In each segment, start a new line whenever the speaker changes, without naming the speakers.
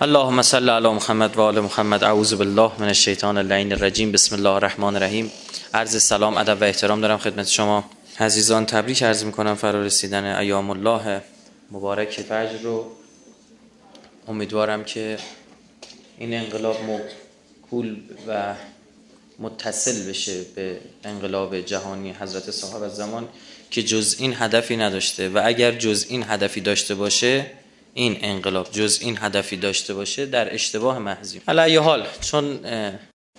اللهم صل علی محمد و آل محمد. اعوذ بالله من الشیطان اللعین الرجیم. بسم الله الرحمن الرحیم. عرض سلام ادب و احترام دارم خدمت شما. عزیزان تبریک عرض می‌کنم فرا رسیدن ایام الله مبارک فجر رو. امیدوارم که این انقلاب موکول و متصل بشه به انقلاب جهانی حضرت صاحب زمان که جز این هدفی نداشته. و اگر جز این هدفی داشته باشه این انقلاب جز این هدفی داشته باشه در اشتباه محضیم. حالا حال چون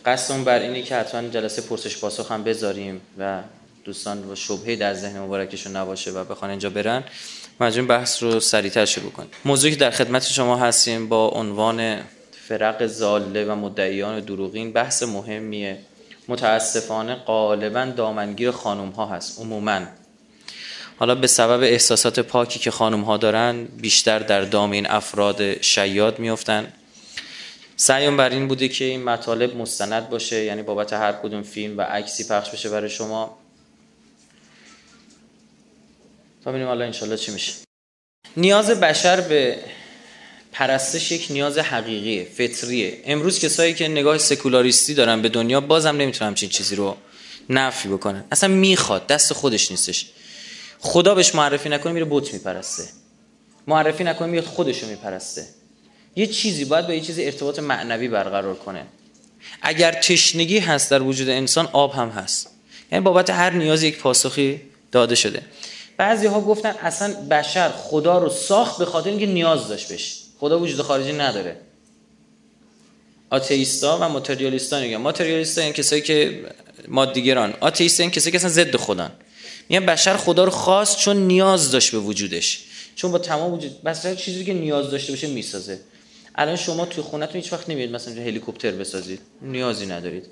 قصدم بر اینه که حتما جلسه پرسش پاسخ هم بذاریم و دوستان و شبهه در ذهن مبارکشون نباشه و بخوان اینجا برن مجموع بحث رو سریعتر شروع کنیم. موضوعی در خدمت شما هستیم با عنوان فرق زاله و مدعیان دروغین بحث مهمیه. متاسفانه غالبا دامنگیر خانم ها هست عموما. حالا به سبب احساسات پاکی که خانم ها دارن بیشتر در دام این افراد شیاد میفتن سعیم بر این بوده که این مطالب مستند باشه یعنی بابت هر کدوم فیلم و عکسی پخش بشه برای شما. ببینیم حالا انشالله چی میشه. نیاز بشر به پرستش یک نیاز حقیقیه فطریه. امروز کسایی که نگاه سکولاریستی دارن به دنیا بازم نمی‌تونن همچین چیزی رو نفی بکنن. اصلا می‌خواد دست خودش نیستش. خدا بهش معرفی نکنه میره بت میپرسته. معرفی نکنه میاد خودش رو میپرسته. یه چیزی باید با یه چیزی ارتباط معنوی برقرار کنه. اگر تشنگی هست در وجود انسان آب هم هست. یعنی بابت هر نیاز یک پاسخی داده شده. بعضی ها گفتن اصلا بشر خدا رو ساخت به خاطر اینکه نیاز داشت بشه خدا وجود خارجی نداره. آتئیستا و ماتریالیستا میگن. ماتریالیستا این کسایی که مادیگران. آتئیستا این کسایی که اصلا ضد خدان میگن بشر خدا رو خواست چون نیاز داشت به وجودش. چون با تمام وجود بس چیزی که نیاز داشته باشه می‌سازه. الان شما توی خونتون هیچ وقت نمیاد مثلا هلیکوپتر بسازید. نیازی ندارید.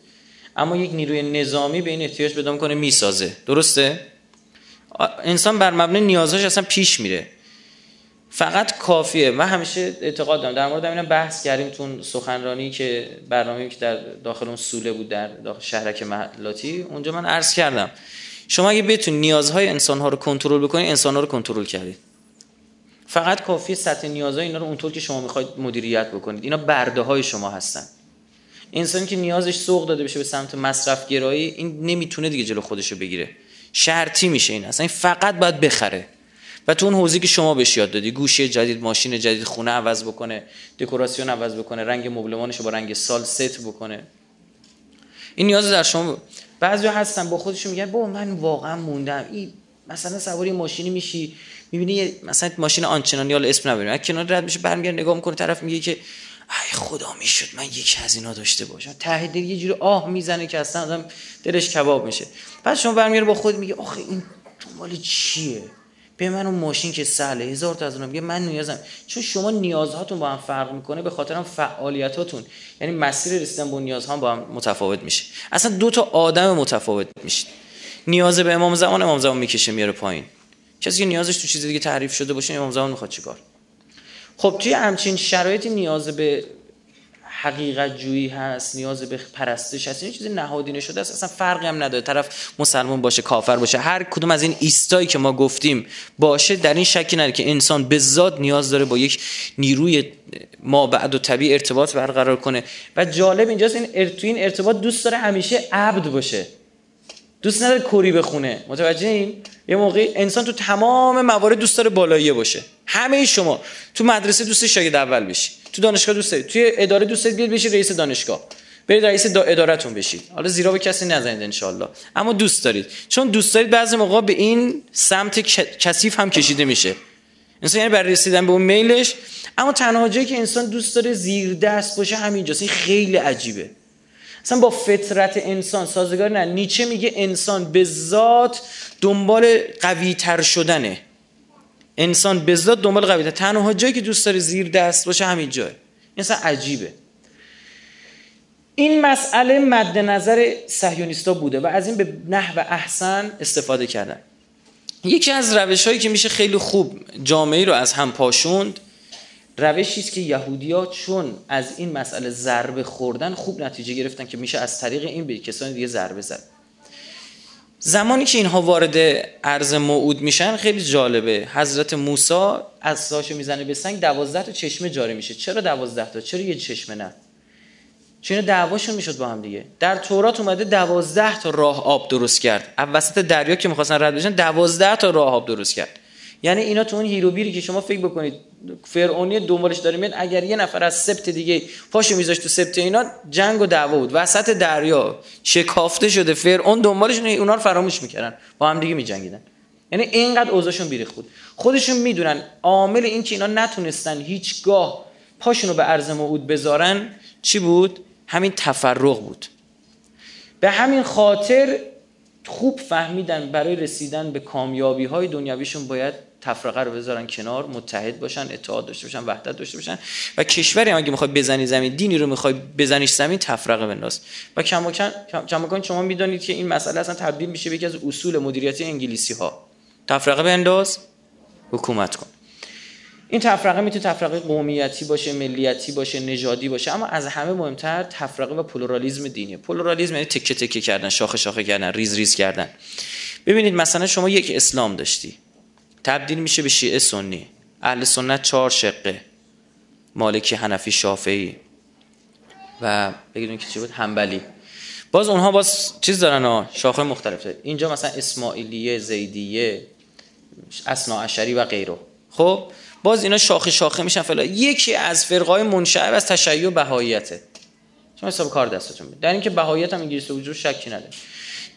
اما یک نیروی نظامی به این احتیاج پیدا کنه می‌سازه. درسته؟ انسان بر مبنای نیازهاش اصلا پیش میره. فقط کافیه. و همیشه اعتقاد دارم. در مورد همین بحث کردیم تون سخنرانی که برنامه‌ای که در داخل اون سوله بود در داخل شهرک محلاتی اونجا من عرض کردم. شما اگه بتون نیازهای انسانها رو کنترل بکنید انسانها رو کنترل کردید فقط کافی سطح نیازهای اینا رو اونطور که شما می‌خواید مدیریت بکنید. اینا برده های شما هستن. انسانی که نیازش سوق داده بشه به سمت مصرف گرایی این نمی‌تونه دیگه جلو خودش رو بگیره. شرطی میشه این اصلا. این فقط باید بخره. و تو اون حوزه که شما بهش یاد دادی گوشی جدید ماشین جدید خونه عوض بکنه دکوراسیون عوض بکنه رنگ مبلمانش رو با رنگ سال ست بکنه. این نیاز در شما بعضی هستن با خودشون میگن با من واقعا موندم. این مثلا سواری ماشینی میشی می‌بینی مثلا ماشین آنچنانی حالا اسم نبریم کنار رد میشه برمیگرده نگاه می‌کنه طرف میگه که ای خدا می‌شد من یک از اینا داشته باشم. ته دل یه جوری آه می‌زنه که اصلا آدم دلش کباب میشه. بعد شما برمیگره با خود میگه آخه این دنبال چیه؟ به من اون ماشین که سهله. هزار تا از اونم من نیازم. چون شما نیازهاتون با هم فرق می‌کنه به خاطر هم فعالیتاتون. یعنی مسیر رسیدن به نیازها با هم متفاوت میشه. اصلا دو تا آدم متفاوت میشه. نیاز به امام زمان امام زمان می‌کشه میاره پایین. کسی که نیازش تو چیز دیگه تعریف شده باشه امام زمان می‌خواد چیکار؟ خب توی همچین شرایطی نیاز به حقیقت جویی هست نیاز به پرستش هست این چیزی نهادینه شده است اصلا فرقی هم نداره. طرف مسلمان باشه کافر باشه هر کدوم از این ایستایی که ما گفتیم باشه در این شکی نداره که انسان به ذات نیاز داره با یک نیروی ما بعد و طبیع ارتباط برقرار کنه. و جالب اینجاست این تو این ارتباط دوست داره همیشه عبد باشه. دوست نداره کری بخونه. متوجه این؟ یه موقع انسان تو تمام موارد دوست داره بالاییه باشه. همه شما تو مدرسه دوست شاگرد اول بشی. تو دانشگاه دوست دارید توی اداره دوست دارید بشید رئیس دانشگاه. برید رئیس دا ادارتون بشید حالا زیرا به کسی نزنید ان اما دوست دارید. چون دوست دارید بعضی موقع به این سمت کثیف هم کشیده میشه. انسان یعنی برای رسیدن به اون میلش. اما تنها جایی که انسان دوست داره زیر دست باشه همینجاست. این خیلی عجیبه. اصلا با فطرت انسان سازگار نه. نیچه میگه انسان به ذات دنبال قوی تر شدنه. انسان به ذات دنبال قوی تر تنها جایی که دوست داره زیر دست باشه همین جای. این عجیبه. این مسئله مد نظر صهیونیستا بوده و از این به نحو احسن استفاده کردن. یکی از روش هایی که میشه خیلی خوب جامعه رو از هم پاشوند روشی است که یهودیا چون از این مسئله ضربه خوردن خوب نتیجه گرفتن که میشه از طریق این به کسانی دیگه ضربه زد. زمانی که اینها وارد عرض موعود میشن خیلی جالبه. حضرت موسی از ساشو می‌زنه به سنگ دوازده تا چشمه جاری میشه. چرا دوازده تا؟ چرا یه چشمه نه؟ چون دعواشون می‌شد با هم دیگه. در تورات اومده دوازده تا راه آب درست کرد. وسط دریا که می‌خواستن رد بشن دوازده تا راه آب درست کرد. یعنی اینا تو اون هیروبیری که شما فکر بکنید فرعونی دنبالش داره میاد اگر یه نفر از سبت دیگه پاشو میذاشت تو سبت اینا جنگ و دعوا بود. وسط دریا شکافته شده فرعون دنبالش اونا رو فراموش می‌کردن. با هم دیگه میجنگیدن. یعنی اینقدر اوضاعشون بیریخت بود. خودشون می‌دونن عامل این که اینا نتونستن هیچگاه پاشون رو به عرض موعود بذارن چی بود؟ همین تفرق بود. به همین خاطر خوب فهمیدن برای رسیدن به کامیابی های دنیاویشون باید تفرقه رو بذارن کنار متحد باشن اتحاد داشته باشن وحدت داشته باشن. و کشوری اگه می‌خوای بزنی زمین دینی رو می‌خوای بزنیش زمین تفرقه بنداز. و کماکان شما می‌دانید که این مسئله اصلا تبدیل میشه به یکی از اصول مدیریتی انگلیسی ها تفرقه بنداز حکومت کن. این تفرقه می‌تونه تفرقه قومیتی باشه ملیتی باشه نژادی باشه اما از همه مهمتر تفرقه و پلورالیزم دینی. پلورالیزم یعنی تکه تکه کردن شاخه شاخه کردن ریز ریز کردن. ببینید مثلا شما یک اسلام داشتی. تبدیل میشه به شیعه سنی. اهل سنت چهار شقه. مالکی حنفی شافعی. و بگیریم که چی بود؟ حنبلی. باز اونها باز چیز دارن ها؟ شاخه مختلف داره. اینجا مثلا اسماعیلیه زیدیه اسنا و غیره خب باز اینا شاخه شاخه میشن فلا یکی از فرقای منشعب از تشیع بهاییته. شما حساب کار دستتون در اینکه بهاییت هم انگلیسی وجود شکی نداره.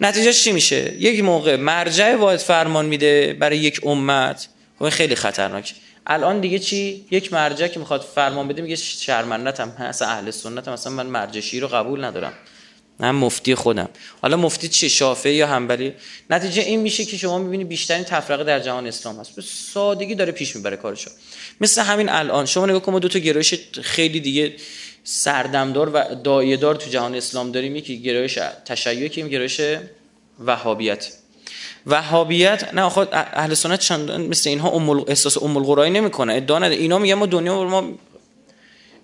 نتیجه چی میشه؟ یک موقع مرجع واحد فرمان میده برای یک امت. خب خیلی خطرناک. الان دیگه چی؟ یک مرجع که می‌خواد فرمان بده میگه شرمندتم اصلا اهل سنتم مثلا من مرجشی رو قبول ندارم. من مفتی خودم. حالا مفتی چیه شافعی یا حنبلی؟ نتیجه این میشه که شما می‌بینی بیشترین تفرقه در جهان اسلام هست. به سادگی داره پیش می‌بره کارشو. مثل همین الان. شما نگاه کن دو تا گرایش خیلی دیگه سردمدار و دایه‌دار تو جهان اسلام داریم یکی گرایش تشیع که گرایش وهابیت. وهابیت نه خود اهل سنت چند مثل اینها ام احساس ام القرایی نمی‌کنه ادعا نده اینا میگن ما دنیا ما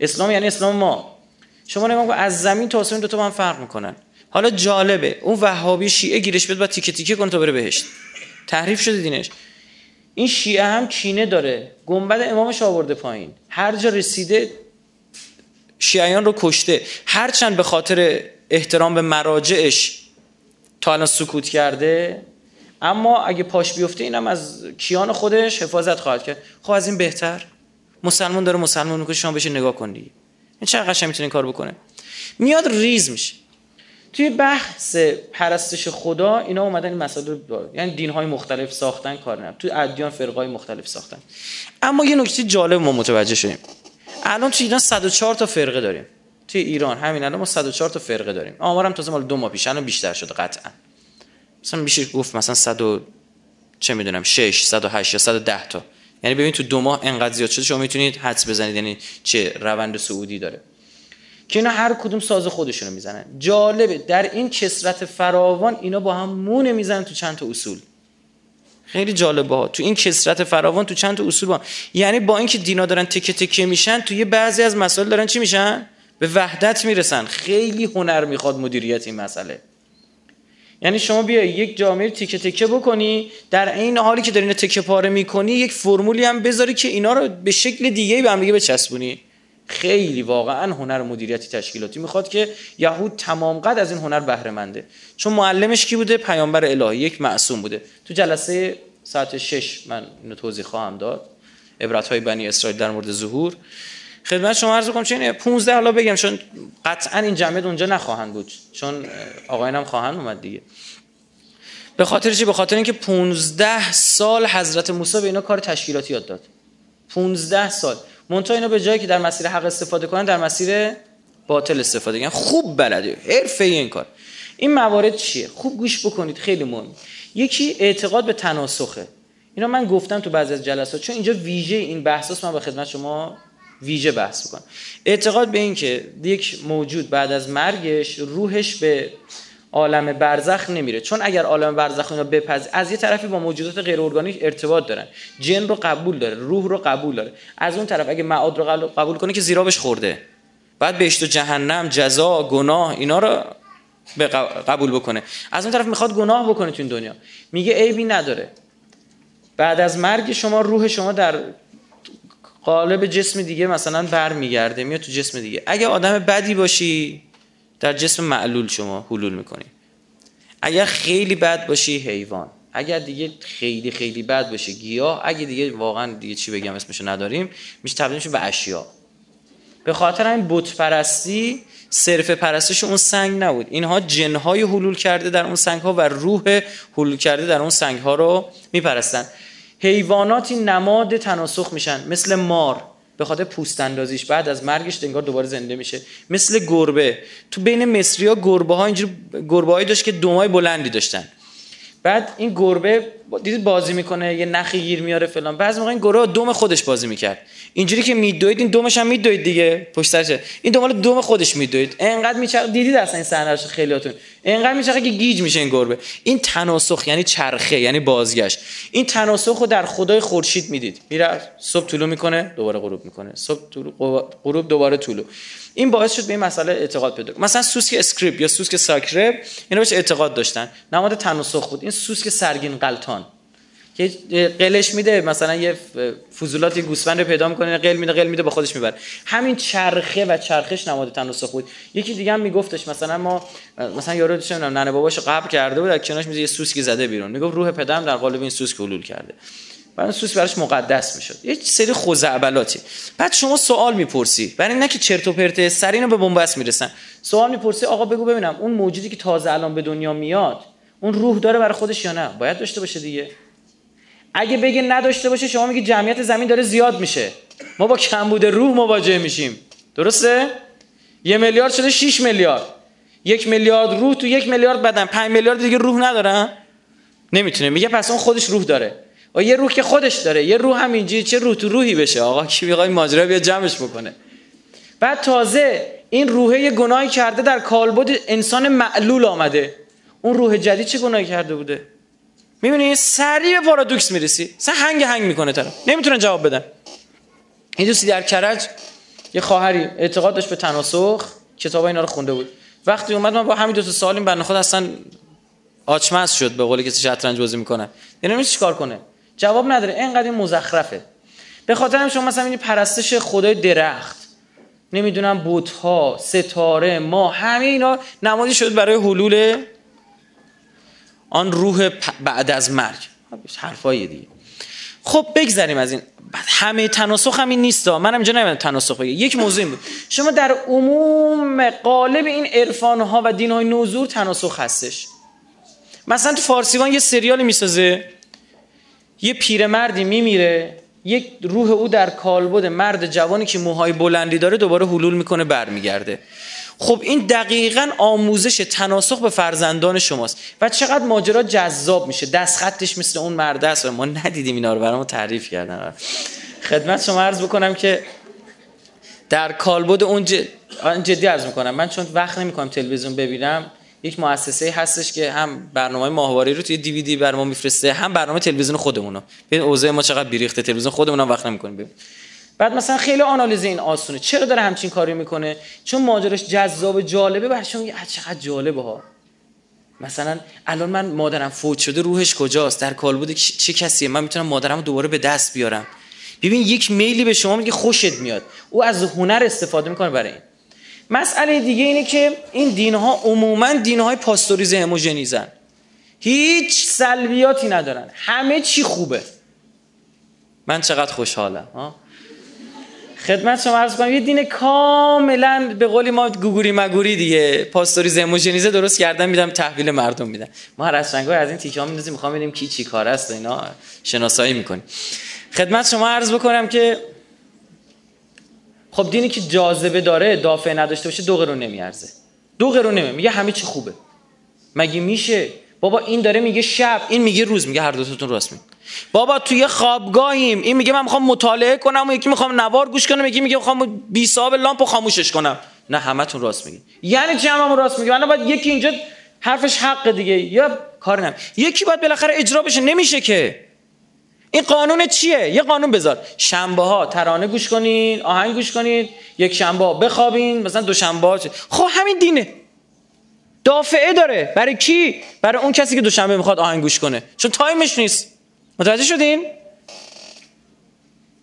اسلام یعنی اسلام ما. شما نگاه کن از زمین تا آسمون دو تا من فرق می‌کنن. حالا جالبه اون وهابی شیعه گیرش بده بعد تیکه تیکه کنه تا بره بهشت. تحریف شده دینش. این شیعه هم کینه داره. گنبد امامش آورده پایین. هر جا رسیده شیعیان رو کشته. هرچند به خاطر احترام به مراجعش تا الان سکوت کرده اما اگه پاش بیفته اینم از کیان خودش حفاظت خواهد کرد. خب از این بهتر. مسلمان داره مسلمان رو شما بشه نگاه کنی این چه قشنگ می‌تونه کار بکنه؟ میاد ریز میشه. توی بحث پرستش خدا اینا اومدن این مسائل رو یعنی دین های مختلف ساختن کار نه توی ادیان فرقای مختلف ساختن. اما یه نکته جالب ما متوجه شدیم. الان توی ایران 104 تا فرقه داریم. توی ایران همین الان ما 104 تا فرقه داریم. آمارم تازه مال دو ماه پیش الان بیشتر شده قطعا. مثلا میشه گفت مثلا 100 چه می‌دونم 6 108 یا 110 تا. یعنی ببین تو دو ماه انقدر زیاد شده شما می‌تونید حدس بزنید یعنی چه روند سعودی داره. که اینا هر کدوم ساز خودشونو می‌زنن. جالبه در این کسرت فراوان اینا با هم مونه می‌زنن تو چند تا اصول. خیلی جالبه ها. تو این کسرت فراوان تو چند تا اصول با یعنی با اینکه دینا دارن تکه تکه میشن تو یه بعضی از مسائل دارن چی میشن؟ به وحدت می‌رسن. خیلی هنر می‌خواد مدیریت این مسئله. یعنی شما بیا یک جامعه تیکه تکه بکنی در این حالی که داری اینو تکه پاره می‌کنی یک فرمولی هم بذاری که اینا رو به شکل دیگه به هم دیگه بچسبونی. خیلی واقعا هنر مدیریتی تشکیلاتی می‌خواد که یهود تمام قد از این هنر بهره منده چون معلمش کی بوده؟ پیامبر الهی یک معصوم بوده. تو جلسه ساعت 6 من اینو توضیح خواهم داد. عبرت های بنی اسرائیل در مورد ظهور. خدمت شما عرض کنم چون 15 حالا بگم چون قطعا این جمعیت اونجا نخواهند بود. چون آقایانم خواهند اومد دیگه. به خاطر چی؟ به خاطر اینکه 15 سال حضرت موسی به اینا کار تشکیلاتی یاد داد. 15 سال. منتها اینا به جایی که در مسیر حق استفاده کنن در مسیر باطل استفاده. کنن خوب بلده. حرفه این کار. این موارد چیه؟ خوب گوش بکنید خیلی مهم. یکی اعتقاد به تناسخه. اینا من گفتم تو بعضی از جلسات چون اینجا ویژه این بحثاست من به خدمت شما ویژه بحث بکنم اعتقاد به این که یک موجود بعد از مرگش روحش به عالم برزخ نمیره. چون اگر عالم برزخ اینا بپز از یه طرفی با موجودات غیر ارگانیک ارتباط دارن. جن رو قبول داره روح رو قبول داره. از اون طرف اگه معاد رو قبول کنه که زیرابش خورده. بعد بهشت و جهنم جزا گناه اینا رو به قبول بکنه. از اون طرف می‌خواد گناه بکنه تو این دنیا. میگه عیبی نداره. بعد از مرگ شما روح شما در قالب جسم دیگه مثلا برمیگرده میاد تو جسم دیگه. اگه آدم بدی باشی در جسم معلول شما حلول می‌کنی. اگر خیلی بد باشی حیوان. اگر دیگه خیلی خیلی بد باشه گیاه. اگه دیگه واقعا دیگه چی بگم اسمشو نداریم میشه تبدیل میشه به اشیا. به خاطر این بت پرستی صرف پرستش اون سنگ نبود. اینها جنهای حلول کرده در اون سنگ ها و روح حلول کرده در اون سنگ ها رو میپرستن. حیواناتی نماد تناسخ میشن مثل مار به خاطر پوست اندازیش بعد از مرگش انگار دوباره زنده میشه. مثل گربه. تو بین مصری ها گربه ها اینجوری گربه داشت که دومای بلندی داشتن. بعد این گربه دیدید بازی می‌کنه یه نخی گیر میاره فلان. بعضی موقع این گربه دوم خودش بازی می‌کرد. اینجوری که میدوید این دومش هم میدوید دیگه پشت سرش این دومال دوم خودش میدوید. انقدر میچرخ دیدید اصلا این صحنه خیلیاتون؟ انقدر میچرخه که گیج میشه این گربه. این تناسخ یعنی چرخه یعنی بازگشت. این تناسخ رو در خدای خورشید می‌دید. میره صبح طلوع می‌کنه دوباره غروب می‌کنه. صبح طلوع غروب دوباره طلوع. این باعث شد به این مسئله اعتقاد پیدا مثلا سوسک scarab یا سوسک scarab اینا بهش اعتقاد داشتن. نماد تناسخ بود. این سوسک سرگین غلتان که قلش میده مثلا یه فضولاتی گوسفند رو پیدا می‌کنه قل میده قل میده با خودش می‌بره. همین چرخه و چرخش نماد تناسخ بود. یکی دیگه هم میگفتش مثلا ما مثلا یارو چه ننه باباشو قبر کرده بود در کنارش میز یه سوسکی زده بیرون. می‌گفت روح پدرم در قالب این سوسک حلول کرده. بعد سوس براش مقدس می‌شد. یه سری خزعبلاتی بعد شما سوال می‌پرسی. برای نه که چرت و پرت سرینو به بنبست می‌رسن. سوال می‌پرسی آقا بگو ببینم اون موجودی که تازه الان به دنیا میاد اون روح داره برای خودش یا نه؟ باید داشته باشه دیگه. اگه بگه نداشته باشه شما میگی جمعیت زمین داره زیاد میشه. ما با کمبود روح مواجه میشیم. درسته؟ یه میلیارد شده 6 میلیارد. یک میلیارد روح تو یک میلیارد بدن. 5 میلیارد دیگه روح ندارن. نمی‌تونه. میگه پس اون خودش روح داره. و یه روح که خودش داره یه روح هم چه روح تو روحی بشه؟ آقا کی می‌خوای ماجرا بیا جمعش بکنه؟ بعد تازه این روحه گناهی کرده در کالبد انسان معلول آمده. اون روح جدید چه گناهی کرده بوده؟ می‌بینی؟ سریع به پارادوکس می‌رسی. سه هنگ هنگ می‌کنه طرف نمی‌تونن جواب بدن. این دوستی در کرج یه خواهری اعتقاد داشت به تناسخ کتاب اینا رو خونده بود. وقتی اومد من با همین دو تا سالیم بنده خود اصلا آچمز شد به قولی کسی شطرنج بازی می‌کنه. یعنی چیکار کنه؟ جواب نداره. اینقدر این مزخرفه. به خاطر هم شما مثلا این پرستش خدای درخت نمی‌دونم بوتها ستاره ما همه اینا نمادی شد برای حلول آن روح بعد از مرگ. حرفای دیگه. خب بگذریم از این. همه تناسخ هم این نیست من اینجا نمی‌دونم تناسخ بگه یک موضوع بود. شما در عموم قالب این عرفان ها و دین های نوزور تناسخ هستش. مثلا تو فارسیوان یه سریال می‌سازه. یه پیرمردی میمیره یک روح او در کالبد مرد جوانی که موهای بلندی داره دوباره حلول می‌کنه برمیگرده. خب این دقیقا آموزش تناسخ به فرزندان شماست. و چقدر ماجرا جذاب میشه. دست خطش مثل اون مرده است. ما ندیدیم اینا رو برامون تعریف کردن. خدمت شما عرض بکنم که در کالبد اون جدی عرض می‌کنم. من چون وقت نمی‌کنم تلویزیون ببینم یک مؤسسه هستش که هم برنامه ماهواره رو توی دیویدی بر ما میفرسته هم برنامه تلویزیون خودمونو. ببین اوضاع ما چقدر بیریخته تلویزیون خودمون هم وقت نمی‌کنیم. ببین. بعد مثلا خیلی آنالیز این آسونه. چرا داره همچین کاری می‌کنه؟ چون ماجراش جذاب جالبه. برای شما چقدر جالبه ها. مثلا الان من مادرم فوت شده روحش کجاست؟ در کالبد چه کسیه؟ من می‌تونم مادرم رو دوباره به دست بیارم. ببین یک میلی به شما میگه خوشت میاد. او از هنر استفاده می‌کنه برای این. مسئله دیگه اینه که این دین ها عموما دین های پاستوریزه هموژنیزن هیچ سلبیاتی ندارن. همه چی خوبه. من چقدر خوشحالم ها؟ خدمت شما عرض کنم یه دین کاملا به قولی ما گوگوری مگوری دیگه. پاستوریزه هموژنیزه درست کردن میدم تحویل مردم میدن. ما هر از از این تیکه ها میندازیم می‌خوام ببینیم کی چی کار است اینا شناسایی می‌کنیم. خدمت شما عرض بکنم که خب دینی که جاذبه داره دافع نداشته باشه دو قرون نمیارزه. دو قرون میگه همه چی خوبه. مگه میشه؟ بابا این داره میگه شب این میگه روز میگه هر دوتاتون راست میگه بابا توی خوابگاهیم. این میگه من می‌خوام مطالعه کنم و یکی می‌خوام نوار گوش کنم یکی میگه می‌خوام بی صاحب لامپو خاموشش کنم. نه همتون راست میگی یعنی چی هممون راست میگی من باید یکی اینجا حرفش حق دیگه. یا کار نم یکی باید بالاخره اجرا بشه. نمیشه که. این قانون چیه؟ یه قانون بذار. شنبه ها ترانه گوش کنین آهنگ گوش کنید یک شنبه بخوابین مثلا دو شنبه ها خب همین دینه. دافعه داره. برای کی؟ برای اون کسی که دوشنبه می‌خواد آهنگ گوش کنه. چون تایمش نیست. متوجه شدین؟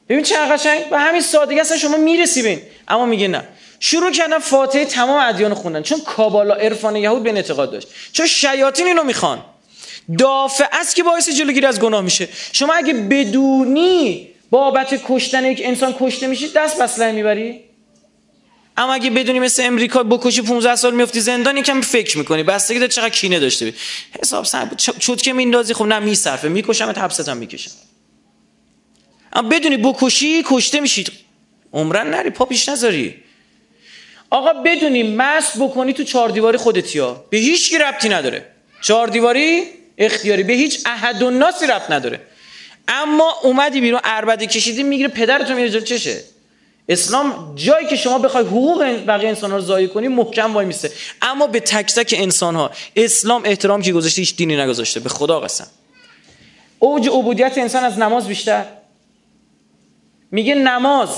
ببین چه قشنگ. به همین سادگی اصلا شما می‌رسی بین اما میگه نه. شروع کردن فاتحه تمام ادیان خوندن. چون کابالا عرفان یهود به اعتقاد داشت. چون شیاطین اینو می‌خوان. دافع است که باعث جلوگیری از گناه میشه. شما اگه بدونی بابت کشتن یک انسان کشته میشی دست بسله می‌بری. اما اگه بدونی مثل امریکا بکشی 15 سال میفتی زندان یکم فکر می‌کنی. بستگی داره چقدر کینه داشته بی حساب سن چوت که میندازی خب نه میصرفه. می‌کشم حبستم می‌کشم. اما بدونی بکشی کشته میشید عمرن نری پا پیش نذاری. آقا بدونی مست بکنی تو چهار دیواری خودتی ها به هیچ کی ربطی نداره. چهار دیواری؟ اختیاری. به هیچ احد و ناسی ربط نداره. اما اومدی بیرون اربده کشیدی می‌گیره پدرتون میره جلو چشه اسلام جایی که شما بخوای حقوق بقیه انسان رو ضایع کنی محکم وای میسته اما به تک تک انسان ها اسلام احترام که گذاشته هیچ دینی نگذاشته. به خدا قسم. اوج عبودیت انسان از نماز بیشتر. میگه نماز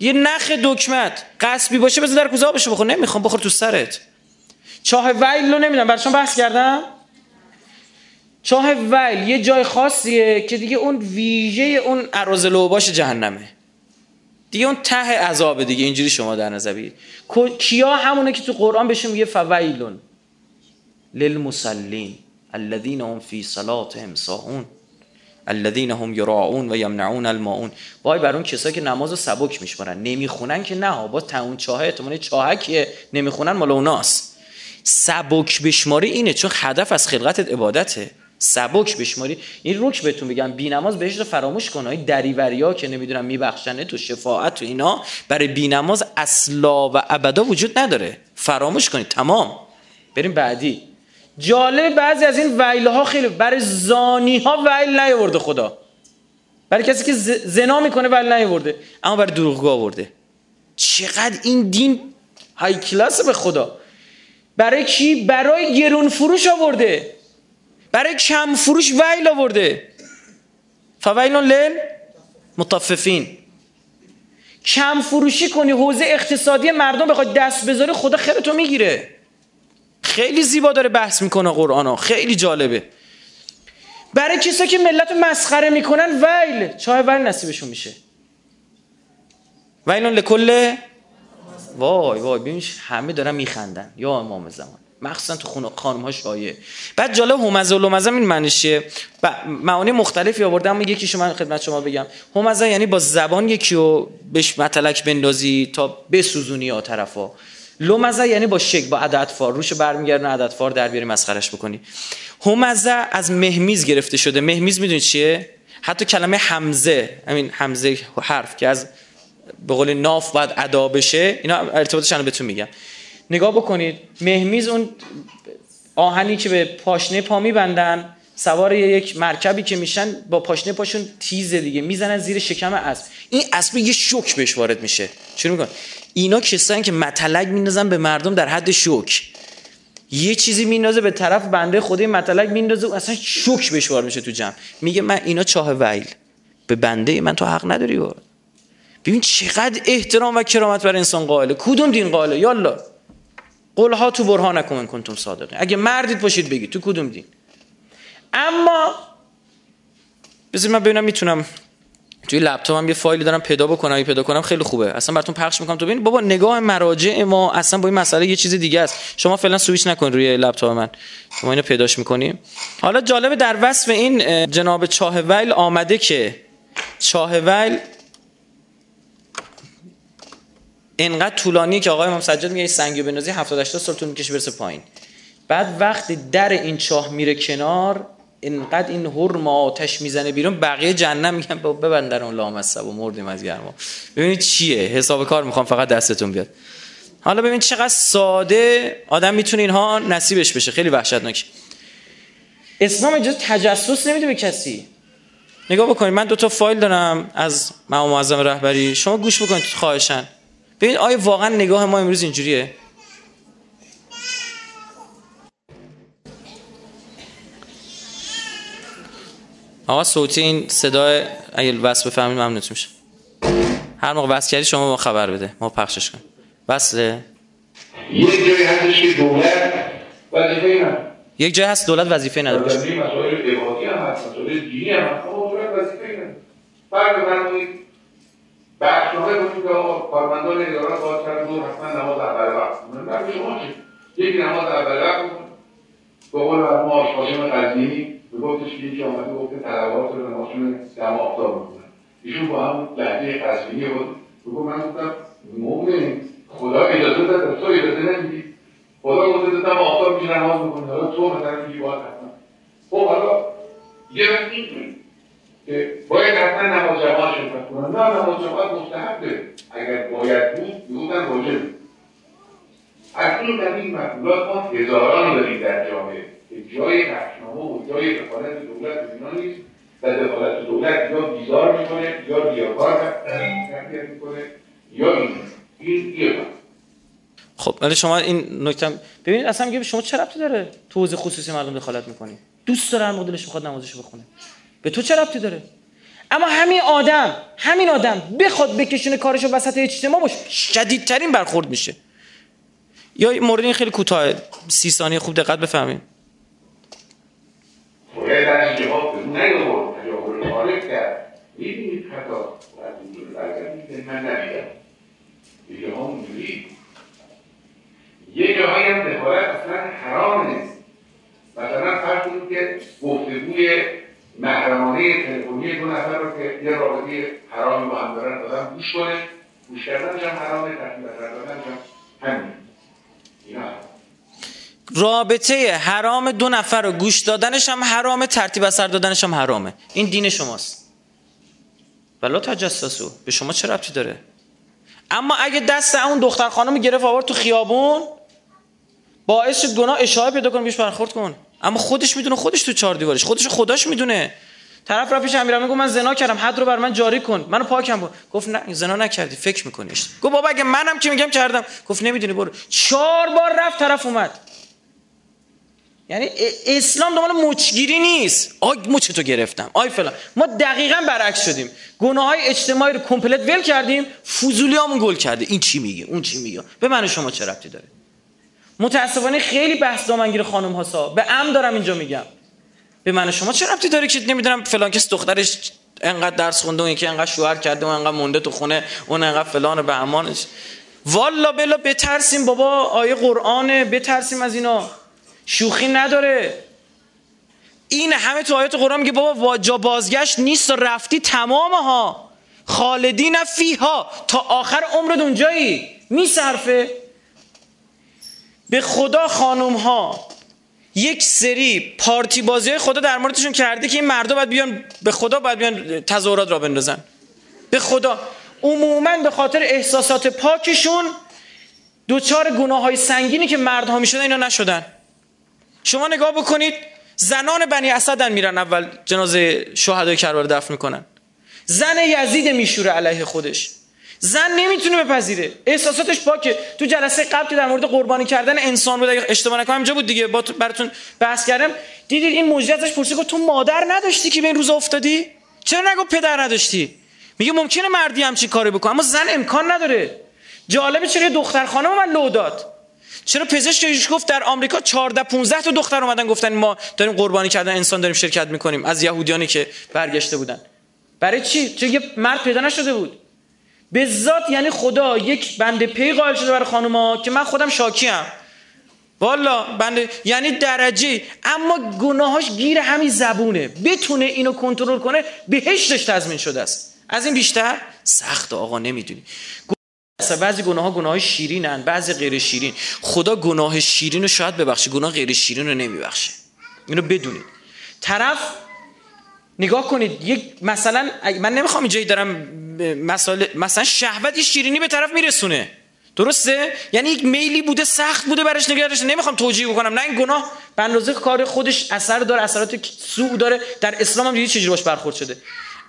یه نخ دکمت. قصبی باشه بذار در کوزه بشه بخور. نمی‌خوام بخور تو سرت. چاه ویل رو نمی‌دونم. برشان بحث کردم؟ چاه ویل یه جای خاصیه که دیگه اون ویژه اون عراض باشه جهنمه. دیگه اون ته عذاب دیگه. اینجوری شما در نظر بگیرید. کیا همونه که تو قرآن بهش میگه فویلون؟ للمسلین الذين هم فی صلاتهم ساهون الذين هم یراعون و یمنعون الماعون. وای بر اون کسایی که نمازو سبک میشمارن. نمی‌خونن که نه با تون چاه احتمال چاهکیه. نمی‌خونن مال اوناست. سبک بشماری اینه چون هدف از خلقتت عبادته. سبک بشماری. این روک بهتون بگم بی نماز بهش رو فراموش های دریوریا که نمی‌دونم میبخشنه تو شفاعت تو اینا برای بی نماز اصلا و ابدا وجود نداره. فراموش کنید. تمام. بریم بعدی. جالب بعضی از این ویل ها خیلی برای زانی ها ویل نیاورده خدا. برای کسی که زنا می‌کنه ویل نیاورده. اما برای دروغگو آورده. چقدر این دین های کلاس به خدا. برای کی؟ برای گرون فروش آورده. برای کم فروش ویل آورده. فویل لیل مطففین کم فروشی کنی حوزه اقتصادی مردم بخواد دست بذاره خدا خیرتو می‌گیره. خیلی زیبا داره بحث می‌کنه قرآن ها خیلی جالبه. برای کسا که ملت مسخره می‌کنن ویل چای ویل نصیبشون میشه. ویلون لکل؟ وای وای ببین همه دارن میخندن. یا امام زمان. مخصوصا تو خونه خانم ها شایع. بعد جالب همزه و لمزه این معنیش چیه معانی مختلفی آورده اما یکیشو من خدمت شما بگم. همزه یعنی با زبان یکی رو بهش متلک بندازی تا بسوزونی یا طرفا. لمزه یعنی با شک با عدد فار روش برمیگردن عدد فار در بیاری مسخرش بکنی. همزه از مهمیز گرفته شده. مهمیز می‌دونید چیه؟ حتی کلمه حمزه همین حمزه حرف که از به قول ناف باید ادا بشه اینا ارتباطش بهتون میگم. نگاه بکنید مهمیز اون آهنی که به پاشنه پا میبندن سوار یک مرکبی که میشن با پاشنه پاشون تیزه دیگه می‌زنن زیر شکم اسب. این اسب یه شوک بهش وارد میشه. چون میگن اینا کسایی که متلک میندازن به مردم در حد شوک. یه چیزی میندازه به طرف بنده خودی متلک میندازه اصلا شوک بهش وارد میشه تو جمع. میگه من اینا چاه ویل. به بنده من تو حق نداری وارد ببین چقدر احترام و کرامت بر انسان قائله. کدوم دین قائله؟ یالا. قول ها تو برهان نکن کنتم صادقین. اگه مردید باشید بگید. تو کدوم دین؟ اما بذارید من ببینم می‌تونم توی لپتاپم یه فایلی دارم پیدا بکنم اگه پیدا کنم خیلی خوبه. اصلا براتون پخش می‌کنم. تو ببین بابا نگاه مراجع ما اصلا با این مسئله یه چیز دیگه است. شما فعلا سویچ نکن روی لپتاپ من. ما اینو پیداش می‌کنیم حالا جالب در وصف این جناب چاه ویل آمده که چاه ویل اینقدر طولانی که آقای امام سجاد میگه سنگو بنازی 70 80 سال طول می‌کشه برسه پایین. بعد وقتی در این چاه میره کنار اینقدر این هرم آتش می‌زنه بیرون بقیه جهنم میگن ببندن اون لامصب و مردیم از گرما ببینید چیه؟ حساب کار می‌خوام فقط دستتون بیاد. حالا ببین چقدر ساده آدم می‌تونه اینها نصیبش بشه. خیلی وحشتناک. اسلام اجازه تجسس نمیده به کسی. نگاه بکنید من دو تا فایل دارم از مقام معظم رهبری. شما گوش بکنید خواهشن. ببین آیا واقعا نگاه ما امروز اینجوریه؟ آقا صوتی این صدای اگه وصل بفهمید ممنون میشه هر موقع وصل کردی شما ما خبر بده. ما پخشش کنیم. وصله؟
یک جایی هستش که دولت
وظیفه من
یک جای هست دولت وظیفه نداره.
وظیفه مسائل عبادی هم هست مسائل دینی هم هست دولت وظیفه من فرق بخشنامه گفتیم که آقا کارمندان ادارات باید سر دور حتما نماز اول وقت. کنن بعد شما چه یکی نماز اول وقت بکن به قول مرحوم آشقاسم قزوینی میگفتش که یکی آمده گفته طلبات رو نمازشون دم آفتاب می‌کنن ایشون با هم لحظه قزوینی بود. بگو من گفتم مؤمن خدا اجازه داد تو اجازه نمیدی. خدا گفته دادم آفتاب میشه نماز می‌کنه حالا تو مثلا میگی باید حتما خب حالا یه وقت این که باید حتما نماز جماعت شرکت کنن. نه نماز جماعت مستحبه. اگر باید بود می‌گفتن واجب از این قبیل مطلولات ما هزاران داریم در جامعه که جای رفشنامه و جای دخالت دولت به اینا نیست و دخالت دولت یا بیزار می‌کنه یا ریاکار تربیت می‌کنه یا این. این یه
خب ولی شما این نکته ببینید اصلا میگه شما چه ربطی داره تو حوزه خصوصی مردم دخالت می‌کنی؟ دوست داره هر موقع دلش بخواد نمازشو بخونه. به تو چه ربطی داره؟ اما همین آدم همین آدم بخواد بکشونه کارشو وسط اجتماع باش شدیدترین برخورد میشه. یا مورد این خیلی کوتاه سی ثانیه خوب دقت
ها اونجوری یه جاهایی هم دخالت اصلا حرام نیست. مثلا فرض کنید که گفتگوی محرمانه تلفنی دو نفر رو که یه رابطه حرامی با هم دارن آدم گوش کنه. گوش کردنش هم حرامه دادنش هم همین.
رابطه حرام دو نفر رو گوش دادنش هم حرامه ترتیب اثر دادنش هم حرامه. این دین شماست. ولا تجسسو. به شما چه ربطی داره؟ اما اگه دست اون دختر خانم گرفت آورد تو خیابون باعث شد گناه اشاره پیدا کنه بیش برخورد کن. اما خودش می‌دونه خودش تو چهار دیوارش خودش خداش می‌دونه. طرف رفت پیش امیرم گفت من زنا کردم حد رو بر من جاری کن منو پاکم کن. گفت نه زنا نکردی فکر میکنیش. گفت بابا اگه منم که میگم کردم. گفت نمی‌دونی برو. چهار بار رفت طرف اومد. یعنی اسلام دنبال مچگیری نیست. آی مچ تو گرفتم. آی فلان. ما دقیقا برعکس شدیم. گناه های اجتماعی رو کمپلت ول کردیم. فضولیامون گل کرده. این چی میگه اون چی میگه به من شما چه ربطی داره؟ متاسفانه خیلی بحث دامنگیر خانم هاسا به ام دارم اینجا میگم. به من شما چه ربطی داره که نمی‌دونم فلان کس دخترش انقدر درس خونده اون یکی انقدر شوهر کرده اون انقدر مونده تو خونه اون انقدر فلان به امانش والا بلا بترسیم بابا آیه قرآنه بترسیم از اینا. شوخی نداره. این همه تو آیات قرآن میگه بابا جا بازگشت نیست و رفتی تمام ها خالدین فیها. تا آخر عمرت اونجایی. میصرفه به خدا خانوم ها یک سری پارتی بازی خدا در موردشون کرده که این مردا باید بیان به خدا باید بیان تظاهرات را بندازن. به خدا. عموما به خاطر احساسات پاکشون دوچار گناه های سنگینی که مردها می‌شدن اینا نشدن. شما نگاه بکنید زنان بنی اسدن میرن اول جنازه شهدای کربلا دفن می‌کنن. زن یزید میشوره علیه خودش. زن نمی‌تونه بپذیره. احساساتش پاکه. تو جلسه قبل که در مورد قربانی کردن انسان بود اشتباه نکنم اینجا بود دیگه. با براتون بحث کردم. دیدید این موجود ازش پرسید گفت تو مادر نداشتی که به این روزا افتادی؟ چرا نگو پدر نداشتی؟ میگه ممکنه مردی همچی کاری بکنه. اما زن امکان نداره. جالبه چرا دختر خانم من لو داد. چرا پزشکش گفت در آمریکا 14 15 تا دختر اومدن گفتن ما داریم قربانی کردن انسان داریم شرکت می‌کنیم. از یهودیانی که برگشته بودن. برای چی؟ چون یه مرد پیدا نشده بود. به ذات یعنی خدا یک بنده پی قائل شده برای خانوما که من خودم شاکیم. والا بنده یعنی درجه. اما گناهاش گیر همین زبونه. بتونه اینو کنترل کنه بهشتش تضمین شده است. از این بیشتر سخت آقا نمی‌دونی. بعضی گناه ها گناه شیرینن بعضی غیر شیرین. خدا گناه شیرین رو شاید ببخشه گناه غیر شیرین رو نمیبخشه. اینو بدونید. طرف نگاه کنید. یک مثلا من نمی‌خوام اینجایی دارم مثلا مثلا شهوت شیرینی به طرف میرسونه. درسته؟ یعنی یک میلی بوده سخت بوده برش نگردش نمی‌خوام توجیه بکنم. نه این گناه. به اندازه کار خودش اثر داره اثرات سوء داره. در اسلام هم چجوری باش برخورد شده؟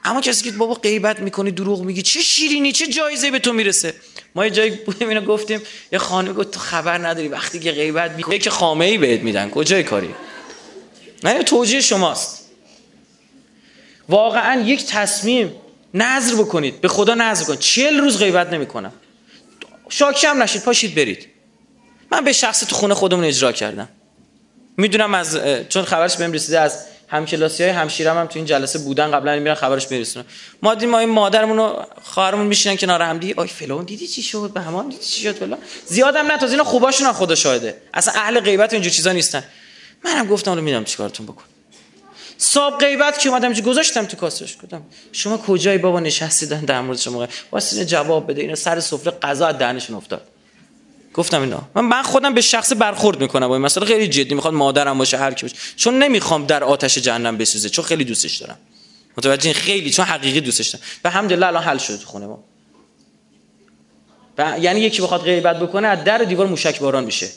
اما کسی که بابا غیبت می‌کنی دروغ میگی چه شیرینی چه جایزه به تو می‌رسه؟ ما یه جایی بودیم اینو گفتیم یه خانم گفت تو خبر نداری وقتی که غیبت می‌کنی که خامه ای بهت میدن. کجای کاری؟ نه توجیه شماست. واقعا یک تصمیم نظر بکنید. به خدا نظر کنید چهل روز غیبت نمی‌کنم. شاکی هم نشید. پاشید برید. من به شخص تو خونه خودمون اجرا کردم. می‌دونم از چون خبرش بهم رسیده از همکلاسی های همشیرم هم تو این جلسه بودن. قبلا میرن خبرش برسونن ما دیدیم ما این مادرمون و خواهرمون میشینن کنار هم. دی آی فلان دیدی چی شد؟ به همان دیدی چی شد؟ فلان. زیادم نه اینا خوباشون خدا شاهده. اصلا اهل غیبت اینجور چیزا نیستن. منم گفتم رو میدم چیکارتون بکن. صاحب غیبت که اومدم چه گذاشتم تو کاسش. گفتم شما کجایی بابا نشستیدن در مورد شما؟ واسه جواب بده. اینا سر سفره قضا از دهنشون افتاد. گفتم اینا. من من خودم به شخص برخورد می‌کنم. با این مسئله خیلی جدی می‌خواد مادرم باشه هر کی باشه. چون نمی‌خوام در آتش جهنم بسوزه چون خیلی دوستش دارم. متوجه خیلی چون حقیقی دوستش دارم. به الحمدلله الان حل شده تو خونه ما. یعنی یکی بخواد غیبت بکنه از در دیوار موشک باران میشه.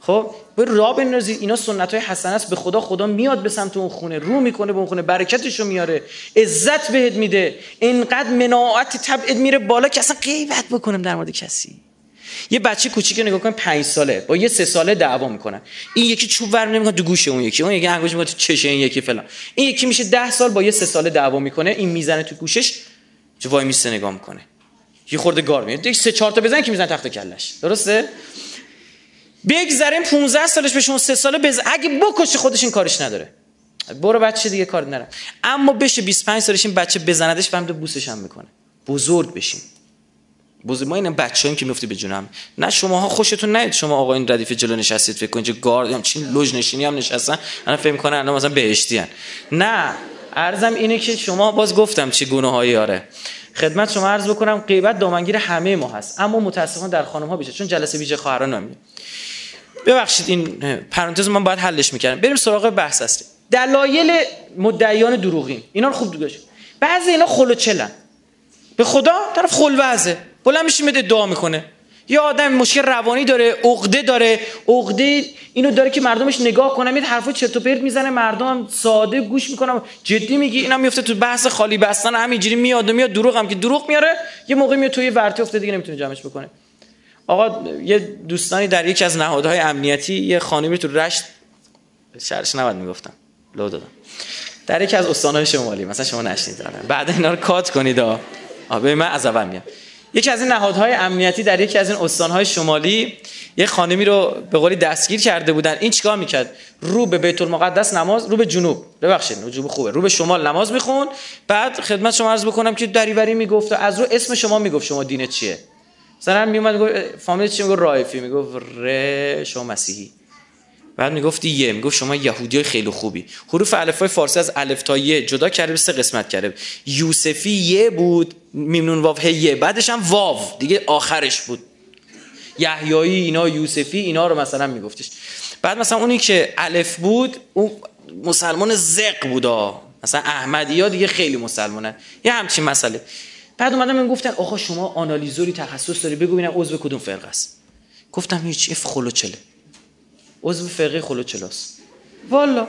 خب؟ به را بنازید اینا سنت های حسن است. به خدا خدا میاد به سمت اون خونه رو می‌کنه به اون خونه برکتشو میاره عزت بهت میده. اینقدر مناعت تبعید میره بالا که اصلا غیبت بکنم در مورد کسی. یه بچه کوچیک نگاه کن 5 ساله. با یه سه ساله دعوا می‌کنن این یکی چوب ور نمی‌کنه تو گوش اون یکی اون یکی انگوش می‌کنه تو چش این یکی فلان. این یکی میشه 10 سال با یه سه ساله دعوا می‌کنه. این می‌زنه تو گوشش وای میسته نگاه می‌کنه. یه خورده گار میاد سه چهار تا بزنه که می‌زنه تخت کلش؟ درسته؟ بگذریم 15 سالش اون سه ساله بز اگه بکشه خودش این کارش نداره. برو بچه دیگه کار نرم. اما بشه 25 سالش این بچه بزندش فهمده بوسش هم می‌کنه. بزرگ بشین بزرگ ما این بچه‌ایم که میفتی به جونم. نه شماها خوشتون نیاد. شما آقا این ردیف جلو نشستید فکر کنید گارد هم چین لوژ نشینی هم نشستن. انا فکر می‌کنن الان مثلا بهشتی هن. نه. ارزم اینه که شما باز گفتم چه گناهایی آره. خدمت شما عرض بکنم غیبت دامنگیر همه ما هست. اما متاسفانه در خانم ها بیشه چون جلسه ویژه خواهران نمیاد ببخشید این پرانتز من باید حلش می‌کردم. بریم سراغ بحث اصلی. دلایل مدعیان دروغین. اینا رو خوب دوگاش بعضی اینا خلوچلن. به خدا طرف خلوزه بلند میشه میده دعا می‌کنه. یه آدم مشکل روانی داره عقده داره. عقده اینو داره که مردمش نگاه کنه میاد حرفا چرت و پرت می‌زنه مردم ساده گوش می‌کنم جدی میگی اینا میفته تو بحث خالی بستن همینجوری میاد و میاد دروغ هم که دروغ میاره یه موقع میاد توی ورتی افته دیگه نمی‌تونه جمعش بکنه. آقا یه دوستانی در یکی از نهادهای امنیتی یه خانمی تو رشت شهرش نباید می‌گفتم. لو دادم. در یکی از استانهای شمالی مثلا شما نشنید بعد اینا رو کات کنید آ من از اول میام یکی از این نهادهای امنیتی در یکی از این استانهای شمالی یه خانمی رو به قولی دستگیر کرده بودن. این چیکار می‌کرد؟ رو به بیت المقدس نماز رو به جنوب. ببخشید جنوب خوبه. رو به شمال نماز میخون. بعد خدمت شما عرض بکنم که دریوری می‌گفت از رو اسم شما می‌گفت شما دینت چیه. مثلا میومد می‌گفت فامیل چی می‌گفت؟ رایفی می‌گفت ر شما مسیحی. بعد می‌گفتی یه می‌گفت شما یهودی های خیلی خوبی. حروف الفبای فارسی از الف تا یه جدا کرده سه قسمت کرده. یوسفی یه بود میمنون واو یه. بعدش هم واو. دیگه آخرش بود. یحیایی اینا یوسفی اینا رو مثلا میگفتش. بعد مثلا اونی که الف بود اون مسلمان زق بودا مثلا احمدی ها دیگه خیلی مسلمانن. یه همچین مسئله. بعد اومدم من گفتن آقا شما آنالیزوری تخصص داری بگو ببینم عضو کدوم فرقه است. گفتم هیچ اف خلوچله. عضو فرقه خلوچلاست والا.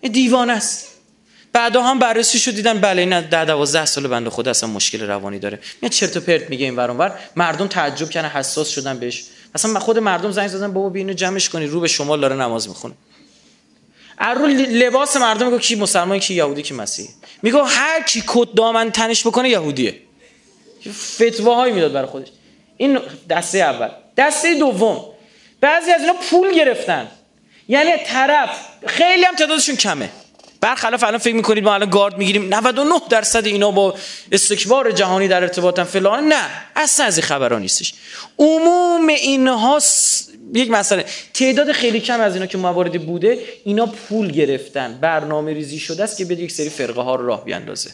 این دیوانه است. بعدا هم بررسی شد دیدن بله این ده دوازده سال بنده خود اصلا مشکل روانی داره. میاد چرت و پرت میگه این ور مردم تعجب کردن حساس شدن بهش. مثلا خود مردم زنگ زدن بابا بینو جمعش کنی رو به شمال داره نماز می‌خونه. رو لباس مردم میگه کی مسلمان کی یهودی کی مسیحی. میگه هر کی کد دامن تنش بکنه یهودیه. فتواهایی می‌داد برای خودش. این دسته اول. دسته دوم. بعضی از اینا پول گرفتن. یعنی طرف خیلی هم تعدادشون کمه. برخلاف الان فکر می‌کنید ما الان گارد می‌گیریم 99 درصد اینا با استکبار جهانی در ارتباطن فلان. نه اصلا از این خبرها نیستش. عموم اینها یک مسئله. تعداد خیلی کم از اینا که مواردی بوده اینا پول گرفتن. برنامه ریزی شده است که بیاد یک سری فرقه ها راه بیاندازه.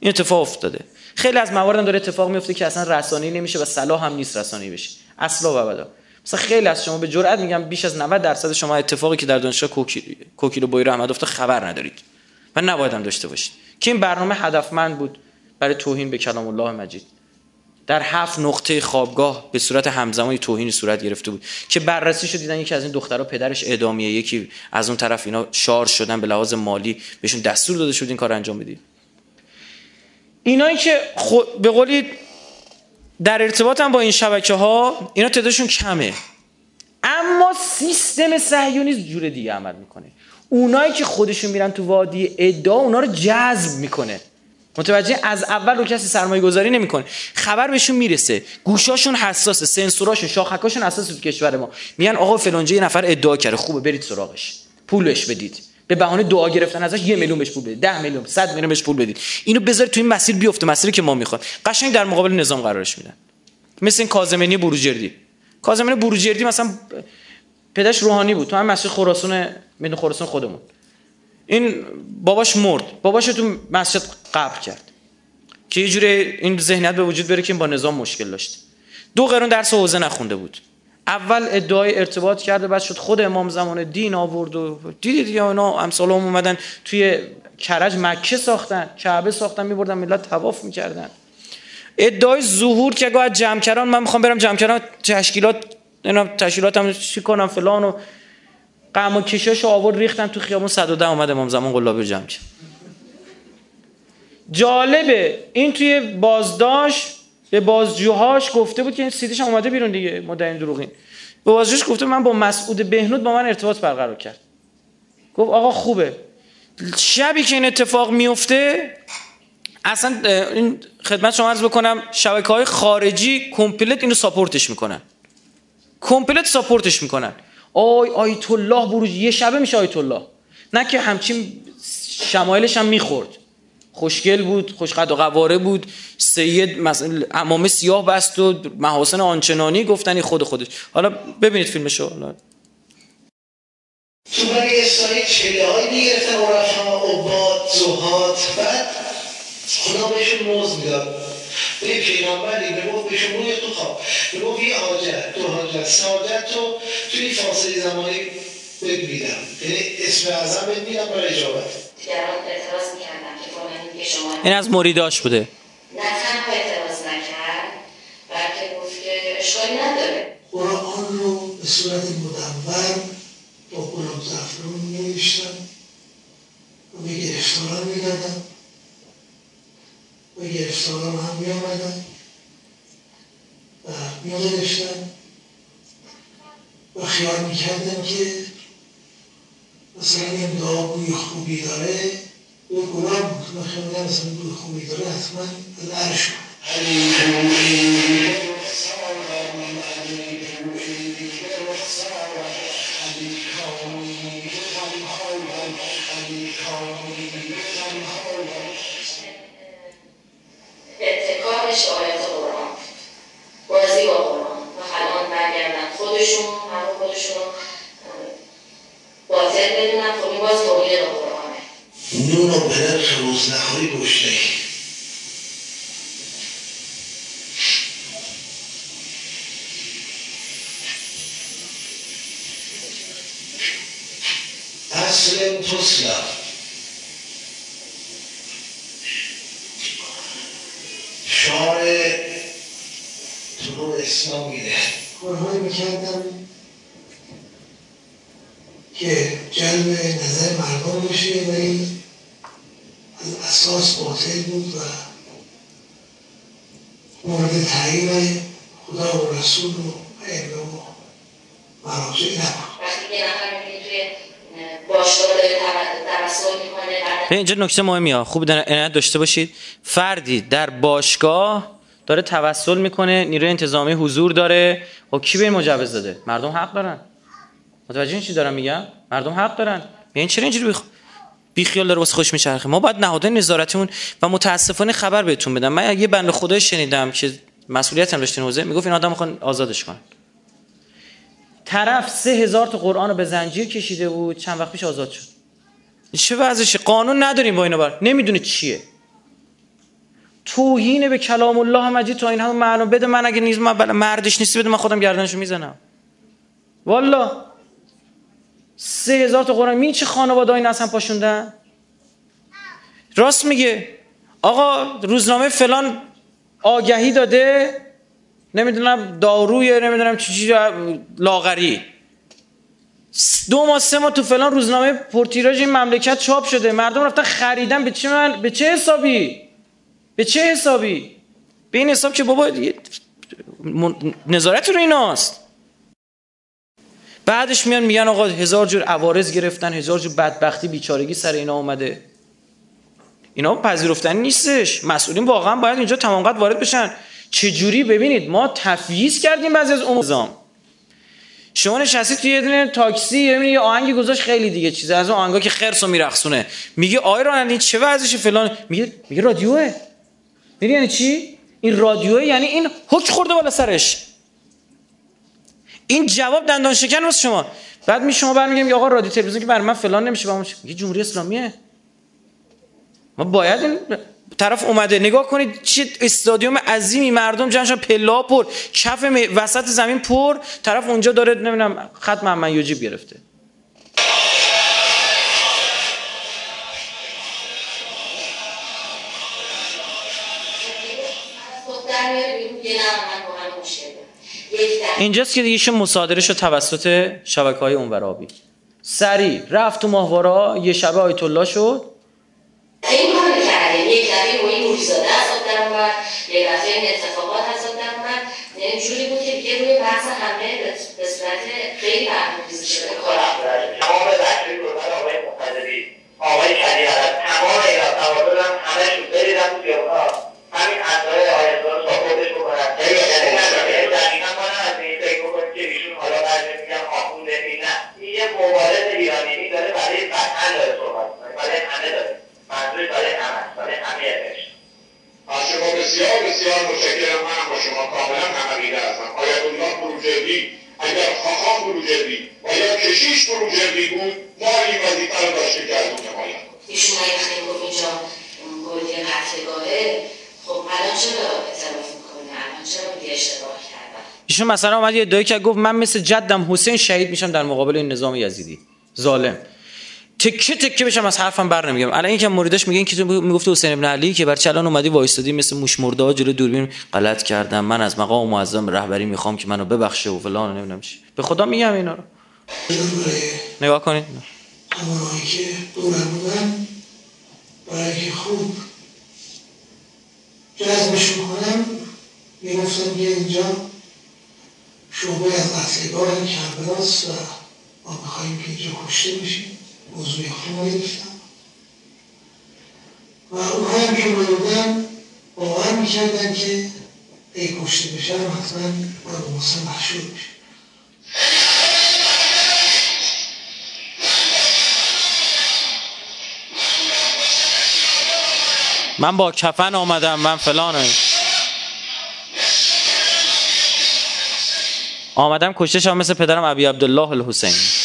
این اتفاق افتاده. خیلی از موارد داره اتفاق میفته که اصلا رسانه‌ای نمیشه و صلاح هم نیست رسانه‌ای بشه. اصلا و ابدا. مثلا خیلی از شما به جرئت میگم بیش از 90 درصد شما اتفاقی که در دانشگاه کوکیلو بویر احمد افتاد خبر ندارید و نباید هم داشته باشید. که این برنامه هدفمند بود برای توهین به کلام الله مجید. در هفت نقطه خوابگاه به صورت همزمانی توهین صورت گرفته بود که بررسی شد دیدن یکی از این دخترها پدرش اعدامیه یکی از اون طرف اینا شارژ شدن به لحاظ مالی بهشون دستور داده شد این کار انجام بدید. اینایی که به قولی در ارتباط هم با این شبکه ها اینا تعدادشون کمه. اما سیستم صهیونیسم جور دیگه عمل می‌کنه. اونایی که خودشون میرن تو وادی ادعا اونا رو جذب می‌کنه. متوجه؟ از اول رو کسی سرمایه گذاری نمی‌کنه. خبر بهشون می‌رسه. گوشاشون حساسه سنسوراشون شاخکاشون حساسه تو کشور ما. میگن آقا فلانجا یه نفر ادعا کرده. خوبه برید سراغش. پولش بدید. به بهانه دعا گرفتن ازش یه میلیون بهش پول بدید ده میلیون صد میلیون بهش پول بدید. اینو بذارید تو این مسیر بیفته مسیری که ما می‌خواد قشنگ در مقابل نظام قرارش میدن. مثل این کاظمینی بروجردی. کاظمینی بروجردی مثلا پدرش روحانی بود. تو هم مسجد خراسان میدون خراسان خودمون. این باباش مرد. باباش تو مسجد قبر کرد. که یه جوری این ذهنیت به وجود بره که با نظام مشکل داشت. دو قرون درس حوزه نخونده بود. اول ادعای ارتباط کرده بعد شد خود امام زمان دین آورد و دیدید یا اینا امثال هم اومدن توی کرج مکه ساختن کعبه ساختن میبردن ملت تواف می‌کردن. ادعای ظهور که گاه جمکران من می‌خوام برم جمکران تشکیلات اینا تشکیلاتم چی کنم فلان و قم و آورد ریختن تو خیابون. 110 اومد امام زمان قلابی جمع کرد. جالبه این توی بازداشت به بازجوهاش گفته بود که این سیدیش اومده بیرون دیگه مدعی دروغین. به بازجوش گفته من با مسعود بهنود با من ارتباط برقرار کرد. گفت آقا خوبه. شبی که این اتفاق میفته اصلا این خدمت شما عرض بکنم شبکه های خارجی کمپلت اینو ساپورتش می‌کنن. کمپلت ساپورتش می‌کنن. آی آیت الله بروج یه شبه میشه آیت الله نه که همچین شمایلش هم می‌خورد. خوشگل بود خوشقد و قواره بود. سید امامه سیاه بست و محاسن آنچنانی گفتنی خود خودش. حالا ببینید فیلمشو. حالا.
تو برای اسرائیل چله رفتن عباد زهات بعد خدا بهشون موز می‌داد. به پیغمبری به گفت بهشون روی تو خواب. به گفت یه حاجت دو حاجت سه حاجت تو توی فاصله زمانی بگیدم یعنی اسم اعظم بگیدم برای اجابت.
دیگران اعتراض می‌کردن که فرمانید که شما
این از مریداش بوده.
نه تنها اعتراض نکرد بلکه گفت که اشکالی نداره.
قرآن رو به صورت مدور با قلاب زفران می نوشتم و به گرفتاران می دادم و گرفتاران هم می آمدن و می نوشتم و خیال می کردم که مثلا این دعا خوبی داره. یه گناه بود. من می‌کردم مثلا بوی خوبی داره. حتما از عرش بود. نون و به نرخ روز نخوری گشته اصل تصلا شعار طلوع اسلام میده کارهایی می‌کردم که جلب نظر مردم بشه ولی از اساس باطل بود و مورد تعیین خدا و رسول و ائمه و مراجع نبود
وقتی یه نفر می‌بینی توی باشگاه داره تب- توسل می‌کنه بعد
نکته مهمی ها. خوب داشته باشید. فردی در باشگاه داره توسل می‌کنه نیروی انتظامی حضور داره. و کی به این مجوز داده؟ مردم حق دارن. متوجه چی دارم میگم؟ مردم حق دارن. یعنی چرا اینجوری بیخ... بیخیال داره واسه خوش میچرخه؟ ما باید نهادهای نظارتمون و متاسفانه خبر بهتون بدم. من یه بنده خدای شنیدم که مسئولیت هم داشته این حوزه می‌گفت این آدم می‌خوان آزادش کنن. طرف سه هزار تا قرآن رو به زنجیر کشیده بود چند وقت پیش آزاد شد. چه وضعشه قانون نداریم با اینا بر. نمی‌دونه چیه. توهین به کلام الله مجید تا این همه معلوم. بده من اگه نیز من مردش نیستی بده من خودم گردنشو می‌زنم. والا سه هزار تا قرآن. می چه خانواده این اصلا پاشوندن؟ راست میگه. آقا روزنامه فلان آگهی داده. نمی‌دونم داروی نمی‌دونم چی چی لاغری. دو ماه سه ماه تو فلان روزنامه پرتیراژ این مملکت چاپ شده. مردم رفتن خریدن. به چه من به چه حسابی؟ به چه حسابی؟ به این حساب که بابا نظارت رو ایناست. بعدش میان میگن آقا هزار جور عوارض گرفتن هزار جور بدبختی بیچارگی سر اینا اومده. اینا پذیرفتنی نیستش. مسئولین واقعا باید اینجا تمام قد وارد بشن. چجوری؟ ببینید ما تفییض کردیم بعضی از اون نظام. شما نشستی توی یه دونه تاکسی یه یه آهنگی گذاشت خیلی دیگه چیزه از اون آهنگا که خرس رو میرخصونه میگه آی رانندگی چه وضعشه فلان؟ میگه میگه رادیوه. میگه یعنی چی؟ این رادیوه یعنی این حک خورده بالا سرش. این جواب دندان شکن واسه شما. بعد می شما برمیگم آقا رادیو تلویزیون که برای من فلان نمیشه با میگه جمهوری اسلامیه. ما باید این طرف اومده نگاه کنید چه استادیوم عظیمی مردم جمعشان پلا پر کف وسط زمین پر طرف اونجا داره نمی‌دونم خط محمد یوجیب گرفته. اینجاست که دیگه مصادره شد توسط شبکه های اونورابی سریع رفت تو ماهوارا یه شبه آیت الله شد
این کار کردیم یک دفعه روی موجزاده از آب در اومد دفعه این اتفاقات از در اومد یعنی جوری بود که دیگه روی بحث همه به صورت خیلی برنامه‌ریزی شده. کار
تمام بچه‌های گروه آقای مقتدری آقای کلی تمام ایران تمام هم همه شد بریدن تو خیابونا. همین اصلای آیت رو ساپورتش بکنن. یعنی دقیقا ما نه از این فکر بکنیم که ایشون حالا بعضی میگن آخونده نه. این یه مبارز ایرانی داره برای وطن داره صحبت برای همه داره. منظور برای همه برای همه.
از شما بسیار بسیار متشکرم. من با شما کاملا همقیده هستم. آیت الله بروجردی اگر خاخام بروجردی و یا کشیش بروجردی بود ما این وظیفه رو داشته که از اون حمایت
ایشون اگه خیلی گفت اینجا گلگه قتلگاهه خب الان چرا اعتراف می‌کنه؟ الان چرا میگه اشتباه کردن
ایشون مثلا اومد یه ادعایی که گفت من مثل جدم حسین شهید میشم در مقابل این نظام یزیدی. ظالم. تکه تکه بشم از حرفم بر نمیگم. الان اینکه مریداش میگه که تو می‌گفت حسین ابن علی که بر چلان اومدی وایستادی مثل موش مرده جلو دوربین غلط کردم. من از مقام معظم رهبری می‌خوام که منو ببخشه و فلان نمی‌دونم چی. به خدا میگم اینا رو. نگاه کنید.
همونهایی که دورم بودن برای که خوب جذبشون کنم می‌گفتم یه اینجا شعبه از قتلگاه کربلاست و ما بخواهیم که اینجا کشته بشیم. موضوع خود گرفتم و اونهایی که بودن باور می‌کردن که ای کشته بشن حتما باید محسن محشور بشه
من با کفن آمدم من فلانه. آمدم کشته شم مثل پدرم ابی عبدالله الحسین.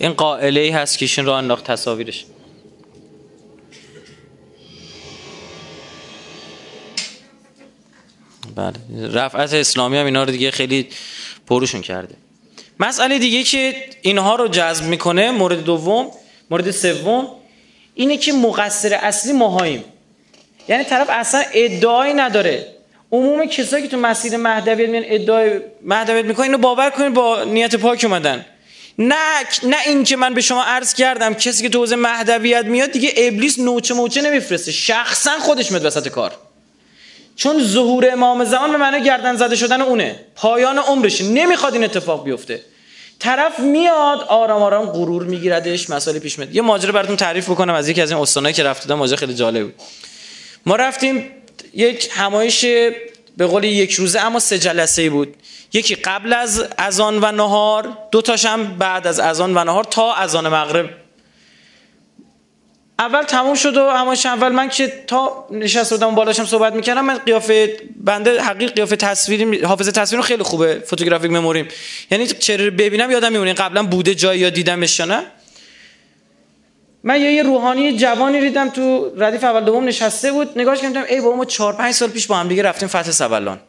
این
قائله ای هست ایشون رو انداخت تصاویرش. بله. رفعت اسلامی هم اینا رو دیگه خیلی پروشون کرده. مسئله دیگه که اینها رو جذب می‌کنه مورد دوم مورد سوم اینه که مقصر اصلی ماهاییم. یعنی طرف اصلا ادعایی نداره. عموم کسایی که تو مسیر مهدویت میان ادعای مهدویت می‌کنن اینو باور کنید با نیت پاک اومدن. نه نه این که من به شما عرض کردم کسی که تو حوزه مهدویت میاد دیگه ابلیس نوچه موچه نمیفرسته. شخصا خودش میاد وسط کار. چون ظهور امام زمان به معنی گردن زده شدن اونه. پایان عمرش نمی‌خواد این اتفاق بیفته. طرف میاد آرام آرام غرور میگیردش مسائل پیش میاد. یه ماجرا براتون تعریف بکنم از یکی از این استانایی که رفته ماجرا خیلی جالب بود. ما رفتیم یک همایش به قول یک روزه اما سه جلسه بود. یکی قبل از اذان و نهار دو تاشم بعد از اذان و نهار تا اذان مغرب. اول تموم شد و هماش اول من که تا نشسته بودم بالاشم صحبت می‌کردم من قیافه بنده حقیق قیافه تصویری حافظه تصویر خیلی خوبه فوتوگرافیک مموریم یعنی چهره ببینم یادم میمونه. قبلا بوده جایی یا دیدمش نه. من یه, روحانی جوانی دیدم تو ردیف اول دوم نشسته بود. نگاهش کردم ای بابا ما 4 5 سال پیش با هم دیگه رفتیم فتح سبلان.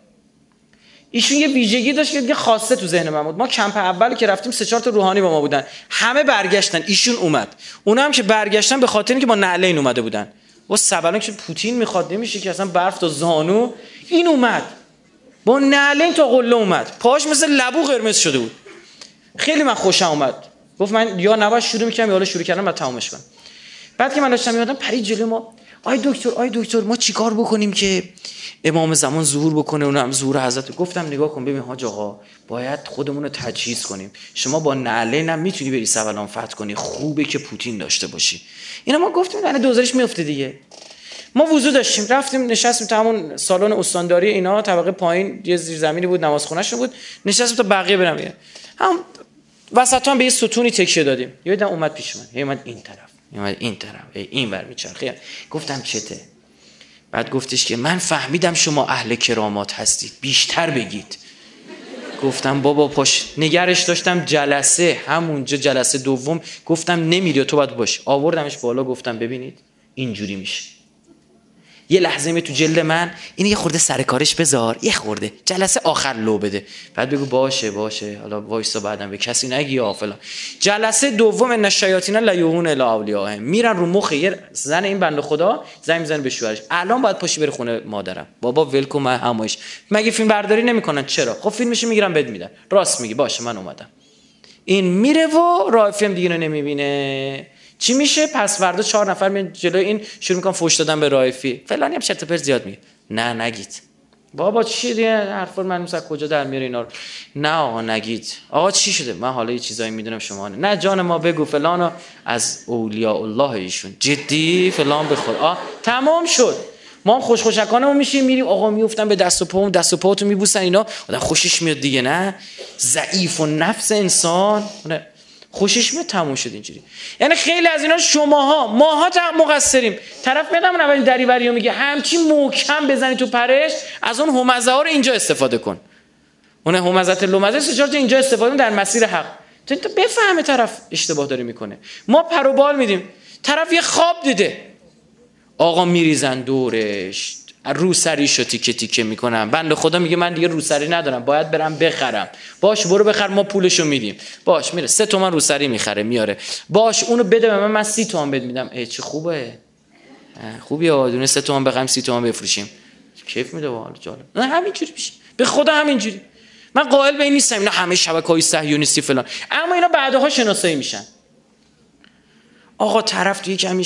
ایشون یه ویژگی داشت که خاصه تو ذهن من بود. ما کمپ اول که رفتیم سه چهار تا روحانی با ما بودن. همه برگشتن ایشون اومد. اونا هم که برگشتن به خاطر اینکه با نعلین اومده بودن. و سبلان که پوتین می‌خواد نمیشه که اصلا برف تا زانو. این اومد. با نعلین تا قله اومد. پاش مثل لبو قرمز شده بود. خیلی من خوشم اومد. گفت من یا نباید شروع می‌کنم یا حالا شروع کردم بعد تمامش کنم. بعد که من داشتم میادم پرید جلو ما آی دکتر آی دکتر ما چیکار بکنیم که امام زمان ظهور بکنه؟ اونم ظهور حضرت گفتم نگاه کن ببین حاج آقا باید خودمون رو تجهیز کنیم. شما با نعله نم می‌تونی بری سوالان فتح کنی. خوبه که پوتین داشته باشی. اینا ما گفتیم نه دوزارش میفته دیگه. ما وضو داشتیم رفتیم نشستیم تو همون سالن استانداری اینا طبقه پایین یه زیرزمینی بود نماز خونهشون بود. نشستیم تا بقیه برم هم وسط هم به یه ستونی تکیه دادیم. یادم اومد پیش من. اومد این طرف. اومد این طرف. این ور میچرخه. گفتم چته؟ بعد گفتش که من فهمیدم شما اهل کرامات هستید. بیشتر بگید. گفتم بابا پاش. نگرش داشتم جلسه. همونجا جلسه دوم. گفتم نمیری تو باید باش. آوردمش بالا. گفتم ببینید اینجوری میشه. یه لحظه می تو جلد من. این یه خورده سر کارش بذار. یه خورده. جلسه آخر لو بده. بعد بگو باشه باشه. حالا وایسا بعدم به کسی نگی یا فلان. جلسه دوم ان الشیاطین لا یوهون الی اولیاء میرن رو مخ یه زن این بنده خدا زنگ می‌زنه به شوهرش. الان باید پاشی بره خونه مادرم. بابا ولکو من همایش. مگه فیلم برداری نمی‌کنن؟ چرا؟ خب فیلمش می‌گیرن بد میدن. راست میگی. باشه من اومدم. این میره و راه فیلم دیگه نمی‌بینه. چی میشه؟ پس فردا چهار نفر میان جلوی این شروع می‌کنن فوش دادن به رایفی. فلانی هم چرت پرت زیاد میگه. نه نگید. بابا چی دیگه؟ حرفا من مثلا کجا در میاره اینا رو؟ نه آقا نگید. آقا چی شده؟ من حالا یه چیزایی می‌دونم شما نه. جان ما بگو فلان از اولیاء الله ایشون. جدی؟ فلان بخور آ تمام شد. ما هم خوش خوشکانمون میشیم میریم. آقا میفتن به دست و پا دست و پاتو میبوسن اینا. آدم خوشش میاد دیگه نه؟ ضعیف و نفس انسان. نه خوشش میاد تموم شد اینجوری. یعنی خیلی از اینا شماها ماها مقصریم. طرف میاد همون اول دریوری میگه همچی محکم بزنی تو پرش از اون همزه ها رو اینجا استفاده کن. اون همزت لومزه سه اینجا استفاده در مسیر حق. تو بفهمه طرف اشتباه داره می‌کنه. ما پر و بال میدیم. طرف یه خواب دیده. آقا میریزن دورش. روسریش رو تیکه تیکه می‌کنم. بند خدا میگه من دیگه روسری ندارم. باید برم بخرم. باش برو بخر ما پولشو میدیم. باش میره. سه تومن روسری می‌خره میاره. باش اونو بده به من من سی تومن بد میدم. ای چه خوبه. خوبی دونه سه تومن بخریم سی تومن بفروشیم. کیف میده والا جالب. نه همینجوری میشه. به خدا همینجوری. من قائل به این نیستم. اینا همه شبکه های صهیونیستی فلان. اما اینا بعدها شناسایی میشن. آقا طرف توی کمی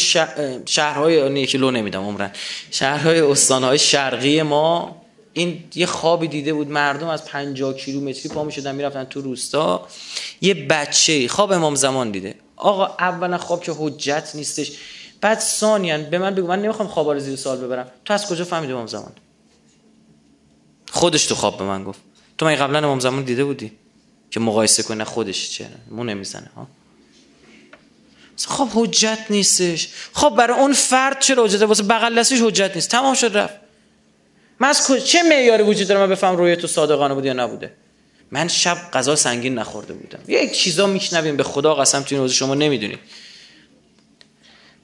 شهرهای نیکی لو نمیدم عمرن. شهرهای استانهای شرقی ما این یه خوابی دیده بود مردم از 50 کیلومتری پا می‌شدن می‌رفتن تو روستا. یه بچه خواب امام زمان دیده. آقا اولا خواب که حجت نیستش. بعد ثانیا به من بگو من نمی‌خوام خوابا رو زیر سوال ببرم. تو از کجا فهمیدی امام زمان؟ خودش تو خواب به من گفت. تو من قبلا امام زمان دیده بودی؟ که مقایسه کنه خودش چه مو نمی‌زنه ها؟ خب حجت نیستش. خب برای اون فرد چرا حجت؟ واسه بغل حجت نیست. تمام شد رفت. من از چه معیاری وجود داره؟ من بفهم روی تو صادقانه بود یا نبوده؟ من شب غذا سنگین نخورده بودم. یک چیزا میشنویم. به خدا قسم تو این شما نمی‌دونید.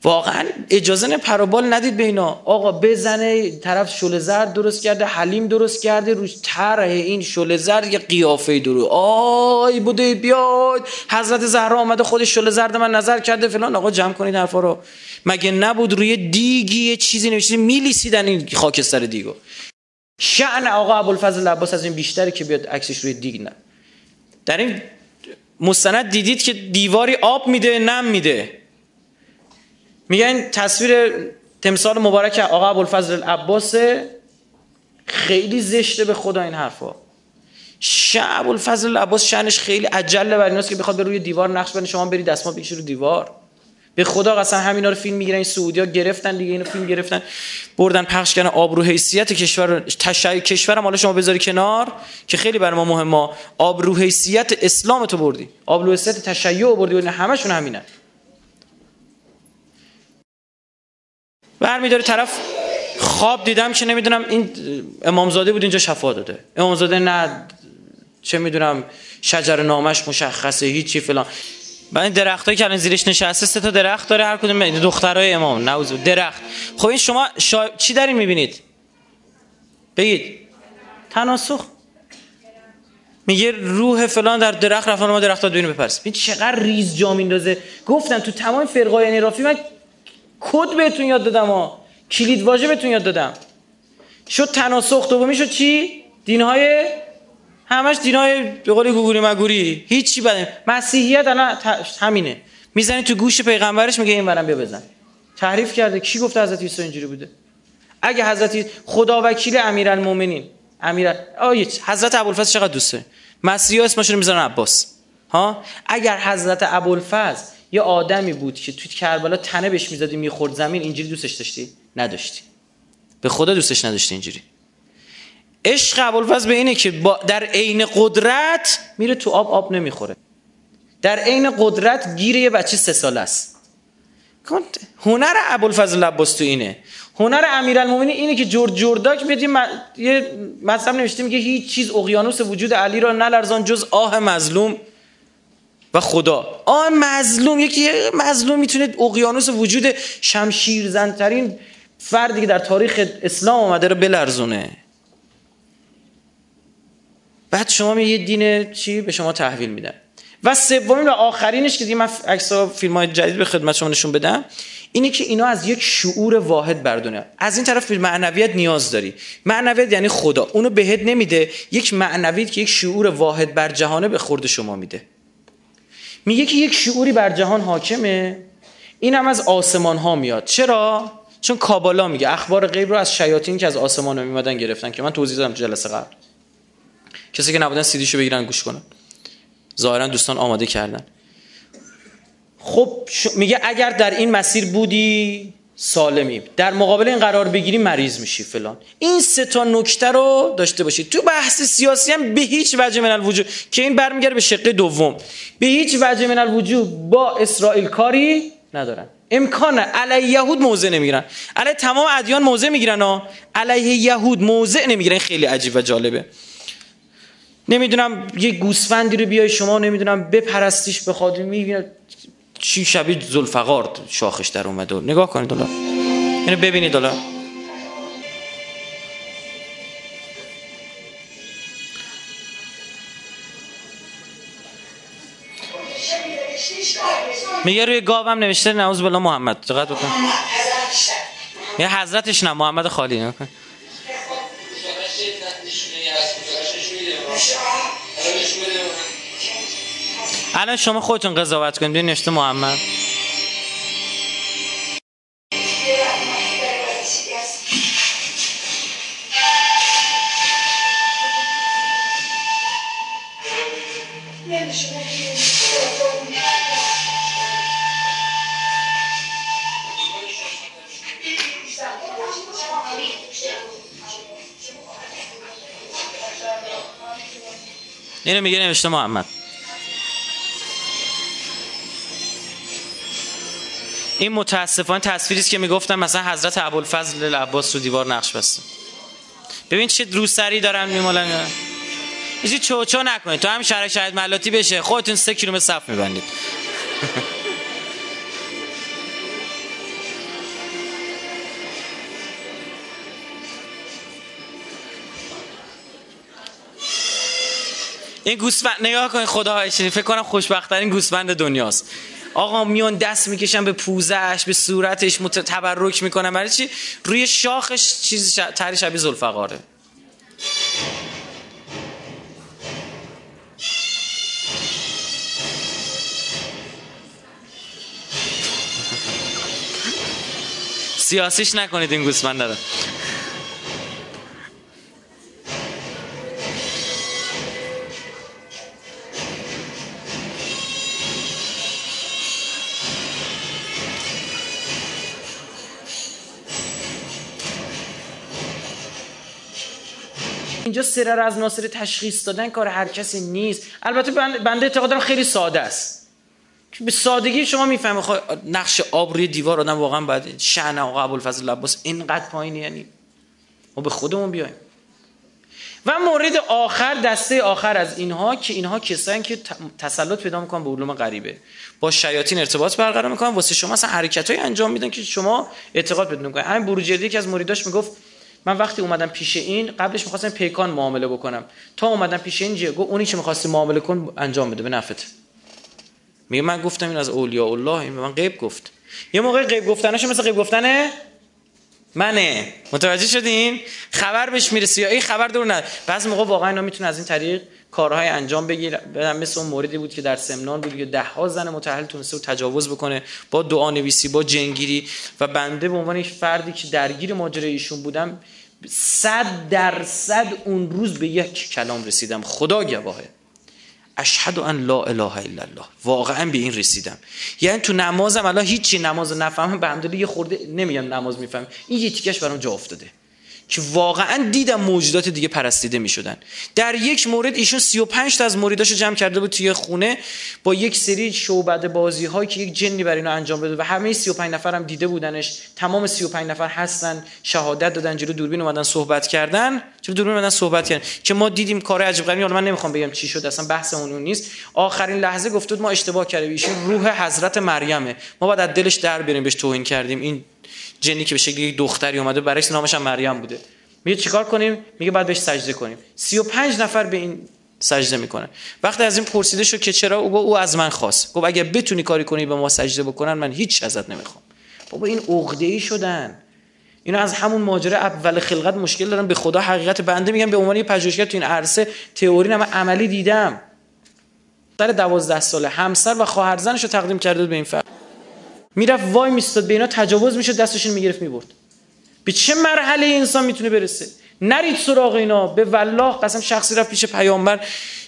واقعا اجازه پروبال ندید به اینا. آقا بزنه طرف شل زرد درست کرده حلیم درست کرده روش طرح این شل زرد یه قیافه درو. آی بوده بیاد حضرت زهرا آمده خودش شل زرد من نظر کرده. فلان آقا جمع کنید حرفا رو. مگه نبود روی دیگی یه چیزی نوشته؟ میلیسیدن این خاکستر دیگو. شعن آقا ابوالفضل عباس از این بیشتری که بیاد عکسش روی دیگ نه. در این مستند دیدید که دیواری آب میده نم میده. میگن تصویر تمثال مبارک آقا ابوالفضل العباس خیلی زشته به خدا این حرفا. شعب الفضل عباس شأنش خیلی عجله بر ایناست که بخواد به روی دیوار نقش بنه شما برید دستمال بکشید رو دیوار. به خدا قسم همینا رو فیلم می‌گیرن این سعودیا گرفتن دیگه اینو فیلم گرفتن. بردن پخش کردن آبرو حیثیت کشور تشیع کشورم حالا شما بذاری کنار که خیلی برای ما مهمه. آبرو حیثیت اسلام تو بردی. آبرو حیثیت تشیع بردی و همشون همینن. برمیداره طرف خواب دیدم که نمی‌دونم این امامزاده بود اینجا شفا داده. امامزاده نه چه می‌دونم شجر نامش مشخصه هیچی فلان. بعد درختایی که الان زیرش نشسته سه تا درخت داره هر کدوم دخترای امام نوزو درخت. خب این شما شا... چی دارین می‌بینید؟ بگید. تناسخ. میگه روح فلان در درخت رفتن ما درخت ها دوینو بپرس چقدر ریز جا میندازه گفتن تو تمام فرقای انرافی من کد بهتون یاد دادم ها. کلید واژه بهتون یاد دادم. شد تناسخ دومی شد چی؟ دینهای همش دینهای به قول گوگوری مگوری. هیچی بده مسیحیت الان همینه. می‌زنی تو گوش پیغمبرش میگه این برم بیا بزن. تحریف کرده. کی گفته حضرت عیسی اینجوری بوده؟ اگه حضرت خدا وکیل امیرالمومنین. امیر آیت حضرت ابوالفضل چقدر دوسته مسیحا اسمشون می‌ذارن عباس. ها؟ اگر حضرت ابوالفضل یه آدمی بود که توی کربلا تنه بهش می‌زدی می‌خورد زمین اینجوری دوستش داشتی؟ نداشتی. به خدا دوستش نداشتی اینجوری. عشق ابوالفضل به اینه که با در عین قدرت میره تو آب آب نمی‌خوره. در عین قدرت گیر یه بچه سه ساله است. هنر ابوالفضل عباس تو اینه. هنر امیرالمومنین اینه که جورج جورداک میاد یه مطلب نوشته میگه هیچ چیز اقیانوس وجود علی را نلرزان جز آه مظلوم. و خدا. آه مظلوم یکی مظلوم می‌تونه اقیانوس وجود شمشیرزنترین فردی که در تاریخ اسلام آمده رو بلرزونه. بعد شما یه دین چی به شما تحویل میدن. و سومین و آخرینش که دیگه من عکس فیلم های جدید به خدمت شما نشون بدم اینه که اینا از یک شعور واحد بر از این طرف معنویت نیاز داری. معنویت یعنی خدا. اونو بهت نمیده. یک معنویت که یک شعور واحد بر جهانه به خورد شما میده. میگه که یک شعوری بر جهان حاکمه. این هم از آسمان ها میاد. چرا؟ چون کابالا میگه. اخبار غیب رو از شیاطین که از آسمان ها میمدن گرفتن که من توضیح دادم جلسه قبل. کسی که نبودن سیدیشو بگیرن گوش کنن. ظاهرا دوستان آماده کردن. خب میگه اگر در این مسیر بودی سالمی در مقابل این قرار بگیری مریض میشی فلان. این سه تا نکته رو داشته باشید تو بحث سیاسی هم به هیچ وجه من الوجود که این برمیگرده به شقه دوم. به هیچ وجه من الوجود با اسرائیل کاری ندارن. امکان علیه یهود موضع نمی‌گیرن. علیه تمام ادیان موضع می‌گیرن ها. علیه یهود موضع نمی‌گیرن. خیلی عجیب و جالبه. نمی‌دونم یه گوسفندی رو بیای شما نمی‌دونم بپرستیش بخواد می‌بینه چی شبیه زلفقار شاخش در اومده نگاه کنید دولا اینو ببینید دولا میگه روی گاوم نوشته نعوذ بالله محمد. دقت بکن. یه حضرتش نه محمد خالی. نکن الان شما خودتون قضاوت کنید. ببین نوشته محمد. اینو میگه نوشته محمد. این متاسفانه تصویری است که می‌گفتم مثلا حضرت ابوالفضل عباس رو دیوار نقش بسته. ببین چه روسری دارن میمالن. چو چوچو نکنید. تو هم شرک شاید ملاتی بشه. خودتون سه کیلومتر صف میبندید. این گوسفند نگاه کنید خدا فکر کنم خوشبختترین گوسفند دنیاست. آقا میان دست می‌کشن به پوزش به صورتش تبرک می‌کنن. برای چی؟ روی شاخش چیز تری شبیه زلفقاره سیاسیش نکنید این گوسفند اینجا سرر از ناصر تشخیص دادن کار هر کسی نیست. البته بنده اعتقاد دارم خیلی ساده است. به سادگی شما می‌فهمه خب نقش آب روی دیوار آدم واقعا باید شأن آقا ابوالفضل لباس اینقدر پایینه یعنی. ما به خودمون بیایم. و مورد آخر دسته آخر از اینها که اینها کسایی که تسلط پیدا می‌کنن به علوم غریبه. با شیاطین ارتباط برقرار می‌کنن. واسه شما اصلا حرکتای انجام میدن که شما اعتقاد پیدا می‌کنید همین بروجردی که از مریداش می‌گفت من وقتی اومدم پیش این قبلش می‌خواستم پیکان معامله بکنم. تا اومدم پیش این گفت اونی که می‌خواستی معامله کن انجام بده به نفت میگه من گفتم این از اولیاء الله این من غیب گفت. یه موقع غیب گفتنش مثل غیب گفتنه منه. متوجه شدین؟ خبر بهش می‌رسه یا این خبر دور نه. بعضی موقع واقعا اینا می‌تونه از این طریق کارهای انجام بگیره مثل اون موردی بود که در سمنان بود که ده ها زن متأهل تونسته و تجاوز بکنه با دعا نویسی با جنگیری و بنده به عنوان یک فردی که درگیر ماجرای ایشون بودم صد درصد اون روز به یک کلام رسیدم. خدا گواهه. اشهد ان لا اله الا الله. واقعا به این رسیدم. یعنی تو نمازم الان هیچی نماز نفهمم به یه خورده نمیگم نماز میفهم این یه تیکش برام جا افتاده. که واقعا دیدم موجودات دیگه پرستیده می‌شدن. در یک مورد ایشون 35 تا از مریداشو جمع کرده بود توی خونه با یک سری شعبده بازی هایی که یک جنی بر اینا انجام بده و همه 35 نفر هم دیده بودنش. تمام 35 نفر هستن شهادت دادن جلو دوربین اومدن صحبت کردن. جلو دوربین اومدن صحبت کردن که ما دیدیم کار عجیب غریبی حالا من نمی‌خوام بگم چی شد اصلا بحث اون نیست. آخرین لحظه گفتود ما اشتباه کردیم. ایشون روح حضرت مریمه ما باید از دلش در بریم بهش توهین کردیم. این جنی که به شکل یک دختری اومده برایش نامش هم مریم بوده. میگه چیکار کنیم؟ میگه بعد بهش سجده کنیم. 35 نفر به این سجده می‌کنن. وقتی از این پرسیده شد که چرا او او از من خواست. گفت اگه بتونی کاری کنی به ما سجده بکنن من هیچ ازت نمی‌خوام. بابا این عقده ای شدن. اینا از همون ماجرا اول خلقت مشکل دارن. به خدا حقیقت بنده میگم. به عنوان یه پژوهشگر تو این عرصه تئوری نه عملی دیدم. در 12 ساله همسر و خواهرزنش رو تقدیم کرده به این فرد. می‌رفت وای میستاد به اینا تجاوز می‌شد دستشون می‌گرفت می‌برد. به چه مرحله انسان می‌تونه برسه؟ نرید سراغ اینا. به والله قسم شخصی رفت پیش پیامبر.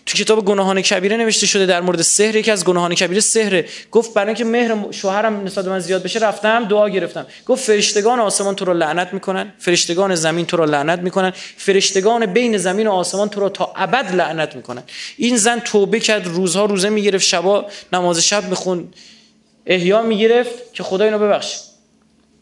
تو کتاب گناهان کبیره نوشته شده در مورد سحر. یکی از گناهان کبیره سحره. گفت برای اینکه مهر شوهرم نسبت من زیاد بشه رفتم دعا گرفتم. گفت فرشتگان آسمان تو رو لعنت می‌کنن. فرشتگان زمین تو رو لعنت می‌کنن. فرشتگان بین زمین و آسمان تو رو تا ابد لعنت می‌کنن. این زن توبه کرد روزها روزه می‌گرفت شبا نماز شب میخون احیا می‌گرفت که خدا اینو ببخشه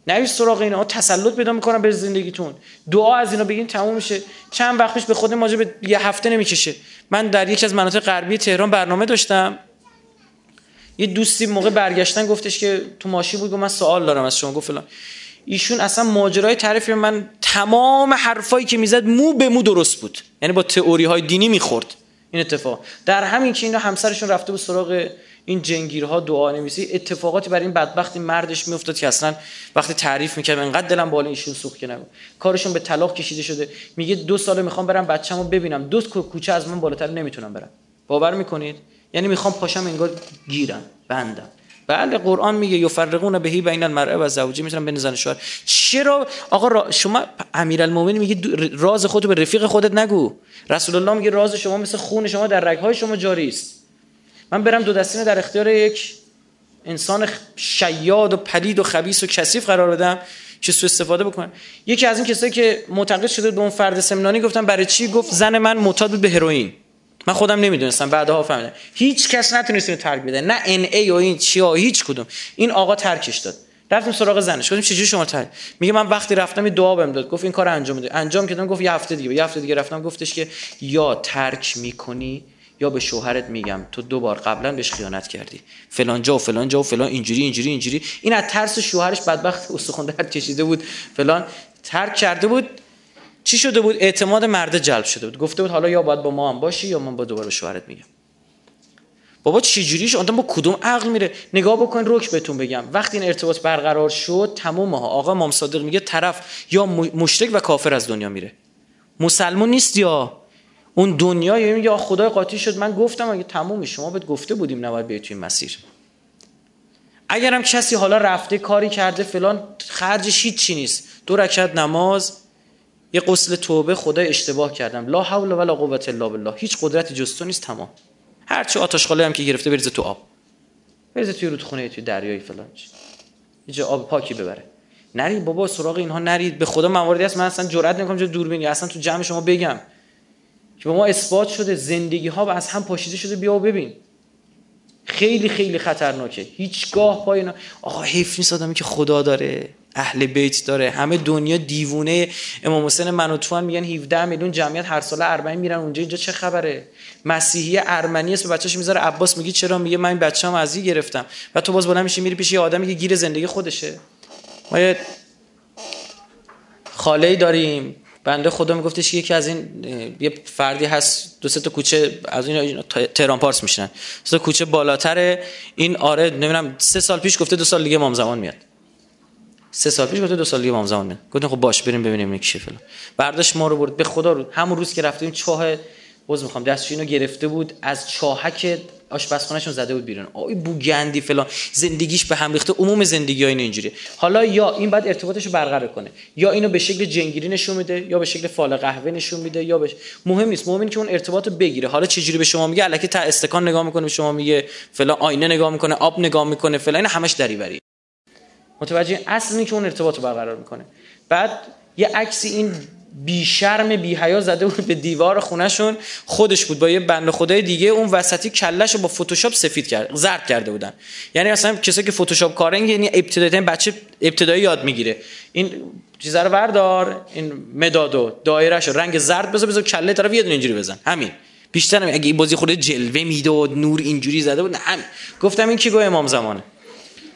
نوید سراغ اینا تسلط پیدا می‌کنن به زندگیتون. دعا از اینا بگین تموم میشه. چند وقت پیش به خود ماجه به یه هفته نمی‌کشه. من در یکی از مناطق غربی تهران برنامه داشتم. یه دوستی موقع برگشتن گفتش که تو ماشین بود من سوال دارم از شما. گفت فلان. ایشون اصلا ماجرای تعریف من تمام حرفایی که می‌زد مو به مو درست بود. یعنی با تئوری های دینی می‌خورد. این اتفاق. در همین که اینا همسرشون رفته بود سراغ این جنگیرها دعا نویسی اتفاقاتی برای این بدبختی مردش میافتاد که اصلا وقتی تعریف می‌کرد انقدر دلم بالا ایشون سوخت که نگو کارشون به طلاق کشیده شده. میگه دو ساله می‌خوام برم بچه‌مو ببینم. دو کوچه از من بالاتر نمی‌تونم برم. باور می‌کنید؟ یعنی می‌خوام پاشم انگار گیرم بندم. بله قرآن میگه یفرقون بهی بین المرء و زوجی. می‌تونن بین زن شوهر. چرا؟ آقا را شما امیرالمومنین میگه راز خودت به رفیق خودت نگو. رسول الله میگه راز شما مثل خون شما در رگهای شما جاری است من برم دو دستی در اختیار یک انسان شیاد و پلید و خبیث و کثیف قرار بدم که سو استفاده بکنن یکی از این کسایی که معتقد شده به اون فرد سمنانی گفتم برای چی گفت زن من معتاد به هروئین. من خودم نمی‌دونستم بعدها فهمیدم. هیچ کس نتونست اینو ترک بده. نه NA و این چیا هیچ کدوم. این آقا ترکش داد. رفتیم سراغ زنش. گفتیم چجوری شما ترک؟ میگه من وقتی رفتم یه دعا بهم داد. گفت این کار انجام بده انجام کردم گفت یه هفته دیگه. یه هفته دیگه رفتم گفتش که یا ترک می‌کنی یا به شوهرت میگم تو دو بار قبلا بهش خیانت کردی. فلان جا و فلان جا و فلان اینجوری اینجوری اینجوری. این از ترس شوهرش بدبخت استخوان درد کشیده بود. فلان ترک کرده بود. چی شده بود؟ اعتماد مرد جلب شده بود. گفته بود حالا یا باید با ما هم باشی یا من با دوباره به شوهرت میگم. بابا چه جوریش؟ آدم با کدوم عقل میره؟ نگاه بکن روک بهتون بگم. وقتی این ارتباط برقرار شد تمام ها. آقا امام صادق میگه طرف یا مشرک و کافر از دنیا میره. مسلمون نیست یا؟ اون دنیا میگه خدای قاطی شد. من گفتم اگه تمومی شما بهت گفته بودیم نباید بیای توی مسیر. اگرم کسی حالا رفته کاری کرده فلان خرجش هیچ نیست. دو رکعت نماز یه قسل توبه خدای اشتباه کردم. لا حول ولا قوه الا بالله. هیچ قدرتی جز تو نیست تمام. هر چه آتش هم که گرفته بریزه تو آب. بریزه توی رودخونه توی دریای فلان یه آب پاکی ببره. نرید بابا سراغ اینها نرید. به خدا مواردی هست. من اصلا جرئت نمی‌کنم جو دوربینی. اصلا تو جمع شما بگم. که به ما اثبات شده زندگی ها و از هم پاشیده شده بیا و ببین. خیلی خیلی خطرناکه. هیچگاه پای اینا. آقا حیف نیست آدمی که خدا داره اهل بیت داره. همه دنیا دیوونه. امام حسین من و تو هم میگن 17 میلیون جمعیت هر ساله اربعین میرن اونجا. اینجا چه خبره؟ مسیحی ارمنی است بچه‌ش می‌ذاره عباس میگه چرا؟ میگه من بچه‌ام از این گرفتم. و تو باز بالا میشی میری پیش یه آدمی که گیر زندگی خودشه. ما یه خاله داریم. بنده خدا میگفتش یکی از این یه فردی هست دو سه تا کوچه از این تهران پارس میشن سه کوچه بالاتر این آره نمی‌دونم سه سال پیش گفته دو سال دیگه امام زمان میاد. سه سال پیش گفته دو سال دیگه امام زمان میاد. گفتم خب باش بریم ببینیم این فلان. برداشت ما رو برد. به خدا رو همون روز که رفتیم چاه باز می‌خوام دستش اینو گرفته بود. از چاهک آشپزخونهشون زده بود بیرون. آی بوگندی فلان. زندگیش به هم ریخته. عموم زندگی ها این اینجوری حالا یا این بعد ارتباطش رو برقرار کنه. یا اینو به شکل جنگیری نشون میده یا به شکل فال قهوه نشون میده یا بش... مهم نیست. مهم اینه که اون ارتباط رو بگیره. حالا چجوری به شما میگه؟ الکی تا استکان نگاه می‌کنه به شما میگه فلان. آینه نگاه می‌کنه آب نگاه می‌کنه فلان. این همش دریوری. متوجه اصل که اون ارتباط رو برقرار می‌کنه. بعد یه عکسی این بی شرم بی حیا زده بود به دیوار خونهشون. خودش بود با یه بند خدای دیگه. اون وسطی کلش رو با فتوشاپ سفید کرد زرد کرده بودن. یعنی اصلا کسی که فتوشاپ کارن یعنی ابتدایی بچه ابتدایی یاد می‌گیره. این چیزا رو بردار این مدادو دایرهش رنگ زرد بذار بذار کله طرف یه دونه اینجوری بزن. همین. بیشتر اگه این بازی خود جلوه می‌داد نور اینجوری زده بود نه همین. گفتم این کی گو امام زمانه؟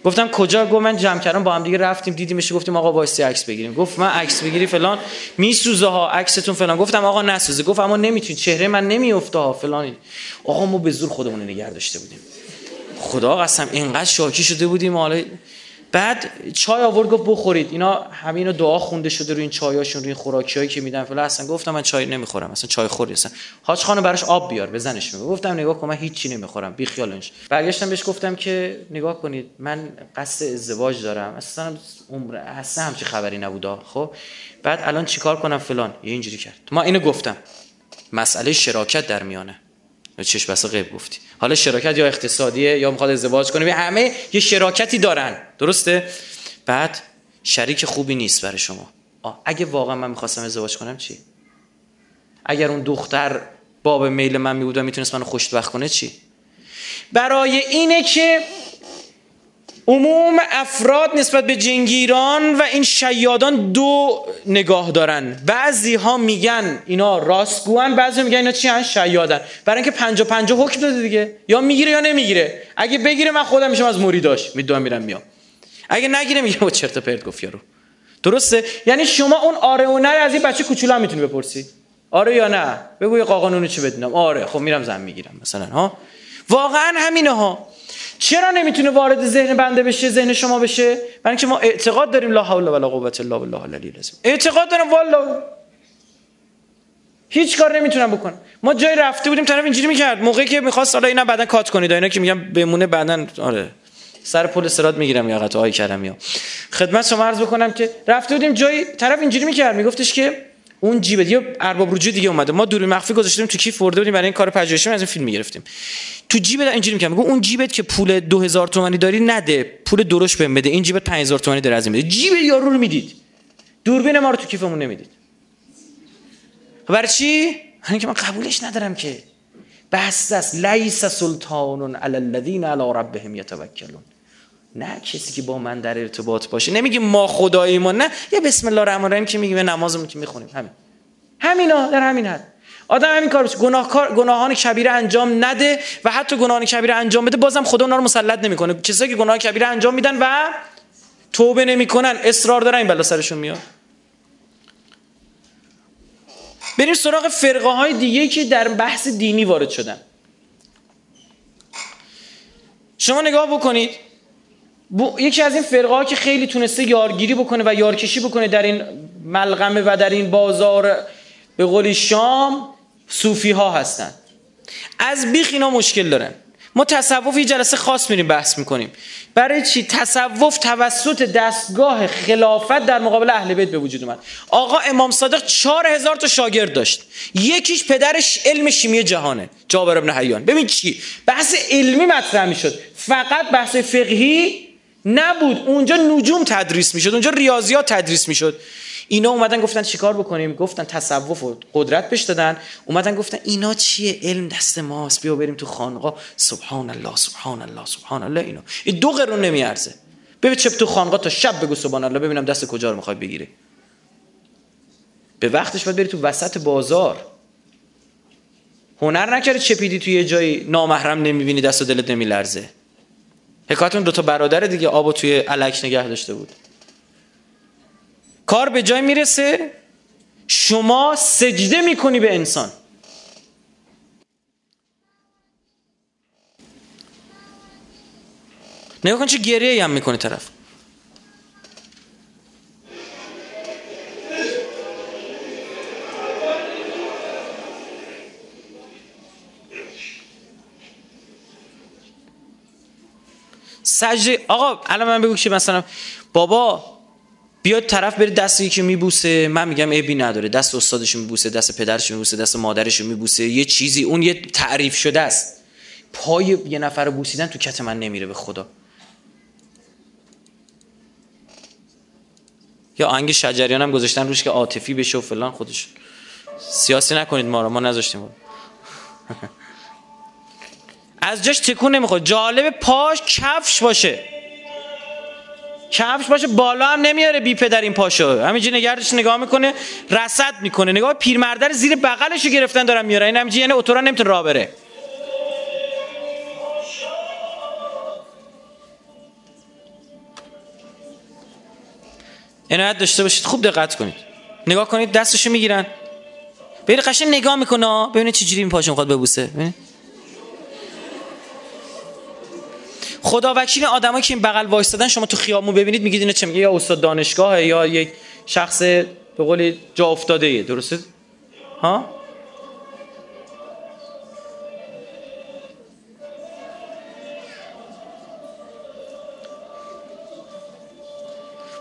گفتم کجا؟ گفت من جمع کردم با هم دیگه رفتیم دیدیمش گفتیم آقا وایسی عکس بگیریم. گفت من عکس بگیری فلان میسوزه ها عکستون فلان. گفتم آقا نسوزه. گفت اما نمی‌تونی. چهره من نمیافته ها فلان. آقا ما به زور خودمون نگه داشته بودیم. خدا قسم اینقدر شاکی شده بودیم. حالا بعد چای آورد گفت بخورید. اینا همه دعا خونده شده روی این چایاشون روی این خوراکیایی که میدن. فلان اصلا گفتم من چای نمی‌خورم اصلا چای خوری اصلا. حاج خانه براش آب بیار بزنش میگه. گفتم نگاه کن من هیچی نمی‌خورم بی خیالش برگشتم بهش گفتم که نگاه کنید من قصد ازدواج دارم. اصلا عمر اصلا همچی خبری نبودا خب؟ بعد الان چیکار کنم فلان؟ یه اینجوری کرد. ما اینو گفتم. مسئله شراکت در میانه. چش بسا غیب گفتی. حالا شراکت یا اقتصادیه یا می‌خواد ازدواج کنه؟ همه یه شراکتی دارن. درسته؟ بعد شریک خوبی نیست برای شما. اگه واقعا من می‌خواستم ازدواج کنم چی؟ اگر اون دختر باب میل من میبود و می‌تونست منو خوشبخت کنه چی؟ برای اینه که عموم افراد نسبت به جنگیران و این شیادان دو نگاه دارن. بعضی ها میگن اینا راستگوان بعضی میگن اینا چی هن؟ شیادن. برای اینکه پنجا پنجا حکم داده دیگه. یا می‌گیره یا نمی‌گیره. اگه بگیره من خودم میشم از مریداش. می‌دونم میرم میام. اگه نگیره میگه با چرت پرت گفت یارو. درسته؟ یعنی شما اون آره و نه از این بچه کوچولو هم می‌تونی بپرسی. آره یا نه؟ بگو یه قاقانونو چی بدونم. آره. خب میرم زن می‌گیرم مثلا ها؟ واقعا همینه ها؟ چرا نمی‌تونه وارد ذهن بنده بشه ذهن شما بشه؟ برای اینکه ما اعتقاد داریم لا حول ولا قوه الا بالله العلی العظیم. اعتقاد دارم والا هیچ کار نمی‌تونم بکنم. ما جای رفته بودیم طرف اینجوری می‌کرد. موقعی که می‌خواست حالا اینا بعدا کات کنید. اینا که میگم بمونه بعدا آره. سر پل سرات می‌گیرم یا قطعه های کرم یا خدمت شما عرض بکنم که رفته بودیم جای طرف اینجوری می‌کرد. میگفتش که اون جیب یا ارباب رجوع دیگه اومده. ما دور مخفی گذاشتیم تو کیف برده بودیم برای این کار پژوهشی از این فیلم می‌گرفتیم. تو جیب اینجوری میگم اون جیبت که پول 2000 تومانی داری نده پول درش بهم بده این جیبت 5000 تومانی داره از این بده جیب یارو رو می‌دید. دوربین ما رو تو کیفمون نمی‌دید. برای چی؟ همین که من قبولش ندارم که. بس است لیس سلطان علی الذین علی ربهم یتوکلون. نه کسی که با من در ارتباط باشه. نمیگیم ما خدای ما نه. یه بسم الله الرحمن الرحیم که میگیم نمازمون که می‌خونیم. همین. همینا در همین حد. آدم همین کار گناهکار گناهان کبیره انجام نده و حتی گناهان کبیره انجام بده بازم خدا اونا رو مسلط نمی‌کنه. کسایی که گناه کبیره انجام میدن و توبه نمی‌کنن. اصرار دارن این بلا سرشون میاد. بریم سراغ فرقه های دیگه که در بحث دینی وارد شدن. شما نگاه بکنید. یکی از این فرقه ها که خیلی تونسته یارگیری بکنه و یارکشی بکنه در این ملغمه و در این بازار به قولی شام صوفی ها هستن. از بیخ اینا مشکل دارن. ما تصوف یه جلسه خاص میریم بحث می‌کنیم. برای چی؟ تصوف توسط دستگاه خلافت در مقابل اهل بیت به وجود اومد. آقا امام صادق چهار هزار تا شاگرد داشت. یکیش پدرش علم شیمی جهانه جابر ابن حیان. ببین چی؟ بحث علمی مطرح می‌شد. فقط بحث فقهی نبود. اونجا نجوم تدریس می‌شد اونجا ریاضیات تدریس می‌شد. اینا اومدن گفتن چیکار بکنیم؟ گفتن تصوف و قدرت بهش دادن. اومدن گفتن اینا چیه؟ علم دست ماست. بیا بریم تو خانقاه. سبحان الله سبحان الله سبحان الله اینا این دو قرون نمیارزه. ببین چپ تو خانقاه تا شب بگو سبحان الله ببینم دست کجا رو می‌خوای بگیری. به وقتش باید بری تو وسط بازار. هنر نکردی چپیدی توی یه جایی نامحرم نمی‌بینی دست و دلت نمیلرزه. حکایتون دوتا برادر دیگه آب توی علک نگه داشته بود. کار به جای می‌رسه شما سجده می‌کنی به انسان. نگاه کن چه گریه هم می‌کنه طرف. سجده. آقا الان من بگو که مثلا. بابا بیاد طرف بره دست یکی میبوسه. من میگم عیبی نداره. دست استادش میبوسه دست پدرش میبوسه دست مادرش میبوسه. یه چیزی اون یه تعریف شده است. پای یه نفر رو بوسیدن تو کت من نمیره به خدا. یا آنگ شجریان هم گذاشتن روش که عاطفی بشه و فلان خودش. سیاسی نکنید ما رو ما نذاشتیم. از جاش تکون نمی‌خواد جالب پاش کفش باشه. کفش باشه بالا هم نمیاره بی پدر این پاشو. همینجوری نگردش نگاه می‌کنه رصد می‌کنه. نگاه پیرمردر زیر بغلشو گرفتن دارن میاره این همینجوری یعنی اتورا نمی‌تونه راه بره. عنایت داشته باشید خوب دقت کنید. نگاه کنید دستشو می‌گیرن. ببین قشنگ نگاه می‌کنه ببینید چجوری این پاشو می‌خواد ببوسه. ببینید خدا وکیل آدمایی که این بغل وایستادن شما تو خیابون ببینید میگید اینا چه میگه یا استاد دانشگاه یا یک شخص به قولی جا افتاده ایه درسته؟ ها؟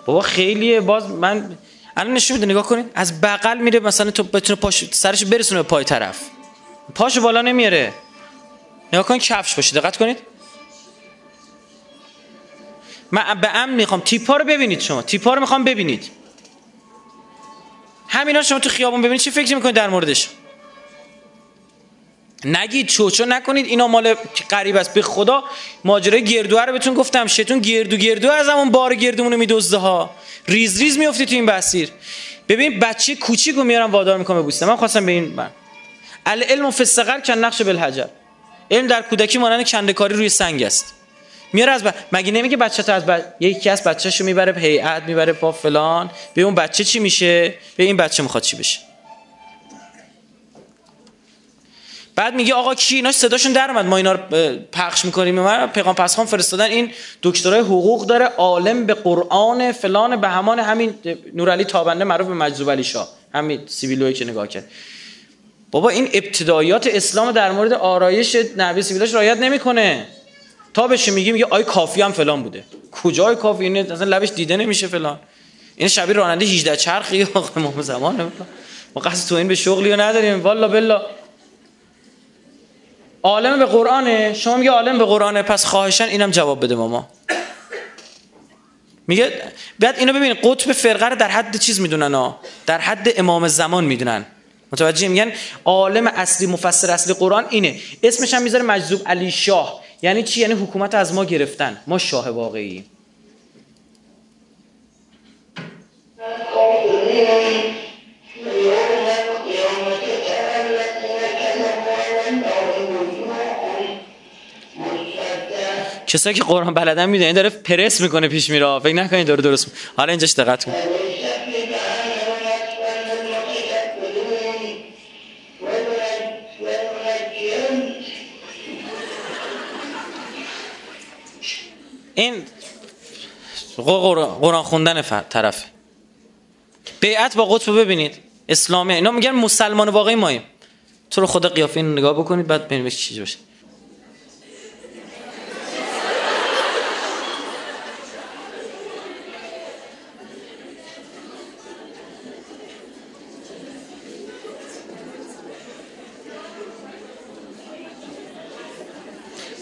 بابا خیلیه باز من الان نشون میده نگاه کنید از بغل میره مثلا تو بتونه پاش سرش برسونه به پای طرف. پاشو بالا نمیاره. نگاه کنید کفش باشه دقت کنید. من به امن می‌خوام. تیپا رو ببینید شما. تیپا رو می‌خوام ببینید. همینا شما تو خیابون ببینید چی فکر می‌کنید در موردش؟ نگید چوچو نکنید. اینا مال قریب است. به خدا ماجرای گردوه رو بهتون گفتم. شتون گردو گردو از همون بار گردومونو میدزده ها. ریز ریز میافتی تو این بسیر. ببین بچه کوچیکو میارم وادار می‌کنم ببوسته من خواستم به این من. العلم فی الصغر کن نقش بالحجر. علم در کودکی مانند کندکاری روی سنگ است. میاره از ب... مگه نمیگه بچه تا از ب... یکی از بچه‌شو می‌بره هیئت می‌بره با فلان. به اون بچه چی میشه؟ به این بچه می‌خواد چی بشه؟ بعد میگه آقا کی؟ اینا صداشون در اومد. ما اینا رو پخش می‌کنیم. من پیغام پسخان فرستادن. این دکترای حقوق داره عالم به قرآن فلان به همان همین نورعلی تابنده معروف به مجذوب علی شاه. همین سیبیلویی که نگاه کرد. بابا این ابتدایات اسلام در مورد آرایش نبی سیبیلاش رعایت نمی‌کنه. تا بشه میگی میگه آی کافی هم فلان بوده. کجای کافی؟ اینه اصلا لبش دیده نمیشه فلان. این شبیه راننده 18 چرخی امام زمان ما. قصد تو این به شغلی رو نداریم. والا بلا عالم به قرآنه. شما میگه عالم به قرآنه. پس خواهشن اینم جواب بده ماما. میگه بعد اینو ببین قطب فرقه رو در حد چیز می‌دونن ها؟ در حد امام زمان می‌دونن. متوجه؟ میگن عالم اصلی مفسر اصلی قرآن اینه. اسمش هم می‌ذاره مجذوب علی شاه. یعنی چی؟ یعنی حکومت از ما گرفتن. ما شاه واقعی. کسایی که قرآن بلدن این داره پرس می‌کنه پیش میره. فکر نکنید داره درست حالا اینجاش دقت کن. این قرآن خوندن طرفه بیعت با قطب ببینید. اسلامی اینا میگن مسلمان واقعی ماییم. تو رو خدا قیافه این نگاه بکنید بعد ببینید چی باشه.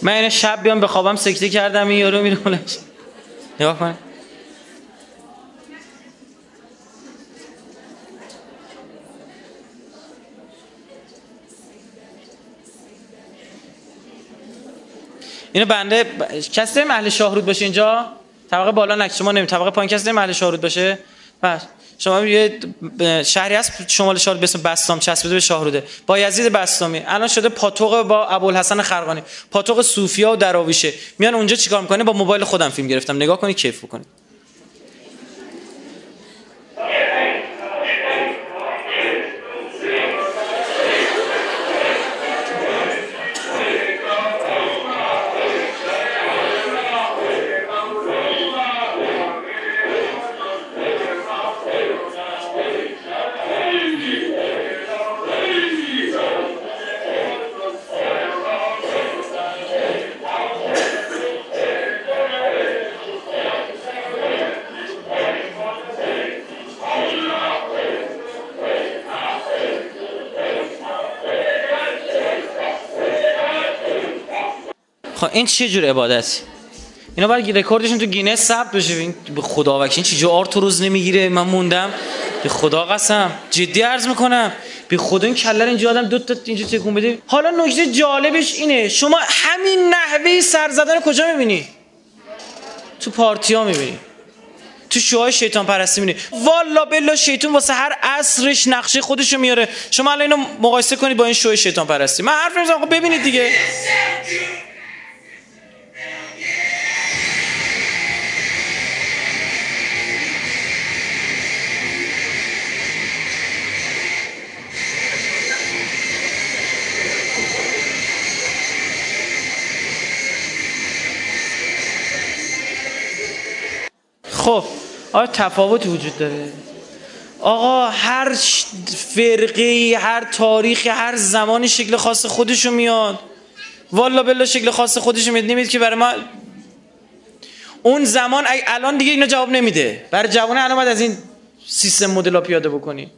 من این شب بیام به بخوابم سکته کردم این یارو میره بلنش نگاه کنه. اینو بنده ب... کسی اهل شاهرود باشه اینجا؟ طبقه بالا نک شما نمی طبقه پایین کسی اهل شاهرود باشه؟ بس شما یه شهری هست شمال شاهرود به اسم بستام چسبیده به شاهروده. با یزید بستامی. الان شده پاتوق با ابوالحسن خرقانی. پاتوق صوفیا و دراویشه. میان اونجا چیکار می‌کنه؟ با موبایل خودم فیلم گرفتم. نگاه کنید کیف بکنید این چه جور عبادتی اینا باید رکوردشون تو گینس ثبت بشه. این به خدا وکیل این چیزا آرتروز نمی‌گیره. من موندم. به خدا قسم. جدی عرض می‌کنم. به خدا این کله رو اینجا آدم دو تا اینجا تکون بده. حالا نکته جالبش اینه. شما همین نحوه سر زدن کجا می‌بینی؟ تو پارتی ها می‌بینی. تو شوهای شیطان پرستی می‌بینی. والا بلا شیطان واسه هر عصرش نقشه خودشو میاره. شما الان اینو مقایسه کنید با این شوهای شیطان پرستی. من حرف نمی‌زنم. خب ببینید دیگه. خب آیا تفاوتی وجود داره؟ آقا هر فرقه هر تاریخی هر زمانی شکل خاص خودشو میاد. والا بلا شکل خاص خودشو میاد. نمید که برای ما اون زمان الان دیگه اینو جواب نمیده. برای جوانه الان باید از این سیستم مدل پیاده بکنی.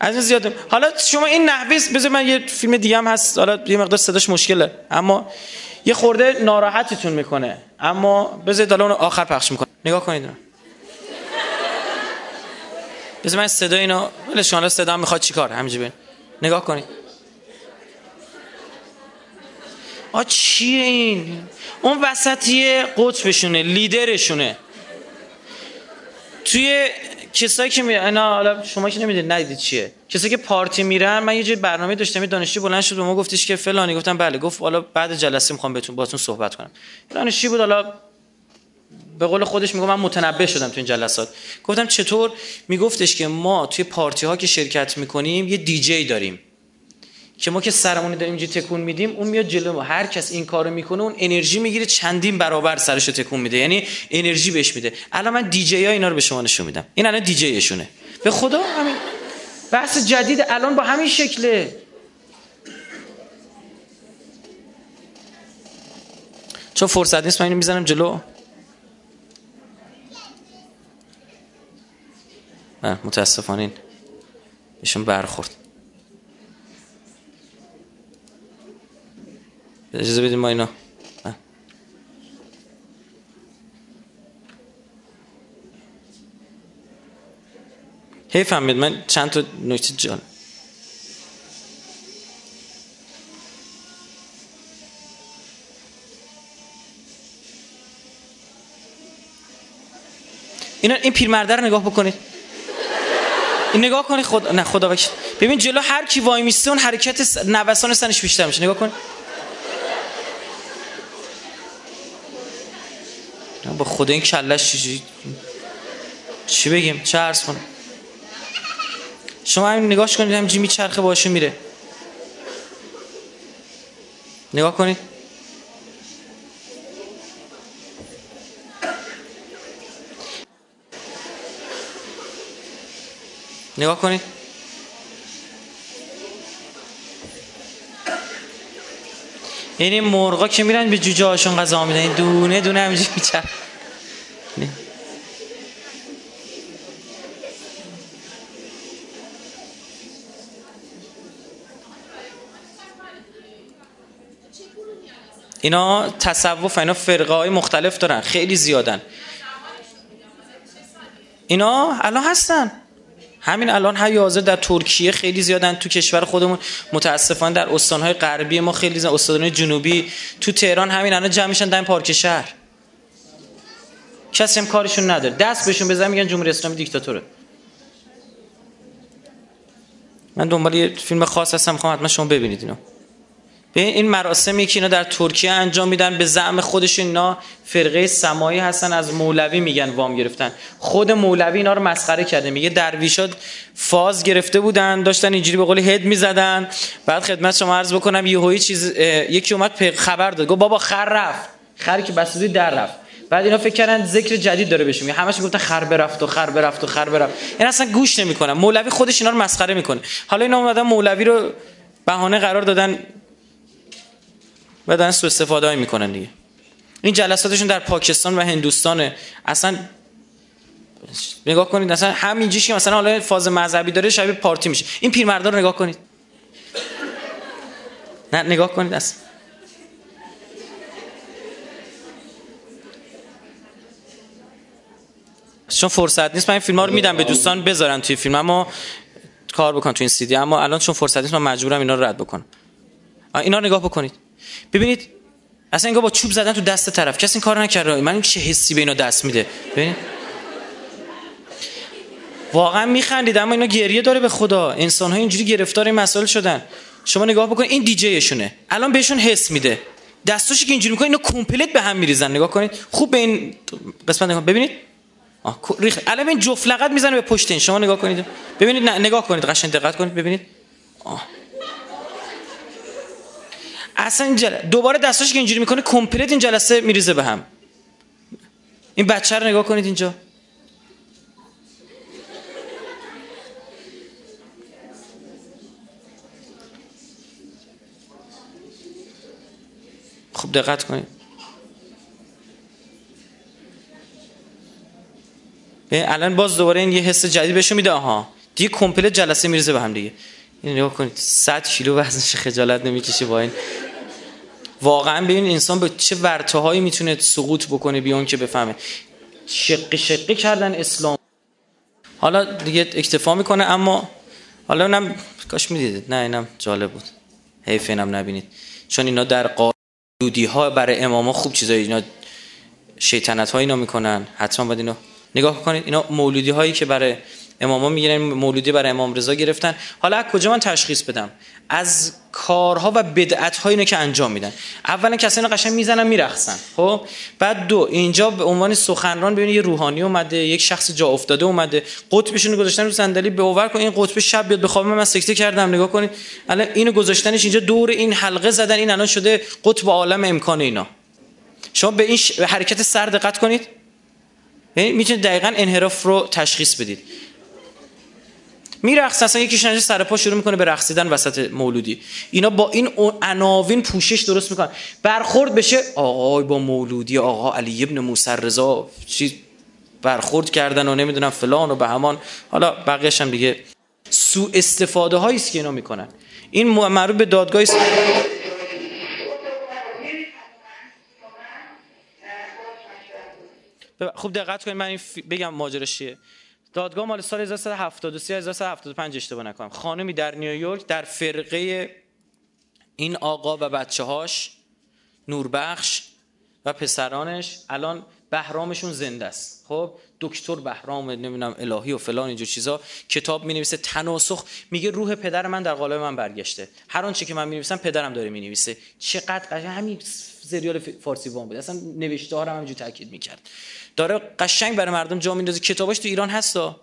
از این زیاده حالا شما این نحوه بذار من یه فیلم دیگه هم هست. حالا یه مقدار صداش مشکله. اما یه خورده ناراحتتون می‌کنه. اما بذارید حالا اون آخر پخش می‌کنه نگاه کنید اینو. بذار من صدا اینو ولش کن، صدا هم می‌خواد چیکار همینجوری. نگاه کنید. آ چیه این؟ اون وسطی قطبشونه لیدرشونه. توی کسایی که می اینا حالا شما که نمی‌دونید ندیدید چیه. کسایی که پارتی میرن من یه جای برنامه داشتم دانشجو بلند شد به ما گفتش که فلانی. گفتم بله. گفت حالا بعد جلسه می‌خوام بهتون باتون صحبت کنم. دانشجو بود؟ حالا به قول خودش میگم من متنبه شدم تو این جلسات. گفتم چطور؟ میگفتش که ما توی پارتی ها که شرکت می‌کنیم یه دیجی داریم. که ما که سرمون داریم اینجا تکون میدیم اون میاد جلو ما. هر کس این کارو می‌کنه اون انرژی می‌گیره چندین برابر سرش تکون میده. یعنی انرژی بهش میده. الان من دیجی ها اینا رو به شما نشون میدم. این الان دیجیشونه به خدا همین بحث جدید الان با همین شکله. چون فرصت نیست من اینو می‌زنم جلو. نه متاسفانه این بهشون برخورد. اجازه بدیم ما اینا نه. هی فهمید من چند تا نکته جان اینا این پیرمرده رو نگاه بکنید. این نگاه کنید خدا نه خدا وکیل. ببین جلو هر کی وای میسته اون حرکت س... نوسان سنش بیشتر میشه. نگاه کن. با خدا این کلش چی چی بگیم؟ چه عرض کنم؟ شما همین نگاهش کنید هم جیمی چرخه باشه میره. نگاه کنید. نگاه کنید. یعنی مرغا که میرن به جوجه هاشون غذا میدن. این دونه دونه همینجوری میچر اینا تصوف اینا فرقه های مختلف دارن خیلی زیادن. اینا الان هستن. همین الان حی حاضر در ترکیه خیلی زیادن تو کشور خودمون. متاسفانه در استانهای غربی ما خیلی زیادن استانهای جنوبی. تو تهران همین الان جمع میشن در پارک شهر. کسی هم کارشون نداره. دست بهشون بزن میگن جمهوری اسلامی دیکتاتوره. من دنبال یه فیلم خاص هستم می‌خوام حتما شما ببینید اینو. به این مراسمی که اینا در ترکیه انجام میدن به زعم خودشون اینا فرقه سمایی هستن از مولوی میگن وام گرفتن. خود مولوی اینا رو مسخره کرده. میگه درویشات فاز گرفته بودن داشتن اینجوری به قول هد می‌زدن. بعد خدمت شما عرض بکنم یهویی چیز یکی اومد خبر داد. گفت بابا خر رفت. خری که بسوزی در رفت. بعد اینا فکر کردن ذکر جدید داره بهشون میگه. همش گفتن خر برفت و خر برفت و خر برفت. این اصلا گوش نمی‌کنن. مولوی خودش اینا رو مسخره می‌کنه. حالا اینا اومدن مولوی رو بهانه قرار دادن و دارن سو استفاده می‌کنن دیگه. این جلساتشون در پاکستان و هندوستان اصلا نگاه کنید اصلا همینجیش که مثلا حالا فاز مذهبی داره شبیه پارتی میشه. این پیرمردا رو نگاه کنید. نه نگاه کنید اصلا. چون فرصت نیست من این فیلم ها رو میدم به دوستان بذارن توی فیلم اما کار بکن توی این سیدی. اما الان چون فرصت نیست من مجبورم اینا رو رد بکنم. اینا رو نگاه بکنید. ببینید اصلا انگار با چوب زدن تو دست طرف. کسی این کار نکرده من چه حسی به اینا دست میده؟ ببینید. واقعا میخندید اما اینا گریه داره به خدا. انسان ها اینجوری گرفتار این مسائل شدن. شما نگاه بکنید این دیجیشونه. الان بهشون حس میده. دستاشی که اینجوری می‌کنه اینا کمپلیت به هم میریزن. نگاه کنید. خوب به این قسمت نگاه ببینید. ریخ الان این جفت لغت می‌زنه به پشت این. شما نگاه کنید. ببینید نگاه کنید. قشنگ دقت کنید. ببینید. آه. اصلا این جل... دوباره دستاش که اینجوری می‌کنه کمپلیت این جلسه میریزه به هم. این بچه رو نگاه کنید اینجا. خب دقت کنید. الان باز دوباره این یه حس جدید بهشون میده. آها. دیگه کمپلیت جلسه میریزه به هم دیگه. این نگاه کنید. 100 کیلو وزنش خجالت نمی‌کشه با این. واقعا ببین انسان به چه ورتهایی می‌تونه سقوط بکنه بیان که بفهمه. شقی شقی کردن اسلام. حالا دیگه اکتفا می‌کنه اما حالا اونم کاش می‌دیدید. نه اینم جالب بود. حیف اینم نبینید. چون اینا در قادودی ها برای اماما خوب چیزایی اینا شیطنت ها اینا می‌کنن. حتما باید اینو نگاه کنید اینا مولودی هایی که برای اماما می‌گیرن مولودی برای امام رضا گرفتن. حالا کجا من تشخیص بدم؟ از کارها و بدعت هایی که انجام میدن. اولا کسایی قشنگ می‌زنن میرخصن خب؟ بعد دو اینجا به عنوان سخنران ببینید یه روحانی اومده یک شخص جا افتاده اومده. قطبشون گذاشتن رو صندلی به اوور کن این قطب شب بیاد بخوابه من سکته کردم نگاه کنید. الان اینو گذاشتنش اینجا دور این حلقه زدن این الان شده قطب عالم امکان اینا. شما به این حرکت سر دقت کنید. یعنی می‌تونید دقیقا انحراف رو تشخیص بدید. میرقص اصلا یکیش نشه سر پا شروع می‌کنه به رقصیدن وسط مولودی. اینا با این عناوین پوشش درست می‌کنن. برخورد بشه آقای با مولودی آقا علی ابن موسی رضا چی برخورد کردن و نمی‌دونم فلان و به همان. حالا بقیه‌اش هم دیگه سو استفاده هایی است که اینا می‌کنن. این مربوط به دادگاه است خوب دقت کنید من این بگم ماجراش چیه. دادگاه مال سال 1373 1375 اشتباه نکنم. خانمی در نیویورک در فرقه این آقا و بچه هاش نوربخش و پسرانش الان بهرامشون زنده است. خب دکتر بهرام نمی‌دونم الهی و فلان اینجور چیزا. کتاب می نویسه تناسخ. میگه روح پدر من در قالب من برگشته. هر آنچه که من می نویسم پدرم داره می نویسه چقدر قشنگ همین سریال فارسی وام بود. اصلا نوشته ها رو همینجور تاکید می‌کرد. داره قشنگ برای مردم جا میندازه. کتاباش تو ایران هستا.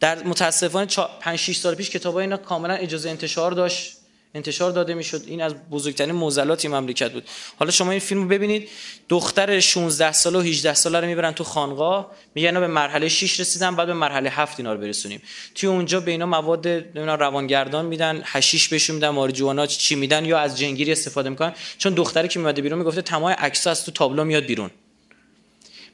در متاسفانه 5 6 سال پیش کتابای اینا کاملا اجازه انتشار داشت. انتشار داده می‌شد. این از بزرگترین موزلات مملکت بود. حالا شما این فیلم رو ببینید. دختر 16 ساله و 18 ساله رو می‌برن تو خانقاه. میگن به مرحله 6 رسیدن بعد به مرحله 7 اینا رو برسونیم. توی اونجا به اینا مواد نمی‌دونم روانگردان میدن حشیش بهشون میدن مارجوانا چی میدن یا از جنگیری استفاده می‌کنن. چون دختری که میاد بیرون می‌گفته تمام عکس از تو تابلو میاد بیرون.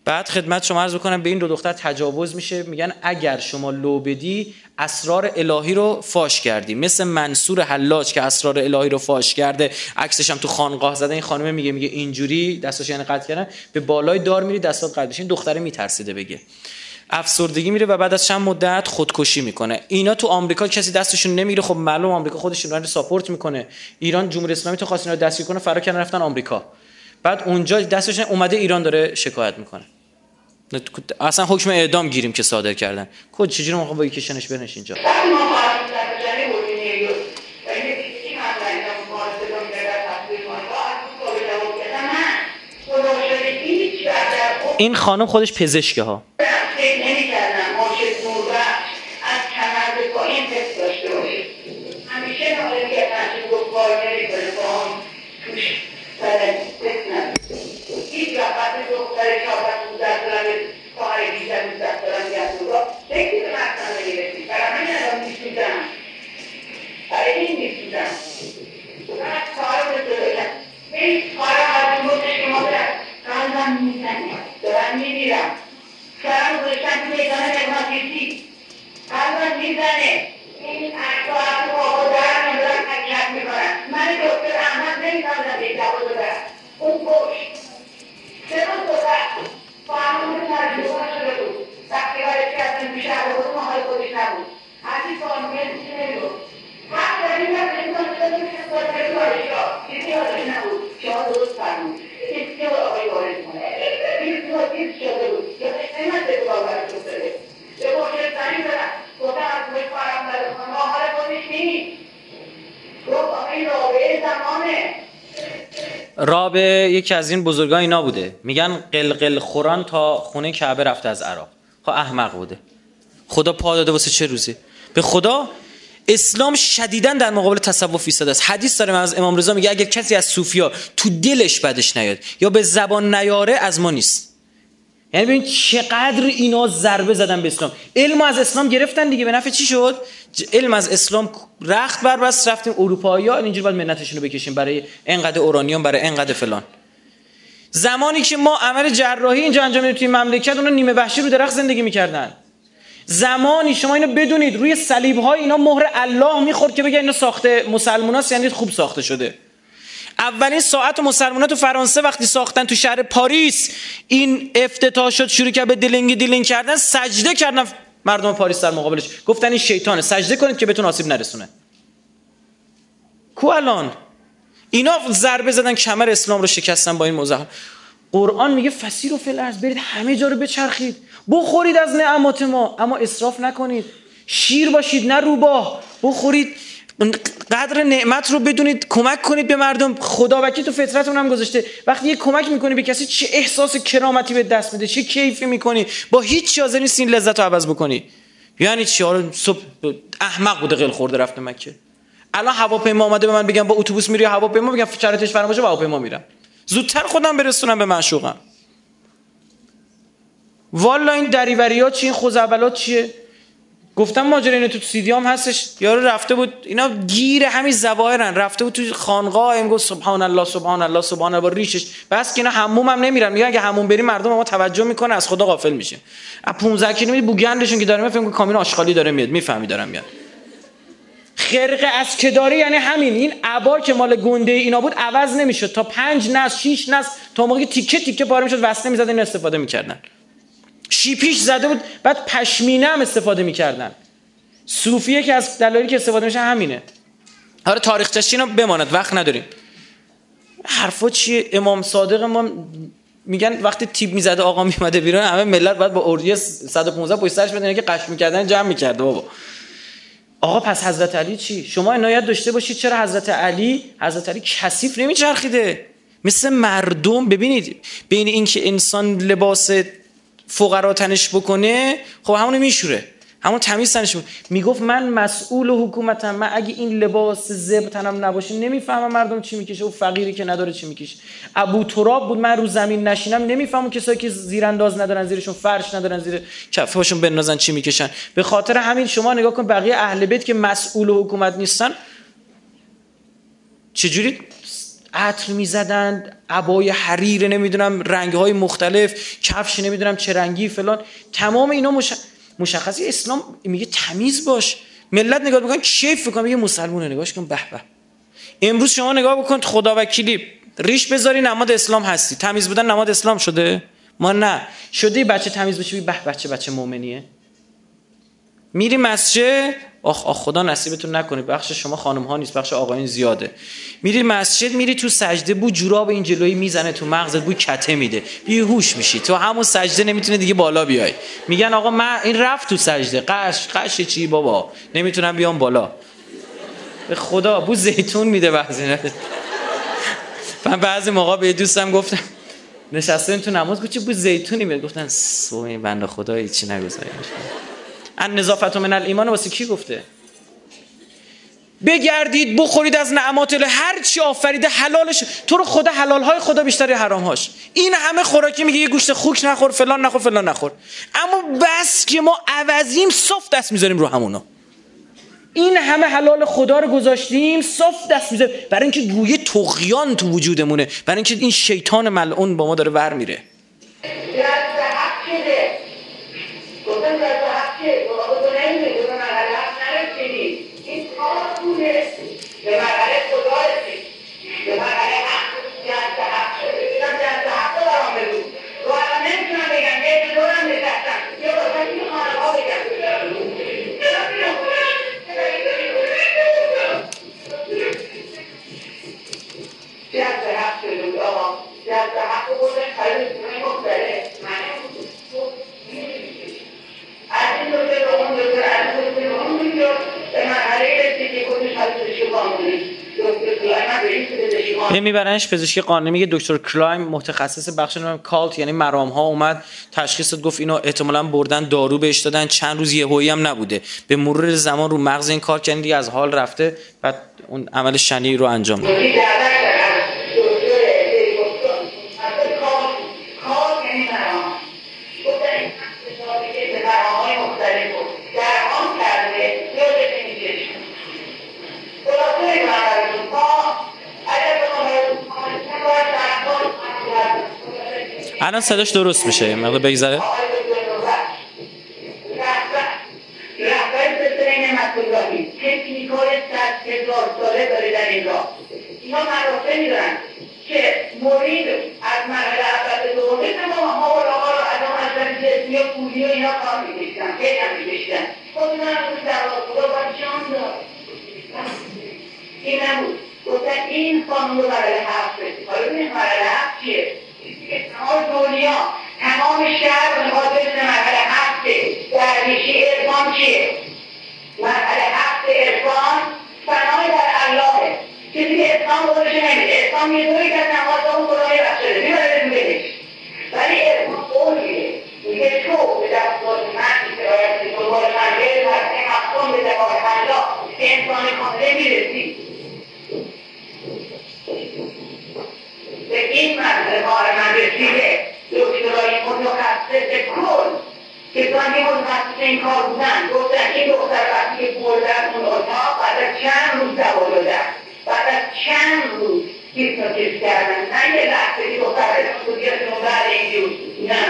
بعد خدمت شما عرض بکنم به این دو دختر تجاوز میشه. میگن اگر شما لو بدی اسرار الهی رو فاش کردی. مثل منصور حلاج که اسرار الهی رو فاش کرده عکسش هم تو خانقاه زده. این خانم میگه میگه اینجوری دستش یعنی قطع کردن. به بالای دار میری دستات قطع این دختره میترسیده بگه. افسردگی میره و بعد از چند مدت خودکشی می‌کنه. اینا تو آمریکا کسی دستشون نمی‌گیره. خب معلوم آمریکا خودش رو ساپورت می‌کنه. ایران جمهوری اسلامی تو خواست اینا دستگیر کنه فرار کردن رفتن آمریکا. بعد اونجا دستشون اومده ایران داره شکایت می‌کنه. اصلا حکم اعدام گیریم که صادر کردن. کد چجوری ما با کشنش برنش اینجا؟ این خانم خودش پزشکه ها.
कारण वैशाख के गहन एवं कृषि आगमन निर्णय তো আপনি অবদান আমরা থাকি আপনি করা মানে লোকের আমাদের আমরা
رابه یکی از این بزرگان اینا بوده میگن قلقل خوران تا خونه کعبه رفته از عراق. خب احمق بوده. خدا پا داده واسه چه روزی؟ به خدا اسلام شدیدا در مقابل تصوف ایستاده است. حدیث داره از امام رضا میگه اگر کسی از صوفیا تو دلش بدش نیاد یا به زبان نیاره از ما نیست. یعنی ببین چقدر اینا ضربه زدن به اسلام. علم از اسلام گرفتن دیگه به نفع چی شد؟ علم از اسلام رخت بر بس رفتیم اروپایی ها اینجوری باید منتشون رو بکشیم برای انقدر اورانیوم برای انقدر فلان. زمانی که ما عمل جراحی اینجا انجام میدیم توی مملکت اونا نیمه وحشی رو درخت زندگی می‌کردن. زمانی شما اینو بدونید روی صلیب های اینا مهر الله می‌خورد که بگه اینا ساخته. مسلماناست یعنی خوب ساخته شده. اولین ساعت مسلمان تو فرانسه وقتی ساختن تو شهر پاریس این افتتاح شد شروع کرد به دیلینگ دیلینگ کردن سجده کردن. مردم پاریس در مقابلش گفتن این شیطانه. سجده کنید که بهتون آسیب نرسونه. کو الان؟ اینا ضربه زدن کمر اسلام رو شکستن با این موضوع. قرآن میگه فسیر و فل برید همه جا رو بچرخید. بخورید از نعمات ما. اما اسراف نکنید. شیر باشید نه روباه. بخورید. قدر نعمت رو بدونید کمک کنید به مردم. خدا وکی تو فطرتون هم گذاشته. وقتی یه کمک می‌کنی به کسی چه احساس کرامتی به دست میده چه کیفی می‌کنی. با هیچ چیزی نیست این لذت رو عوض بکنی. یعنی چی؟ صبح احمق بوده قل خورده رفته مکه. الان هواپیما اومده به من بگم با اتوبوس میری هواپیما بگم شرایطش با هواپیما میرم. زودتر خودم برسونم به معشوقم. والا این دریوری چی این خوزعبلات چیه؟ گفتم ماجرا اینو تو سیدی هم هستش. یارو رفته بود اینا گیر همین زواهرن. رفته بود تو خانقاه این گفت سبحان الله سبحان الله سبحان الله با ریشش. بس که اینا حموم هم نمیرن. میگن اگه حموم بریم مردم ما توجه می‌کنه از خدا غافل میشه از 15 کیلومتر بوگندشون که داره می‌فهمه کامیون آشغالی داره میاد. می‌فهمی دارم میاد خرقه از که داره یعنی همین. این عبا که مال گنده اینا بود عوض نمی‌شد. تا پنج نس شیش نس تا موقعی تیکه تیکه پاره می‌شد وصله می‌زدن استفاده می‌کردن. شیپیش زده بود بعد پشمینه هم استفاده می‌کردن. صوفیه که از دلایلی که استفاده میشه همینه. آره تاریخ رو بماند وقت نداریم. حرفا چیه؟ امام صادق ما میگن وقتی تیپ می‌زده آقا میمده بیرون همه ملت باید با اوردی 115 پشت سرش بدن که قش می‌کردن جمع می‌کرده بابا. آقا پس حضرت علی چی؟ شما عنایت داشته باشید چرا حضرت علی حضرت علی کثیف نمیچرخیده؟ مثل مردم ببینید بین اینکه انسان لباس فقرا تنش بکنه خب همونو میشوره. همون تمیز تنش می‌گفت من مسئول حکومتم من اگه این لباس زب تنم نباشه نمی‌فهمم مردم چی می‌کشه و فقیری که نداره چی می‌کشه. ابو تراب بود من رو زمین نشینم نمی‌فهمم کسایی که زیرانداز ندارن زیرشون فرش ندارن زیر کفهاشون بندازن چی می‌کشن. به خاطر همین شما نگاه کن بقیه اهل بیت که مسئول حکومت نیستن. چجوری؟ عطر می‌زدن عبای حریر نمی‌دونم رنگ های مختلف کفش نمی‌دونم چه رنگی فلان. تمام اینا مش... مشخصی اسلام میگه تمیز باش. ملت نگاه بکن کیف بکن میگه مسلمونه. نگاهش کن به به. امروز شما نگاه بکن خدا وکیلی ریش بذاری نماد اسلام هستی. تمیز بودن نماد اسلام شده؟ ما نه. شده بچه تمیز بشه به بچه بچه مؤمنیه. میری مسجد آخ آخ خدا نصیبتون نکنه بخش شما خانم ها نیست بخش آقایون زیاده. میری مسجد میری تو سجده بو جوراب این جلوی می‌زنه تو مغزت بو کته میده. بیهوش میشی. تو همون سجده نمی‌تونه دیگه بالا بیای. میگن آقا من این رفت تو سجده. قش قش چی بابا؟ نمی‌تونم بیام بالا. به خدا بو زیتون میده بعضی من بعضی موقع به دوستم گفتم نشسته تو نماز گفت بو زیتونی؟ میاد گفتن سو این بنده خدا هیچی نگذاری؟ ان نظافت من الایمان واسه کی گفته؟ بگردید بخورید از نعمات الله هر چی آفریده حلالش تو رو خدا حلال های خدا بیشتر حرام هاش این همه خوراکی میگه یه گوشت خوک نخور فلان نخور فلان نخور. اما بس که ما عوضیم صاف دست می‌ذاریم رو همونا این همه حلال خدا رو گذاشتیم صاف دست می‌ذاریم. برای اینکه گویه تقیان تو وجودمونه. برای اینکه این شیطان ملعون با ما داره ور میره.
به قانونی
میبرنش پزشکی قانونی میگه دکتر کلایم متخصص بخش نام کالت یعنی مرام ها اومد تشخیص گفت اینو احتمالا بردن دارو بهش دادن چند روز یهویی هم نبوده. به مرور زمان رو مغز این کار کردن از حال رفته بعد اون عمل شنی رو انجام داد.
باید جان دار این نبود. گفتن این قانون رو مرحله هفت رسید. حالا ببینید مرحله هفت چیه؟ تمام دنیا تمام شهر می‌خواد بدون مرحله هفت درویشی ارفان چیه؟ مرحله هفت ارفان فنای در اللهه. کسی که اسلام خودش نمیده. اسلام یه دوری که از نماز اون خدا میبخشه می‌بره بهش ولی ارفان قولیه. میگه تو به دستور من باید دنبال من بری مرحله هفتم به زبان الله که انسان کامله می‌رسی. به این مرحله کار من رسیده دکترای متخصص کل کسانی متخصص این کار بودن گفتن این دختر وقتی که بردن اون اتاق بعد از چند روز دوا دادن بعد از چند روز هیپنوتیزم کردن. نه یه لحظه که دختر استودیاتون بعد اینجور نه.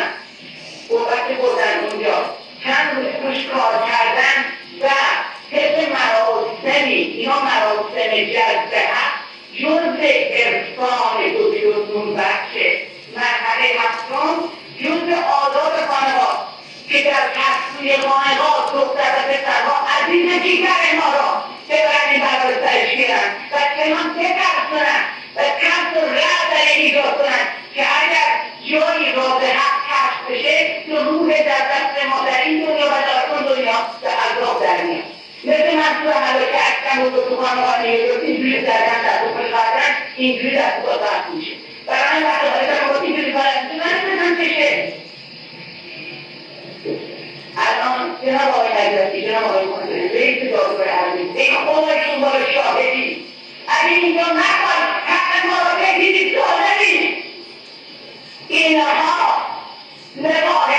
وقتی بردن اونجا چند روز روش کار کردن و طبق مراسمی اینا مراسم جذب حق جز ارفان دکتر نون بخشه مرحله هفتم جز آداب خانواد. که در تصویر خانواد دختر و پسرها عزیز دیگر ما را ببرن برای سرش گیرن و چنان بترسونن و ترس و رعب در ایجاد کنن که اگر جایی راز حق کشف بشه تو روح در دست ما در این دنیا و در اون دنیا به عذاب در میاد. مثل من تو حلاکه اکتم و تو خانواد اینجوری زدن در تو کردن اینجوری در بحث میشه برای وقت باید مورد اینجوری فرد من بزن الان جناب آقای نجاتی جناب آقای مهندسی رئیس دادگاه عربی ای خودشون بار شاهدی اگه اینجا نکن حق ما رو بگیرید سالمی اینها نگاه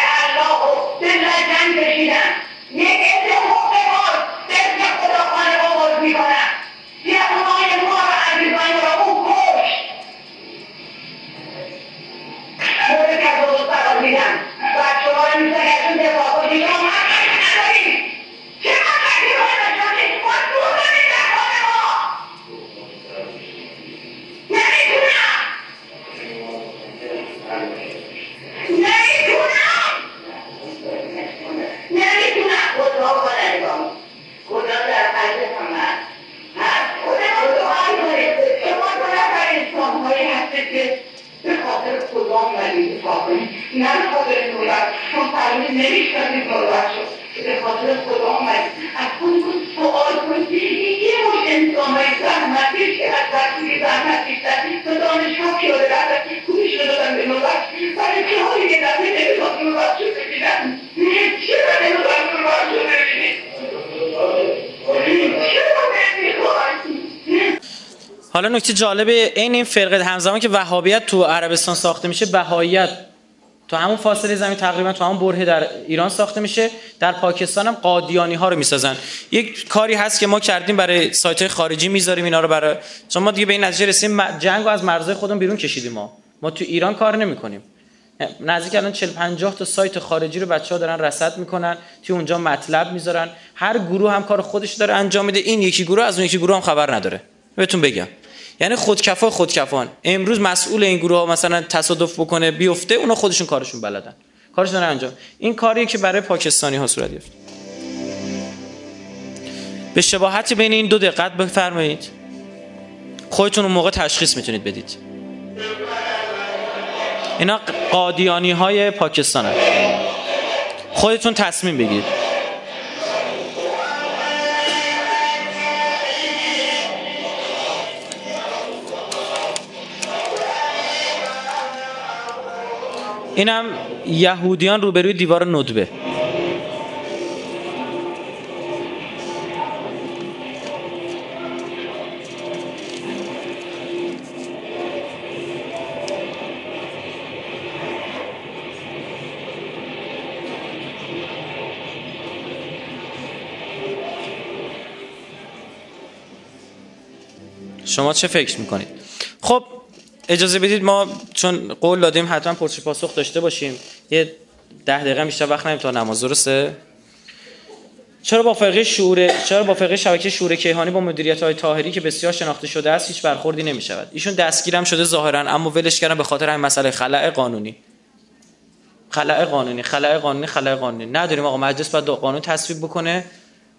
زحمت پیاده دادن به نوبت برای که نوبت چرا نوبت نوبت
حالا نکته جالب این این فرقه همزمان که وهابیت تو عربستان ساخته میشه بهاییت. تو همون فاصله زمین تقریبا تو همون برهه در ایران ساخته میشه. در پاکستان هم قادیانی ها رو می‌سازن. یک کاری هست که ما کردیم برای سایت های خارجی می‌ذاریم اینا رو برای چون ما دیگه به این نتیجه رسیدیم م- جنگ رو از مرزهای خودمون بیرون کشیدیم ما. ما تو ایران کار نمی‌کنیم. نزدیک الان 40 50 تا سایت خارجی رو بچه ها دارن رصد می‌کنن توی اونجا مطلب می‌ذارن. هر گروه هم کار خودش داره انجام میده. این یکی گروه از اون یکی گروه هم خبر نداره. بهتون بگم. یعنی خودکفا خودکفان. امروز مسئول این گروه ها مثلا تصادف بکنه بیفته اونا خودشون کارشون بلدن. کارشون انجام. این کاریه که برای پاکستانی ها صورت گرفت. به شباهت بین این دو دقت بفرمایید. خودتون اون موقع تشخیص می‌تونید بدید. اینا قادیانی های پاکستان هست. خودتون تصمیم بگیرید. اینم یهودیان روبروی دیوار ندبه شما چه فکر می‌کنید؟ خب اجازه بدید ما چون قول دادیم حتما پرسش پاسخ داشته باشیم. یه ده دقیقه بیشتر وقت نمیم تا نماز درسته؟ چرا با فرقه شعور چرا با فرقه شبکه شعور کیهانی با مدیریت های طاهری که بسیار شناخته شده است هیچ برخوردی نمی شود ایشون دستگیرم شده ظاهرا اما ولش کردن به خاطر همین مسئله خلأ قانونی. خلأ قانونی خلأ قانونی خلأ قانونی. نداریم آقا مجلس باید قانون تصویب بکنه.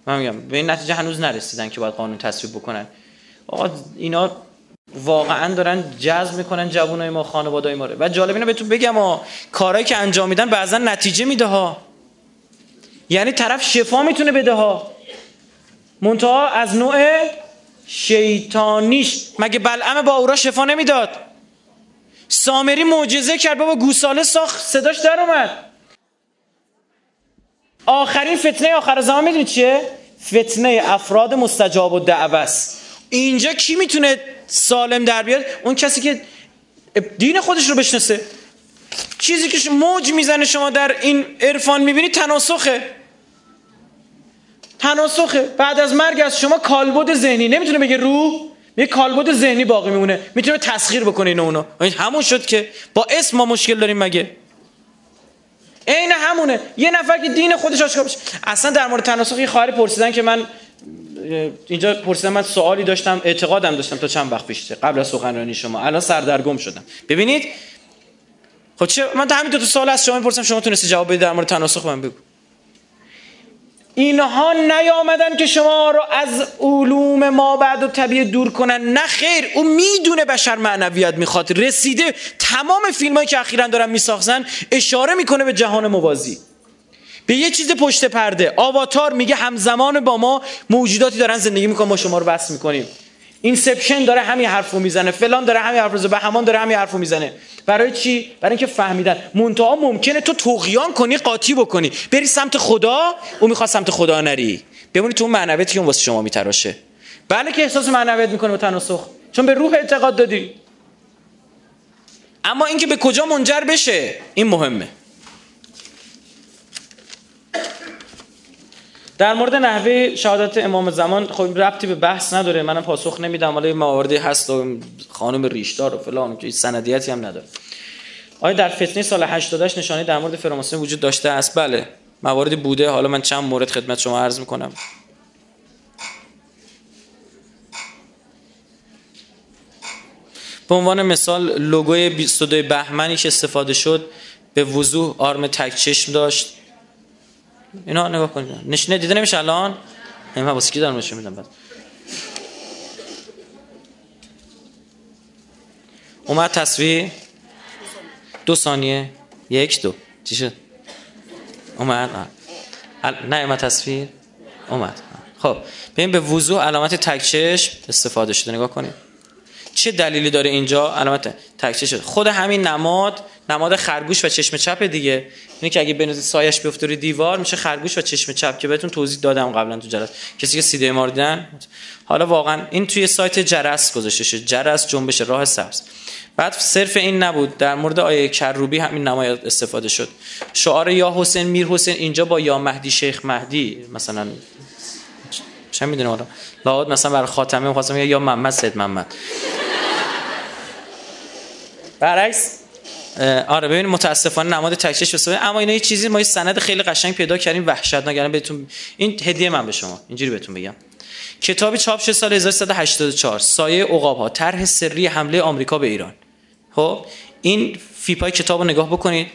من میگم به این نتیجه هنوز نرسیدن که باید قانون تصویب بکنن. آقا اینا واقعا دارن جذب می‌کنن جوانای ما خانوادای ما رو. و جالب اینه بهتون بگم ها کارهایی که انجام میدن بعضا نتیجه میده ها. یعنی طرف شفا می‌تونه بده ها. منتها از نوع شیطانیش. مگه بلعم با اورا شفا نمی‌داد؟ سامری معجزه کرد. بابا گوساله ساخت. صداش در اومد. آخرین فتنه آخر زمان می‌دونید چیه؟ فتنه افراد مستجاب و دعوست اینجا کی می‌تونه سالم در بیاد؟ اون کسی که دین خودش رو بشناسه. چیزی که موج می‌زنه شما در این عرفان می‌بینید تناسخه. تناسخه. بعد از مرگ از شما کالبد ذهنی. نمی‌تونه بگه روح یه کالبد ذهنی باقی میمونه. می‌تونه تسخیر بکنه اینو اونو همون شد که با اسم ما مشکل داریم مگه. عین همونه. یه نفر که دین خودش آشکار بشه اصلا در مورد تناسخ یه خواهری پرسیدن که من اینجا پرسیدم من سوالی داشتم اعتقادم داشتم تا چند وقت پیش قبل از سخنرانی شما. الان سردرگم شدم. ببینید خب چه من همین دو تا سوال از شما می‌پرسم شما تونستی جواب بدید در مورد تناسخ من بگو. اینها نیامدن که شما رو از علوم ما بعد و طبیعه دور کنن. نه خیر او می‌دونه بشر معنویت می‌خواد. رسیده تمام فیلم که اخیرا دارن میساختن اشاره می‌کنه به جهان موازی. به یه چیز پشت پرده. آواتار میگه همزمان با ما موجوداتی دارن زندگی می‌کنن ما شما رو بس می‌کنیم. اینسپشن داره همین حرفو می‌زنه. فلان داره همین حرفو به همان داره همین حرفو می‌زنه. برای چی؟ برای اینکه فهمیدن. منتها ممکنه تو تقیان کنی قاطی بکنی. بری سمت خدا او می‌خواد سمت خدا نری. بمونی تو اون معنویتی که واسه شما میتراشه. بله که احساس معنویت می‌کنه با تناسخ چون به روح اعتقاد دادی. اما اینکه به کجا منجر بشه این مهمه. در مورد نحوه شهادت امام زمان خب ربطی به بحث نداره. منم پاسخ نمیدم. حالا مواردی هست و خانم ریشدار و فلان که سندیتی هم نداره. آیا در فتنه سال 88 نشانه در مورد فراماسونی وجود داشته است؟ بله. مواردی بوده. حالا من چند مورد خدمت شما عرض می‌کنم. به عنوان مثال لوگوی 22 بهمنی که استفاده شد. به وضوح آرم تک چشم داشت. اینا نگاه کنید نشونه دیده نمیشه الان؟ من واسه کی دارم نشون میدم بعد. اومد تصویر. دو ثانیه. یک دو. چی شد؟ اومد. نه اومد تصویر. اومد. خب ببین به وضوح علامت تک چشم استفاده شده. نگاه کنید چه دلیلی داره اینجا؟ علامت تکچه شده خود همین نماد نماد خرگوش و چشم چپ دیگه. اینه که اگه بنوزید سایش بیفته روی دیوار میشه خرگوش و چشم چپ که بهتون توضیح دادم قبلا تو جلسه. کسی که سیده ما دیدن؟ حالا واقعا این توی سایت جرس گذاشته شده جرس جنبش راه سبز. بعد صرف این نبود. در مورد آیه کروبی همین نمای استفاده شد. شعار یا حسین میر حسین اینجا با یا مهدی شیخ مهدی مثلا چه می‌دونم لاود مثلا برای خاتمه می‌خواستم یا محمد سید محمد. برعکس آره ببین متاسفانه نماد تکچش بسازه اما اینا یه چیزی ما یه سند خیلی قشنگ پیدا کردیم وحشتناک. یعنی بهتون این هدیه من به شما اینجوری بهتون بگم. کتابی چاپ شده سال 1384 سایه عقاب ها طرح سری حمله آمریکا به ایران. خب این فیپای کتاب رو نگاه بکنید.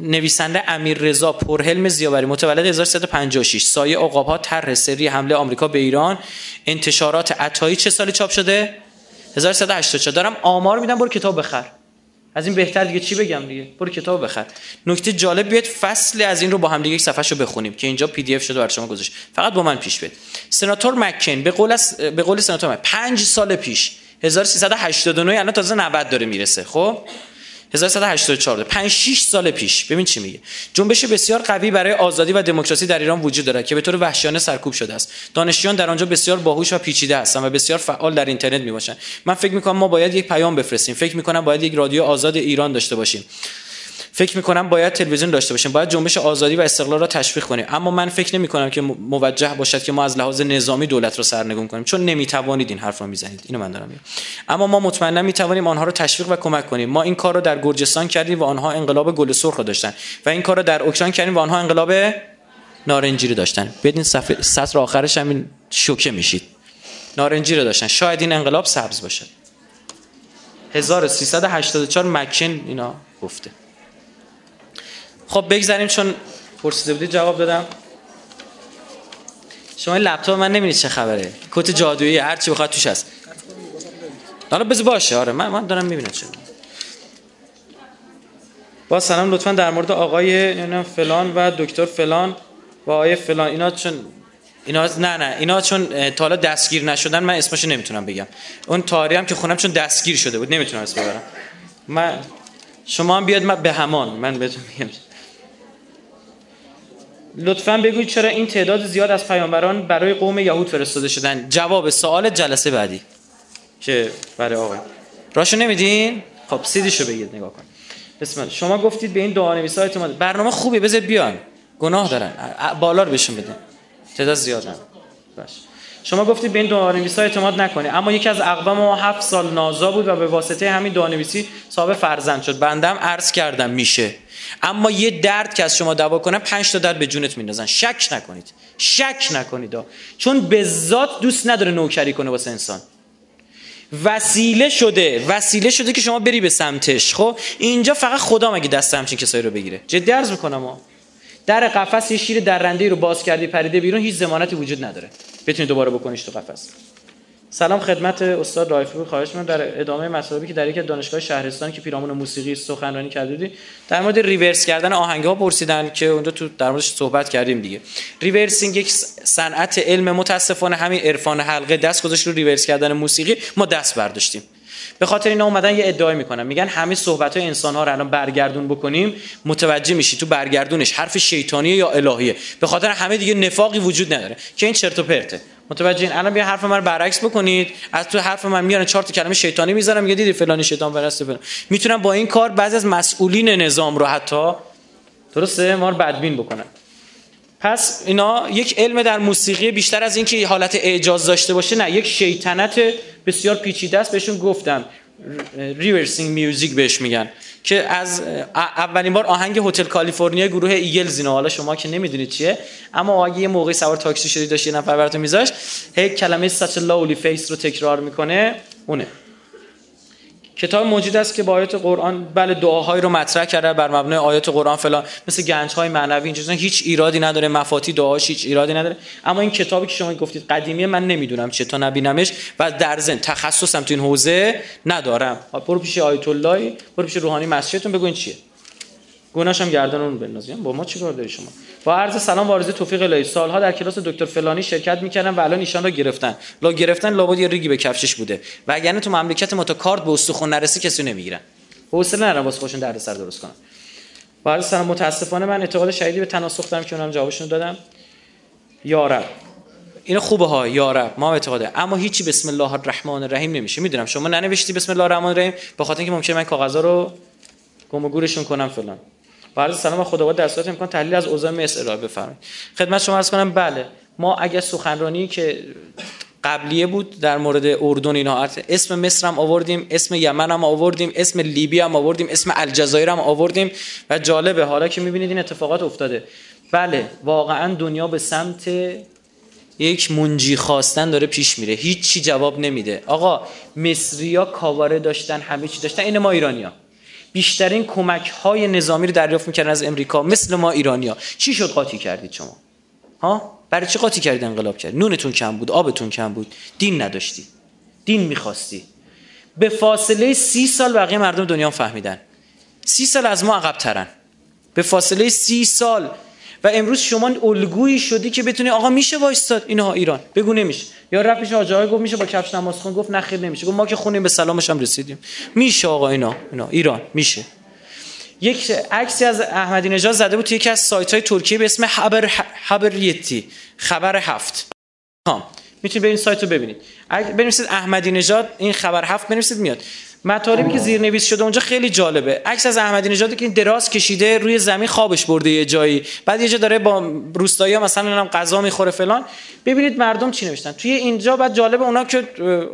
نویسنده امیر رضا پرهلم زیاوری متولد 1356 سایه عقاب ها طرح سری حمله آمریکا به ایران. انتشارات عطایی چه سالی چاپ شده؟ 1384 دارم آمار میدم برو کتاب بخر. از این بهتر دیگه چی بگم دیگه؟ برو کتاب بخر. نکته جالب بیاد فصل از این رو با هم دیگه یک صفحه رو بخونیم که اینجا PDF شده برای شما گذاشت. فقط با من پیش بید سناتور مک‌کین به قول از به قول سناتور مک‌کین 5 سال پیش 1389 الان تازه 90 داره می‌رسه. خب؟ 1384 5 6 سال پیش. ببین چی میگه. جنبش بسیار قوی برای آزادی و دموکراسی در ایران وجود دارد که به طور وحشیانه سرکوب شده است. دانشجویان در آنجا بسیار باهوش و پیچیده هستند و بسیار فعال در اینترنت می‌باشند. من فکر می‌کنم ما باید یک پیام بفرستیم. فکر می‌کنم باید یک رادیو آزاد ایران داشته باشیم. فکر می‌کنم باید تلویزیون داشته باشیم. باید جنبش آزادی و استقلال را تشویق کنیم. اما من فکر نمی کنم که موجه باشد که ما از لحاظ نظامی دولت را سرنگون کنیم. چون نمی‌توانید این حرف را می‌زنید. اینو من دارم اما ما مطمئنا می‌توانیم آنها را تشویق و کمک کنیم. ما این کار را در گرجستان کردیم و آنها انقلاب گل سرخ داشتن. و این کار را در اوکراین کردیم و آنها انقلاب نارنجی رو داشتن. بدین صفحه سطر آخرش همین شوکه میشید. نارنجی رو داشتن. شاید این انقلاب سبز باشه 1384 مکن اینا گفته. خب بگذاریم چون پرسیده بودید جواب دادم. شما این لپتاپ من نمی‌دید چه خبره. کت جادویی هر چی بخواد توش هست. حالا بز باشه آره من من دارم می‌بینم چه با سلام لطفا در مورد آقای فلان و دکتر فلان و آقای فلان. اینا چون اینا نه نه اینا چون تا حالا دستگیر نشدن من اسمشو نمی‌تونم بگم. اون تاری هم که خونم چون دستگیر شده بود نمی‌تونم اسم ببرم. من شما هم بیاد من به همان من بهتون میگم. لطفا بگویید چرا این تعداد زیاد از پیامبران برای قوم یهود فرستاده شدن؟ جواب سوال جلسه بعدی. که برای آقای. راشو نمیدین؟ خب سیدیشو بگید نگاه کن. بسم الله. شما گفتید به این دعا نویسا اعتماد. برنامه خوبی بذار بیان. گناه دارن. بالا رو بهشون بدین. تعداد زیاد باش. شما گفتید به این دعانویسی اعتماد نکنید اما یکی از اقوام ما هفت سال نازا بود و به واسطه همین دعانویسی صاحب فرزند شد. بندم عرض کردم میشه. اما یه درد که از شما دوا کنه پنج تا درد به جونت میندازن. شک نکنید. شک نکنید. چون به ذات دوست نداره نوکری کنه واسه انسان. وسیله شده. وسیله شده که شما بری به سمتش. خب اینجا فقط خدا مگه دست همچین کسایی رو بگیره؟ جدی عرض می‌کنم ها. در قفس یه شیر درنده رو باز کردی پریده بیرون هیچ ضمانتی وجود نداره. بتونی دوباره بکنیش تو قفس. سلام خدمت استاد رائفی‌پور خواهش من در ادامه مطالبی که در یک دانشگاه شهرستان که پیرامون موسیقی سخنرانی کردید در مورد reverse کردن آهنگ ها پرسیدن که اونجا تو در موردش صحبت کردیم دیگه. reversing یک صنعت علم متاسفانه همین عرفان حلقه دست گذاشت رو ریورس کردن موسیقی. ما دست برداشتیم. به خاطر اینا اومدن یه ادعای می‌کنن. میگن همه صحبت های انسان ها رو الان برگردون بکنیم متوجه میشی تو برگردونش حرف شیطانیه یا الهیه. به خاطر همه دیگه نفاقی وجود نداره. که این چرت و پرته. متوجه این؟ الان بیا حرف من برعکس بکنید. از تو حرف من میارن چهار تا کلمه شیطانی می‌ذارم میگه دیدی فلانی شیطان پرسته فلان. می‌تونم با این کار بعضی از مسئولین نظام رو حتی درسته؟ ما رو بدبین بکنن. پس اینا یک علم در موسیقی بیشتر از اینکه حالت اعجاز داشته باشه نه یک شیطنت بسیار پیچیده است. بهشون گفتم reversing music بهش میگن که از اولین بار آهنگ هتل کالیفرنیا گروه Eagles اینا حالا شما که نمی‌دونید چیه اما اگه یه موقعی سوار تاکسی شدی داشت یه نفر براتون میذاش هی کلمه such a face رو تکرار می‌کنه اونه. کتاب موجود است که با آیات قرآن بله دعاهایی رو مطرح کرده بر مبنای آیات قرآن فلان مثل گنج های معنوی اینجوری هیچ ایرادی نداره مفاتی دعاش هیچ ایرادی نداره. اما این کتابی که شما گفتید قدیمی من نمی‌دونم چه تا نبینمش و در ضمن تخصصم تو این حوزه ندارم. برو پیش آیت الله برو پیش روحانی مسجدتون بگو این چیه. گناهش هم گردن اون بندازیم با ما چیکار داری شما؟ با عرض سلام و آرزوی توفیق الهی. سالها در کلاس دکتر فلانی شرکت می‌کردن و الان ایشان را گرفتن. لا گرفتن لابد یه ریگی به کفشش بوده. و اگر تو مملکت ما تا کارت به استخون نرسی کسی نمی‌گیرن. حوصله ندارن واسه خودشون دردسر درست کنن. با عرض سلام متاسفانه من اعتقاد شدیدی به تناسخ دارم که اونم جوابشون دادم. یارب. این خوبه ها یارب. ما اعتقاده اما هیچی بسم الله الرحمن الرحیم نمیشه. می‌دونم شما ننوشتی بسم الله الرحمن الرحیم؟ به خاطر اینکه ممکنه من کاغذا رو گم و گورشون کنم فلان. بعد سلام خداوند در صورت امکان تحلیل از اوضاع مصر ارائه بفرمایید. خدمت شما عرض کنم بله. ما اگه سخنرانی که قبلیه بود در مورد اردن اینا اسم مصر هم آوردیم اسم یمن هم آوردیم اسم لیبی هم آوردیم اسم الجزایر هم آوردیم و جالبه حالا که می‌بینید این اتفاقات افتاده. بله واقعا دنیا به سمت یک منجی خواستن داره پیش میره. هیچ چی جواب نمیده. آقا مصریا کاواره داشتن همه چی داشتن این ما ایرانیا بیشترین کمک های نظامی رو دریافت می‌کردن از امریکا مثل ما ایرانیا چی شد قاطی کردید شما؟ ها؟ برای چی قاطی کردید انقلاب کرد نونتون کم بود آبتون کم بود دین نداشتی. دین می‌خواستی. به فاصله سی سال بقیه مردم دنیا فهمیدن. سی سال از ما عقب ترن به فاصله سی سال و امروز شما الگویی شدی که بتونی آقا میشه وایستاد اینها ایران. بگو نمیشه. یا رفت پیش گفت میشه با کفش نماز خون گفت نخیر نمیشه. گفت ما که خونیم به سلامش هم رسیدیم. میشه آقا اینا اینا ایران میشه. یک عکسی از احمدی نژاد زده بود توی یکی از سایت های ترکیه به اسم حبر حبریتی خبر هفت. می‌تونید به این سایت رو ببینید. بنویسید احمدی نژاد این خبر هفت بنویسید میاد. مطالبی که زیر نویس شده اونجا خیلی جالبه. عکس از احمدی نژاد که این دراز کشیده روی زمین خوابش برده یه جایی. بعد یه جا داره با روستایی مثلا هم غذا می‌خوره فلان. ببینید مردم چی نوشتن. توی اینجا بعد جالبه اونا که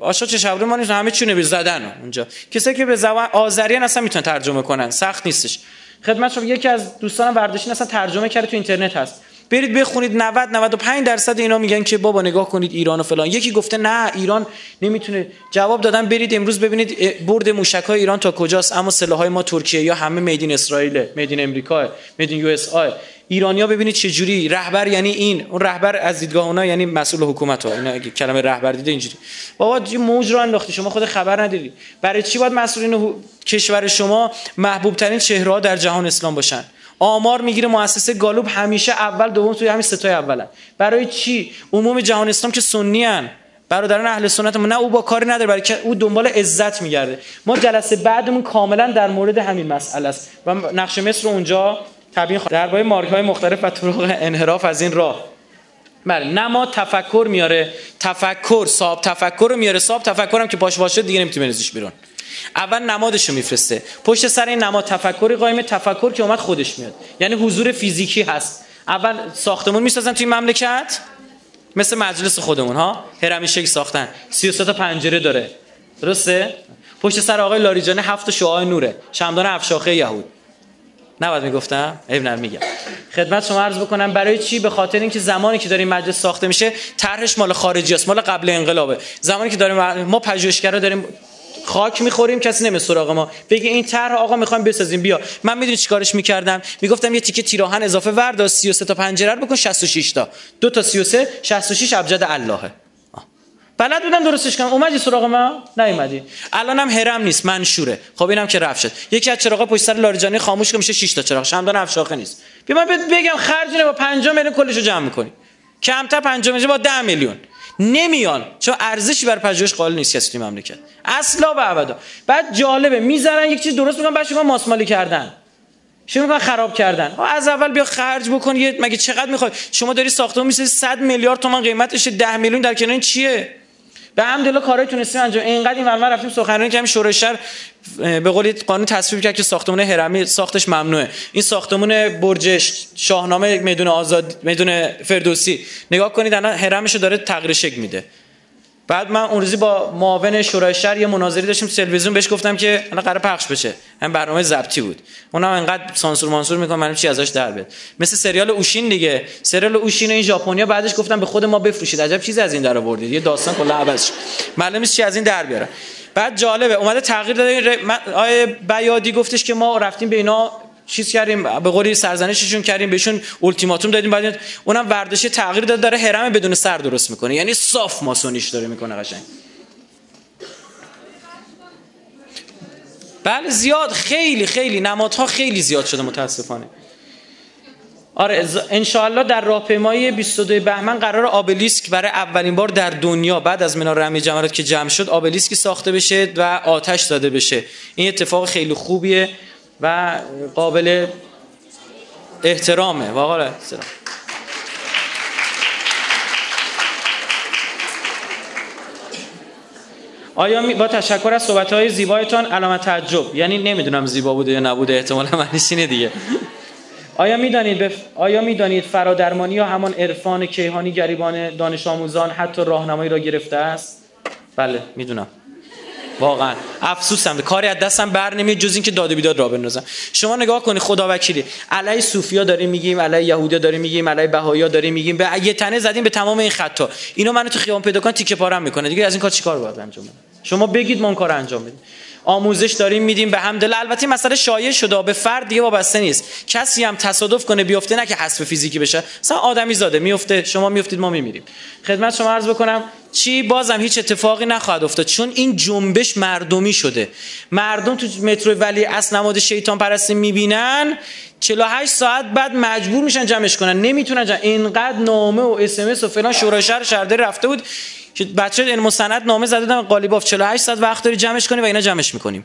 آشا چه شبره ما همه چی نویس زدن اونجا. کسایی که به زبان آذری اصلا می‌تونن ترجمه کنن. سخت نیستش. خدمت شما یکی از دوستان ورزشی اصلا ترجمه کرده تو اینترنت هست. برید بخونید 90 95 درصد اینا میگن که بابا نگاه کنید ایران و فلان. یکی گفته نه ایران نمی‌تونه. جواب دادن برید امروز ببینید برد موشک های ایران تا کجاست. اما سلاح های ما ترکیه یا همه میدین اسرائیل میدین امریکا میدین یو اس آی ایرانیا ببینید چه جوری. رهبر یعنی این. اون رهبر از دیدگاه اونا یعنی مسئول حکومت ها. اینا کلمه رهبر دیده اینجوری. بابا یه موج رو انداختی. شما خود خبر نداری. برای چی باید مسئولین کشور شما محبوب ترین چهره در جهان اسلام باشن؟ آمار می‌گیره مؤسسه گالوب همیشه اول دوم توی همین ستای اولن. برای چی؟ عموم جهان اسلام که سنی ان برادران اهل سنت ما نه او با کاری نداره برای که او دنبال عزت میگرده. ما جلسه بعدمون کاملا در مورد همین مسئله است. و نقش مصر اونجا تبیین خواهد درباره مارک های مختلف و طرق انحراف از این راه. بله نه ما تفکر میاره تفکر صاحب تفکر رو میاره. صاحب تفکر هم که باش واشه دیگه نمی‌تونه بنزیش بیرون. اول نمادش رو میفرسته. پشت سر این نماد تفکری قایم تفکر که اومد خودش میاد. یعنی حضور فیزیکی هست. اول ساختمون می‌سازن توی مملکت؟ مثل مجلس خودمون ها؟ هرمی شکل ساختن. 33 تا پنجره داره. درسته؟ پشت سر آقای لاریجانی هفت شعاع نوره. شمدان افشاخه یهود. نباید می‌گفتم؟ عیب میگم. خدمت شما عرض بکنم برای چی؟ به خاطر اینکه زمانی که داریم مجلس ساخته میشه طرحش مال خارجی است مال قبل انقلابه. زمانی که داریم ما پژوهشگرا داریم خاک می‌خوریم کسی نمی سراغ ما. بگه این طرح آقا می‌خوایم بسازیم. بیا. من می‌دونی چیکارش می‌کردم؟ می‌گفتم یه تیکه تیراهن اضافه وردا 33 تا پنجره رو بکن 66 تا. دو تا 33 66 ابجد اللهه. بلد بودن درستش کنم. اومدی سراغ ما؟ نیومدی. الانم هرم نیست منشوره. خب اینم که رفت شد. یکی از چراغا پشت سر لاریجانی خاموش که میشه 6 تا چراغ. شمدان افشاخه نیست. بیا من بگم خرج با 5 میلیون کلشو جمع می‌کنی. کمتر 5 میلیون با 10 میلیون. نمیان. چون ارزشی بر پژوهش قائل نیست کسی توی مملکت. اصلا و ابدا. بعد جالبه می‌ذارن یک چیز درست می‌کنن بعد شما ماسمالی کردن. شروع می‌کنن خراب کردن. از اول بیا خرج بکن مگه چقدر می‌خوای؟ شما داری ساختمون می‌سازی 100 میلیارد تومان قیمتش 10 میلیون در کنار چیه؟ به همدلله کارهای تونستیم انجام اینقدر این ورما رفتیم سخنرانی کردیم. شورای شهر به قولی قانون تصویب کرد که ساختمان هرمی ساختش ممنوعه. این ساختمان برج شاهنامه میدون آزاد میدون فردوسی. نگاه کنید الان هرمشو داره تغییر شکل میده. بعد من اون روزی با معاون شورای شهر یه مناظری داشتیم تلویزیون بهش گفتم که الان قرار پخش بشه. هم برنامه ضبطی بود. اونم انقدر سانسور مانسور می‌کنه من چی ازش در بیاد. مثل سریال اوشین دیگه. سریال اوشین این ژاپنیا بعدش گفتم به خود ما بفروشید. عجب چیزی از این در آوردید. یه داستان کلا عوض شد معلومه چی از این در بیاره. بعد جالبه اومده تغییر داده. آیه بیادی گفتش که ما رفتیم به اینا چیز کردیم به قولی سرزنششون کردیم بهشون التیماتوم دادیم بعد اونم ورداشی تغییر داد داره هرم بدون سر درست می‌کنه. یعنی صاف ماسونیش داره می‌کنه قشنگ. بله زیاد خیلی خیلی نمادها خیلی زیاد شده متاسفانه. آره انشاءالله در راهپیمایی 22 بهمن قرار آبلیسک برای اولین بار در دنیا بعد از منار رمی جمرات که جمع شد آبلیسکی ساخته بشه و آتش داده بشه. این اتفاق خیلی خوبیه. و قابل احترامه. واقعا احترام آیا با تشکر از صحبت های زیبایتان علامت تعجب یعنی نمی‌دونم زیبا بوده یا نبوده احتمالا معنیش اینه دیگه. آیا می‌دانید بف... آیا می‌دانید فرادرمانی یا همان عرفان کیهانی گریبان دانش آموزان حتی راهنمایی را گرفته است؟ بله می‌دونم. واقعا. افسوسم کاری از دستم بر نمیاد جز اینکه داد بیداد را بندازم. شما نگاه کنید خدا وکیلی علی صوفیا داریم میگیم علی یهودیا داریم میگیم علی بهایا داریم میگیم. به یه تنه زدیم به تمام این خطا اینو منو تو خیابون پیدا کن تیکه پارم می‌کنه دیگه از این کار چیکار باید انجام بدم شما بگید ما اون کار انجام بدیم. آموزش داریم میدیم به همدل البته مسئله شایع شده به فرد دیگه وابسته نیست. کسی هم تصادف کنه بیفته نه که حسب فیزیکی بشه. مثلا آدمی زاده میفته شما میفتید ما میمیریم. خدمت شما عرض بکنم چی؟ بازم هیچ اتفاقی نخواهد افتاد چون این جنبش مردمی شده. مردم تو مترو ولی از نماد شیطان پرستی می‌بینن 48 ساعت بعد مجبور میشن جمعش کنن. نمی‌تونن جمع. اینقدر نامه و اس و فلان شورای شهر شهرداری رفته بود. که بچه علم مستند نامه زده بودن قالیباف 48 ساعت وقت داری جمعش کنی و اینا جمعش می‌کنیم.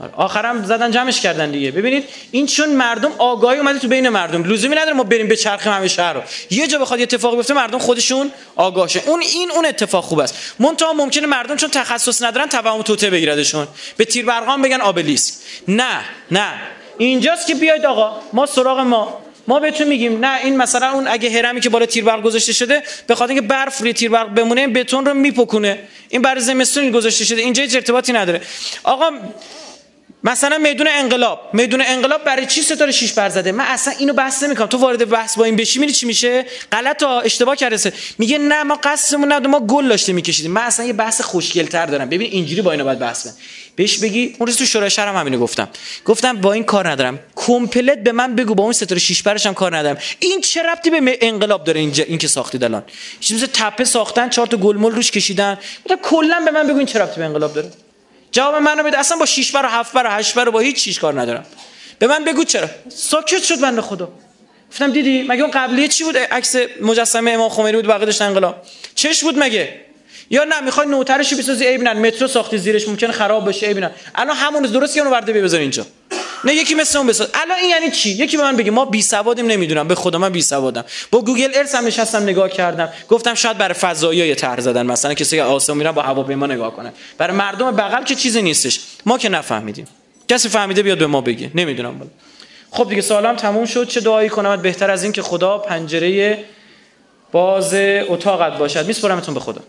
آره، آخرم زدن جمعش کردن دیگه. ببینید این چون مردم آگاهی اومده تو بین مردم. لزومی نداره ما بریم به چرخ همه شهر رو. یه جا بخواد یه اتفاقی بیفته مردم خودشون آگاهشه اون این اون اتفاق خوب است. منتها ممکنه مردم چون تخصص ندارن توهم توته بگیردشون. به تیر بگن آبلیسک نه نه. اینجاست که بیاید آقا. ما سراغ ما. ما بهتون میگیم نه این مثلا اون اگه هرمی که بالا تیربرق گذاشته شده به خاطر اینکه برف روی تیربرق بمونه این بتون رو میپکونه. این برای زمستون گذاشته شده اینجا هیچ ارتباطی نداره. آقا مثلا میدون انقلاب. میدون انقلاب برای چی ستاره شیش بر زده؟ من اصلا اینو بحث نمی‌کنم. تو وارد بحث با این بشی میری چی میشه؟ غلط اشتباه کرده میگه نه ما قصدمون نبود ما گل داشته میکشیدیم. من اصلا یه بحث خوشگلتر دارم. ببین اینجوری با اینو باید بحث کنم بهش بگی اون روز تو شورای شهرم همینو گفتم. گفتم با این کار ندارم. کمپلت به من بگو با اون ستاره شیش برش هم کار ندارم. این چه ربطی به انقلاب داره اینجا این که ساختید الان چیزی تپه ساختن چهار تا گلمول روش کشیدن. کلا به من بگو این چه ربطی به انقلاب داره. جواب منو بده. اصلا با 6 بر و 7 بر و 8 بر و با هیچ چیز کار ندارم. به من بگو چرا. ساکت شد بنده خدا. گفتم دیدی مگه اون قبلیه چی بود؟ عکس مجسمه امام خمینی بود بقیه داشت انقلاب. چش بود مگه؟ یا نه می‌خوای نوترشو بسازی عیب نه مترو ساختی زیرش ممکنه خراب بشه. عیب نه الان همون درست که اونو ورده بذار اینجا؟ نه یکی مثل اون بساز. الان این یعنی چی؟ یکی به من بگه ما بی سوادیم نمی‌دونم. به خدا من بی سوادم. با گوگل ارث هم نشستم نگاه کردم. گفتم شاید برای فضایی یه طرح زدن. مثلا کسی که آسمون میرن با هواپیما نگاه کنه. برای مردم بغل که چیزی نیستش. ما که نفهمیدیم. کسی فهمیده بیاد به ما بگه. نمی‌دونم. بالا خب دیگه سوالم تموم شد. چه دعایی کنم؟ بهتر از این که خدا پنجره باز اتاقت باشد. میسپرمتون به خدا.